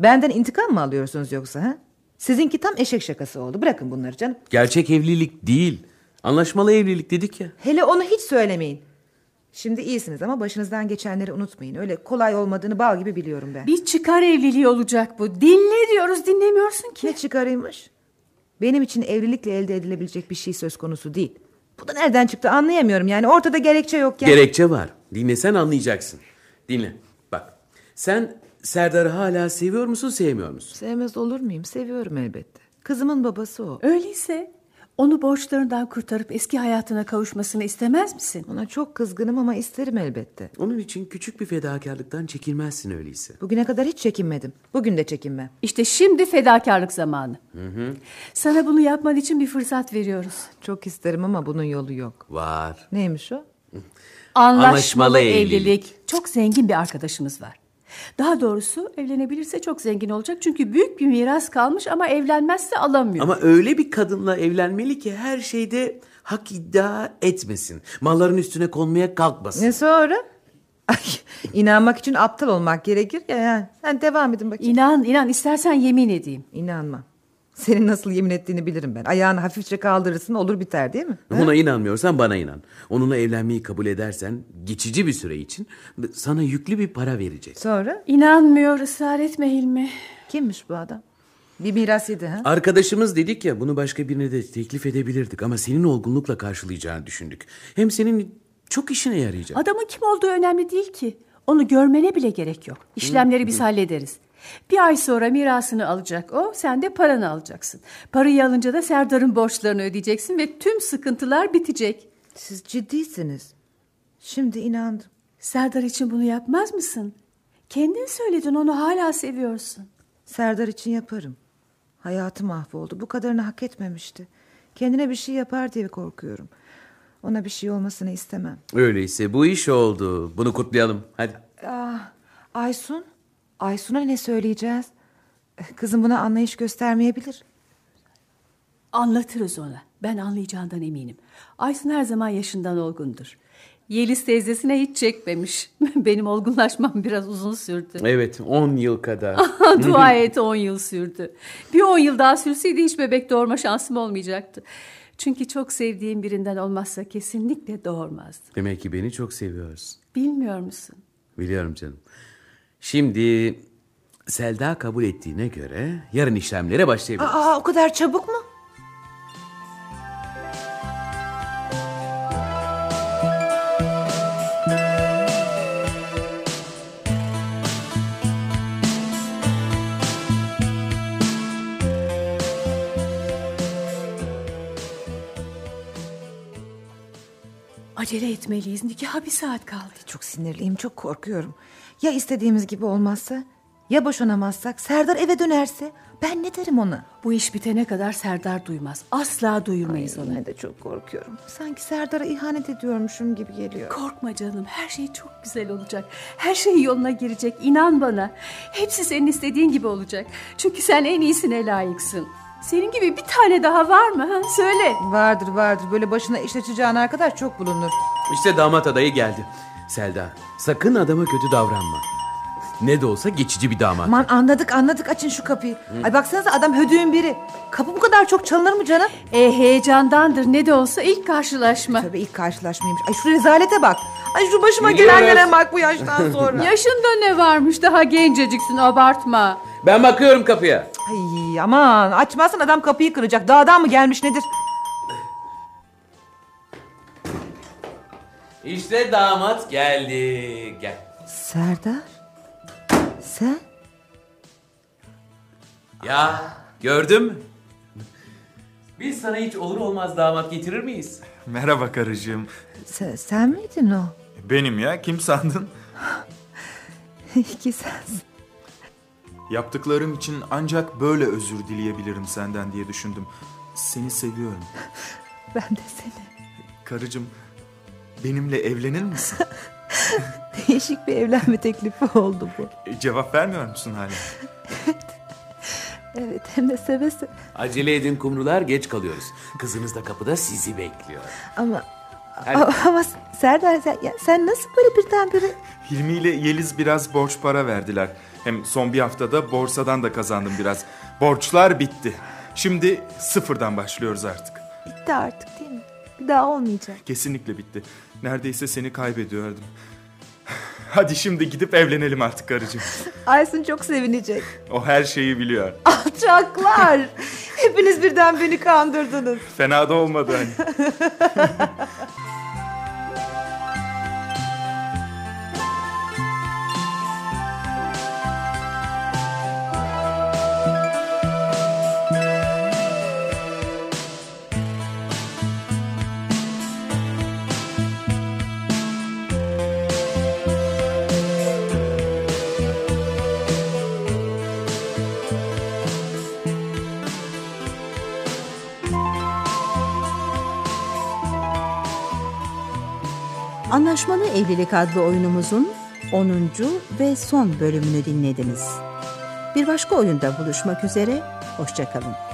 Benden intikam mı alıyorsunuz yoksa ha? Sizinki tam eşek şakası oldu. Bırakın bunları canım. Gerçek evlilik değil. Anlaşmalı evlilik dedik ya. Hele onu hiç söylemeyin. Şimdi iyisiniz ama başınızdan geçenleri unutmayın. Öyle kolay olmadığını bal gibi biliyorum ben. Bir çıkar evliliği olacak bu. Dinle diyoruz dinlemiyorsun ki. Ne çıkarıymış? Benim için evlilikle elde edilebilecek bir şey söz konusu değil. Bu da nereden çıktı anlayamıyorum. Yani ortada gerekçe yok ya. Gerekçe var. Dinlesen anlayacaksın. Dinle. Bak. Sen Serdar'ı hala seviyor musun sevmiyor musun? Sevmez olur muyum? Seviyorum elbette. Kızımın babası o. Öyleyse onu borçlarından kurtarıp eski hayatına kavuşmasını istemez misin? Ona çok kızgınım ama isterim elbette. Onun için küçük bir fedakarlıktan çekilmezsin öyleyse. Bugüne kadar hiç çekinmedim. Bugün de çekinmem. İşte şimdi fedakarlık zamanı. Hı hı. Sana bunu yapman için bir fırsat veriyoruz. Çok isterim ama bunun yolu yok. Var. Neymiş o? Anlaşmalı, Anlaşmalı evlilik. evlilik. Çok zengin bir arkadaşımız var. Daha doğrusu evlenebilirse çok zengin olacak. Çünkü büyük bir miras kalmış ama evlenmezse alamıyor. Ama öyle bir kadınla evlenmeli ki her şeyde hak iddia etmesin. Malların üstüne konmaya kalkmasın. Ne sonra? Ay, inanmak için aptal olmak gerekir ya. Yani. Sen devam edin bakayım. İnan, inan istersen yemin edeyim. İnanma. Senin nasıl yemin ettiğini bilirim ben. Ayağını hafifçe kaldırırsın olur biter değil mi? Ona inanmıyorsan bana inan. Onunla evlenmeyi kabul edersen geçici bir süre için sana yüklü bir para verecek. Sonra? İnanmıyor ısrar etme Hilmi. Kimmiş bu adam? Bir miras yedi ha? Arkadaşımız dedik ya bunu başka birine de teklif edebilirdik ama senin olgunlukla karşılayacağını düşündük. Hem senin çok işine yarayacak. Adamın kim olduğu önemli değil ki. Onu görmene bile gerek yok. İşlemleri biz hallederiz. Bir ay sonra mirasını alacak o, sen de paranı alacaksın. Parayı alınca da Serdar'ın borçlarını ödeyeceksin ve tüm sıkıntılar bitecek. Siz ciddisiniz. Şimdi inandım. Serdar için bunu yapmaz mısın? Kendin söyledin onu hala seviyorsun. Serdar için yaparım. Hayatı mahvoldu. Bu kadarını hak etmemişti. Kendine bir şey yapar diye korkuyorum. Ona bir şey olmasını istemem. Öyleyse bu iş oldu. Bunu kutlayalım. Hadi. Ah, Aysun? Aysun'a ne söyleyeceğiz? Kızım buna anlayış göstermeyebilir. Anlatırız ona. Ben anlayacağından eminim. Aysun her zaman yaşından olgundur. Yeliz teyzesine hiç çekmemiş. [LAUGHS] Benim olgunlaşmam biraz uzun sürdü. Evet 10 yıl kadar. [LAUGHS] Dua et 10 yıl sürdü. Bir 10 yıl daha sürseydi hiç bebek doğurma şansım olmayacaktı. Çünkü çok sevdiğim birinden olmazsa kesinlikle doğurmazdı. Demek ki beni çok seviyorsun. Bilmiyor musun? Biliyorum canım. Şimdi Selda kabul ettiğine göre yarın işlemlere başlayabiliriz. Aa, o kadar çabuk mu? Acele etmeliyiz. Nikaha bir saat kaldı. Çok sinirliyim, çok korkuyorum. Ya istediğimiz gibi olmazsa? Ya boşanamazsak? Serdar eve dönerse? Ben ne derim ona? Bu iş bitene kadar Serdar duymaz. Asla duyurmayız onu. Ben de çok korkuyorum. Sanki Serdar'a ihanet ediyormuşum gibi geliyor. Korkma canım. Her şey çok güzel olacak. Her şey yoluna girecek. İnan bana. Hepsi senin istediğin gibi olacak. Çünkü sen en iyisine layıksın. Senin gibi bir tane daha var mı? Ha? Söyle. Vardır vardır. Böyle başına iş açacağın arkadaş çok bulunur. İşte damat adayı geldi. Selda sakın adama kötü davranma. Ne de olsa geçici bir damat. Aman anladık anladık açın şu kapıyı. Ay baksanıza adam hödüğün biri. Kapı bu kadar çok çalınır mı canım? E heyecandandır ne de olsa ilk karşılaşma. Tabii ilk karşılaşmaymış. Ay şu rezalete bak. Ay şu başıma gelenlere bak bu yaştan sonra. [LAUGHS] Yaşında ne varmış daha genceciksin abartma. Ben bakıyorum kapıya. Ay aman açmazsan adam kapıyı kıracak. Dağdan mı gelmiş nedir? İşte damat geldi. Gel. Serdar? Sen? Ya Gördün mü? Biz sana hiç olur olmaz damat getirir miyiz? Merhaba karıcığım. Sen, sen miydin o? Benim ya kim sandın? [LAUGHS] İki sensin. Yaptıklarım için ancak böyle özür dileyebilirim senden diye düşündüm. Seni seviyorum. Ben de seni. Karıcığım benimle evlenir misin? [LAUGHS] Değişik bir evlenme teklifi oldu bu. E, Cevap vermiyor musun hala? Evet hem de seve seve. Acele edin kumrular geç kalıyoruz. Kızınız da kapıda sizi bekliyor. Ama Hadi. ama, ama Serdar sen, ya, sen nasıl böyle birdenbire Hilmi ile Yeliz biraz borç para verdiler. Hem son bir haftada borsadan da kazandım biraz. Borçlar bitti. Şimdi sıfırdan başlıyoruz artık. bitti artık değil mi? Bir daha olmayacak. Kesinlikle bitti. Neredeyse seni kaybediyordum. [SIGHS] Hadi şimdi gidip evlenelim artık karıcığım. [LAUGHS] Aysun çok sevinecek. O her şeyi biliyor. [LAUGHS] Alçaklar. Hepiniz birden beni kandırdınız. Fena da olmadı hani. [LAUGHS] Anlaşmalı Evlilik adlı oyunumuzun 10. ve son bölümünü dinlediniz. Bir başka oyunda buluşmak üzere, hoşçakalın.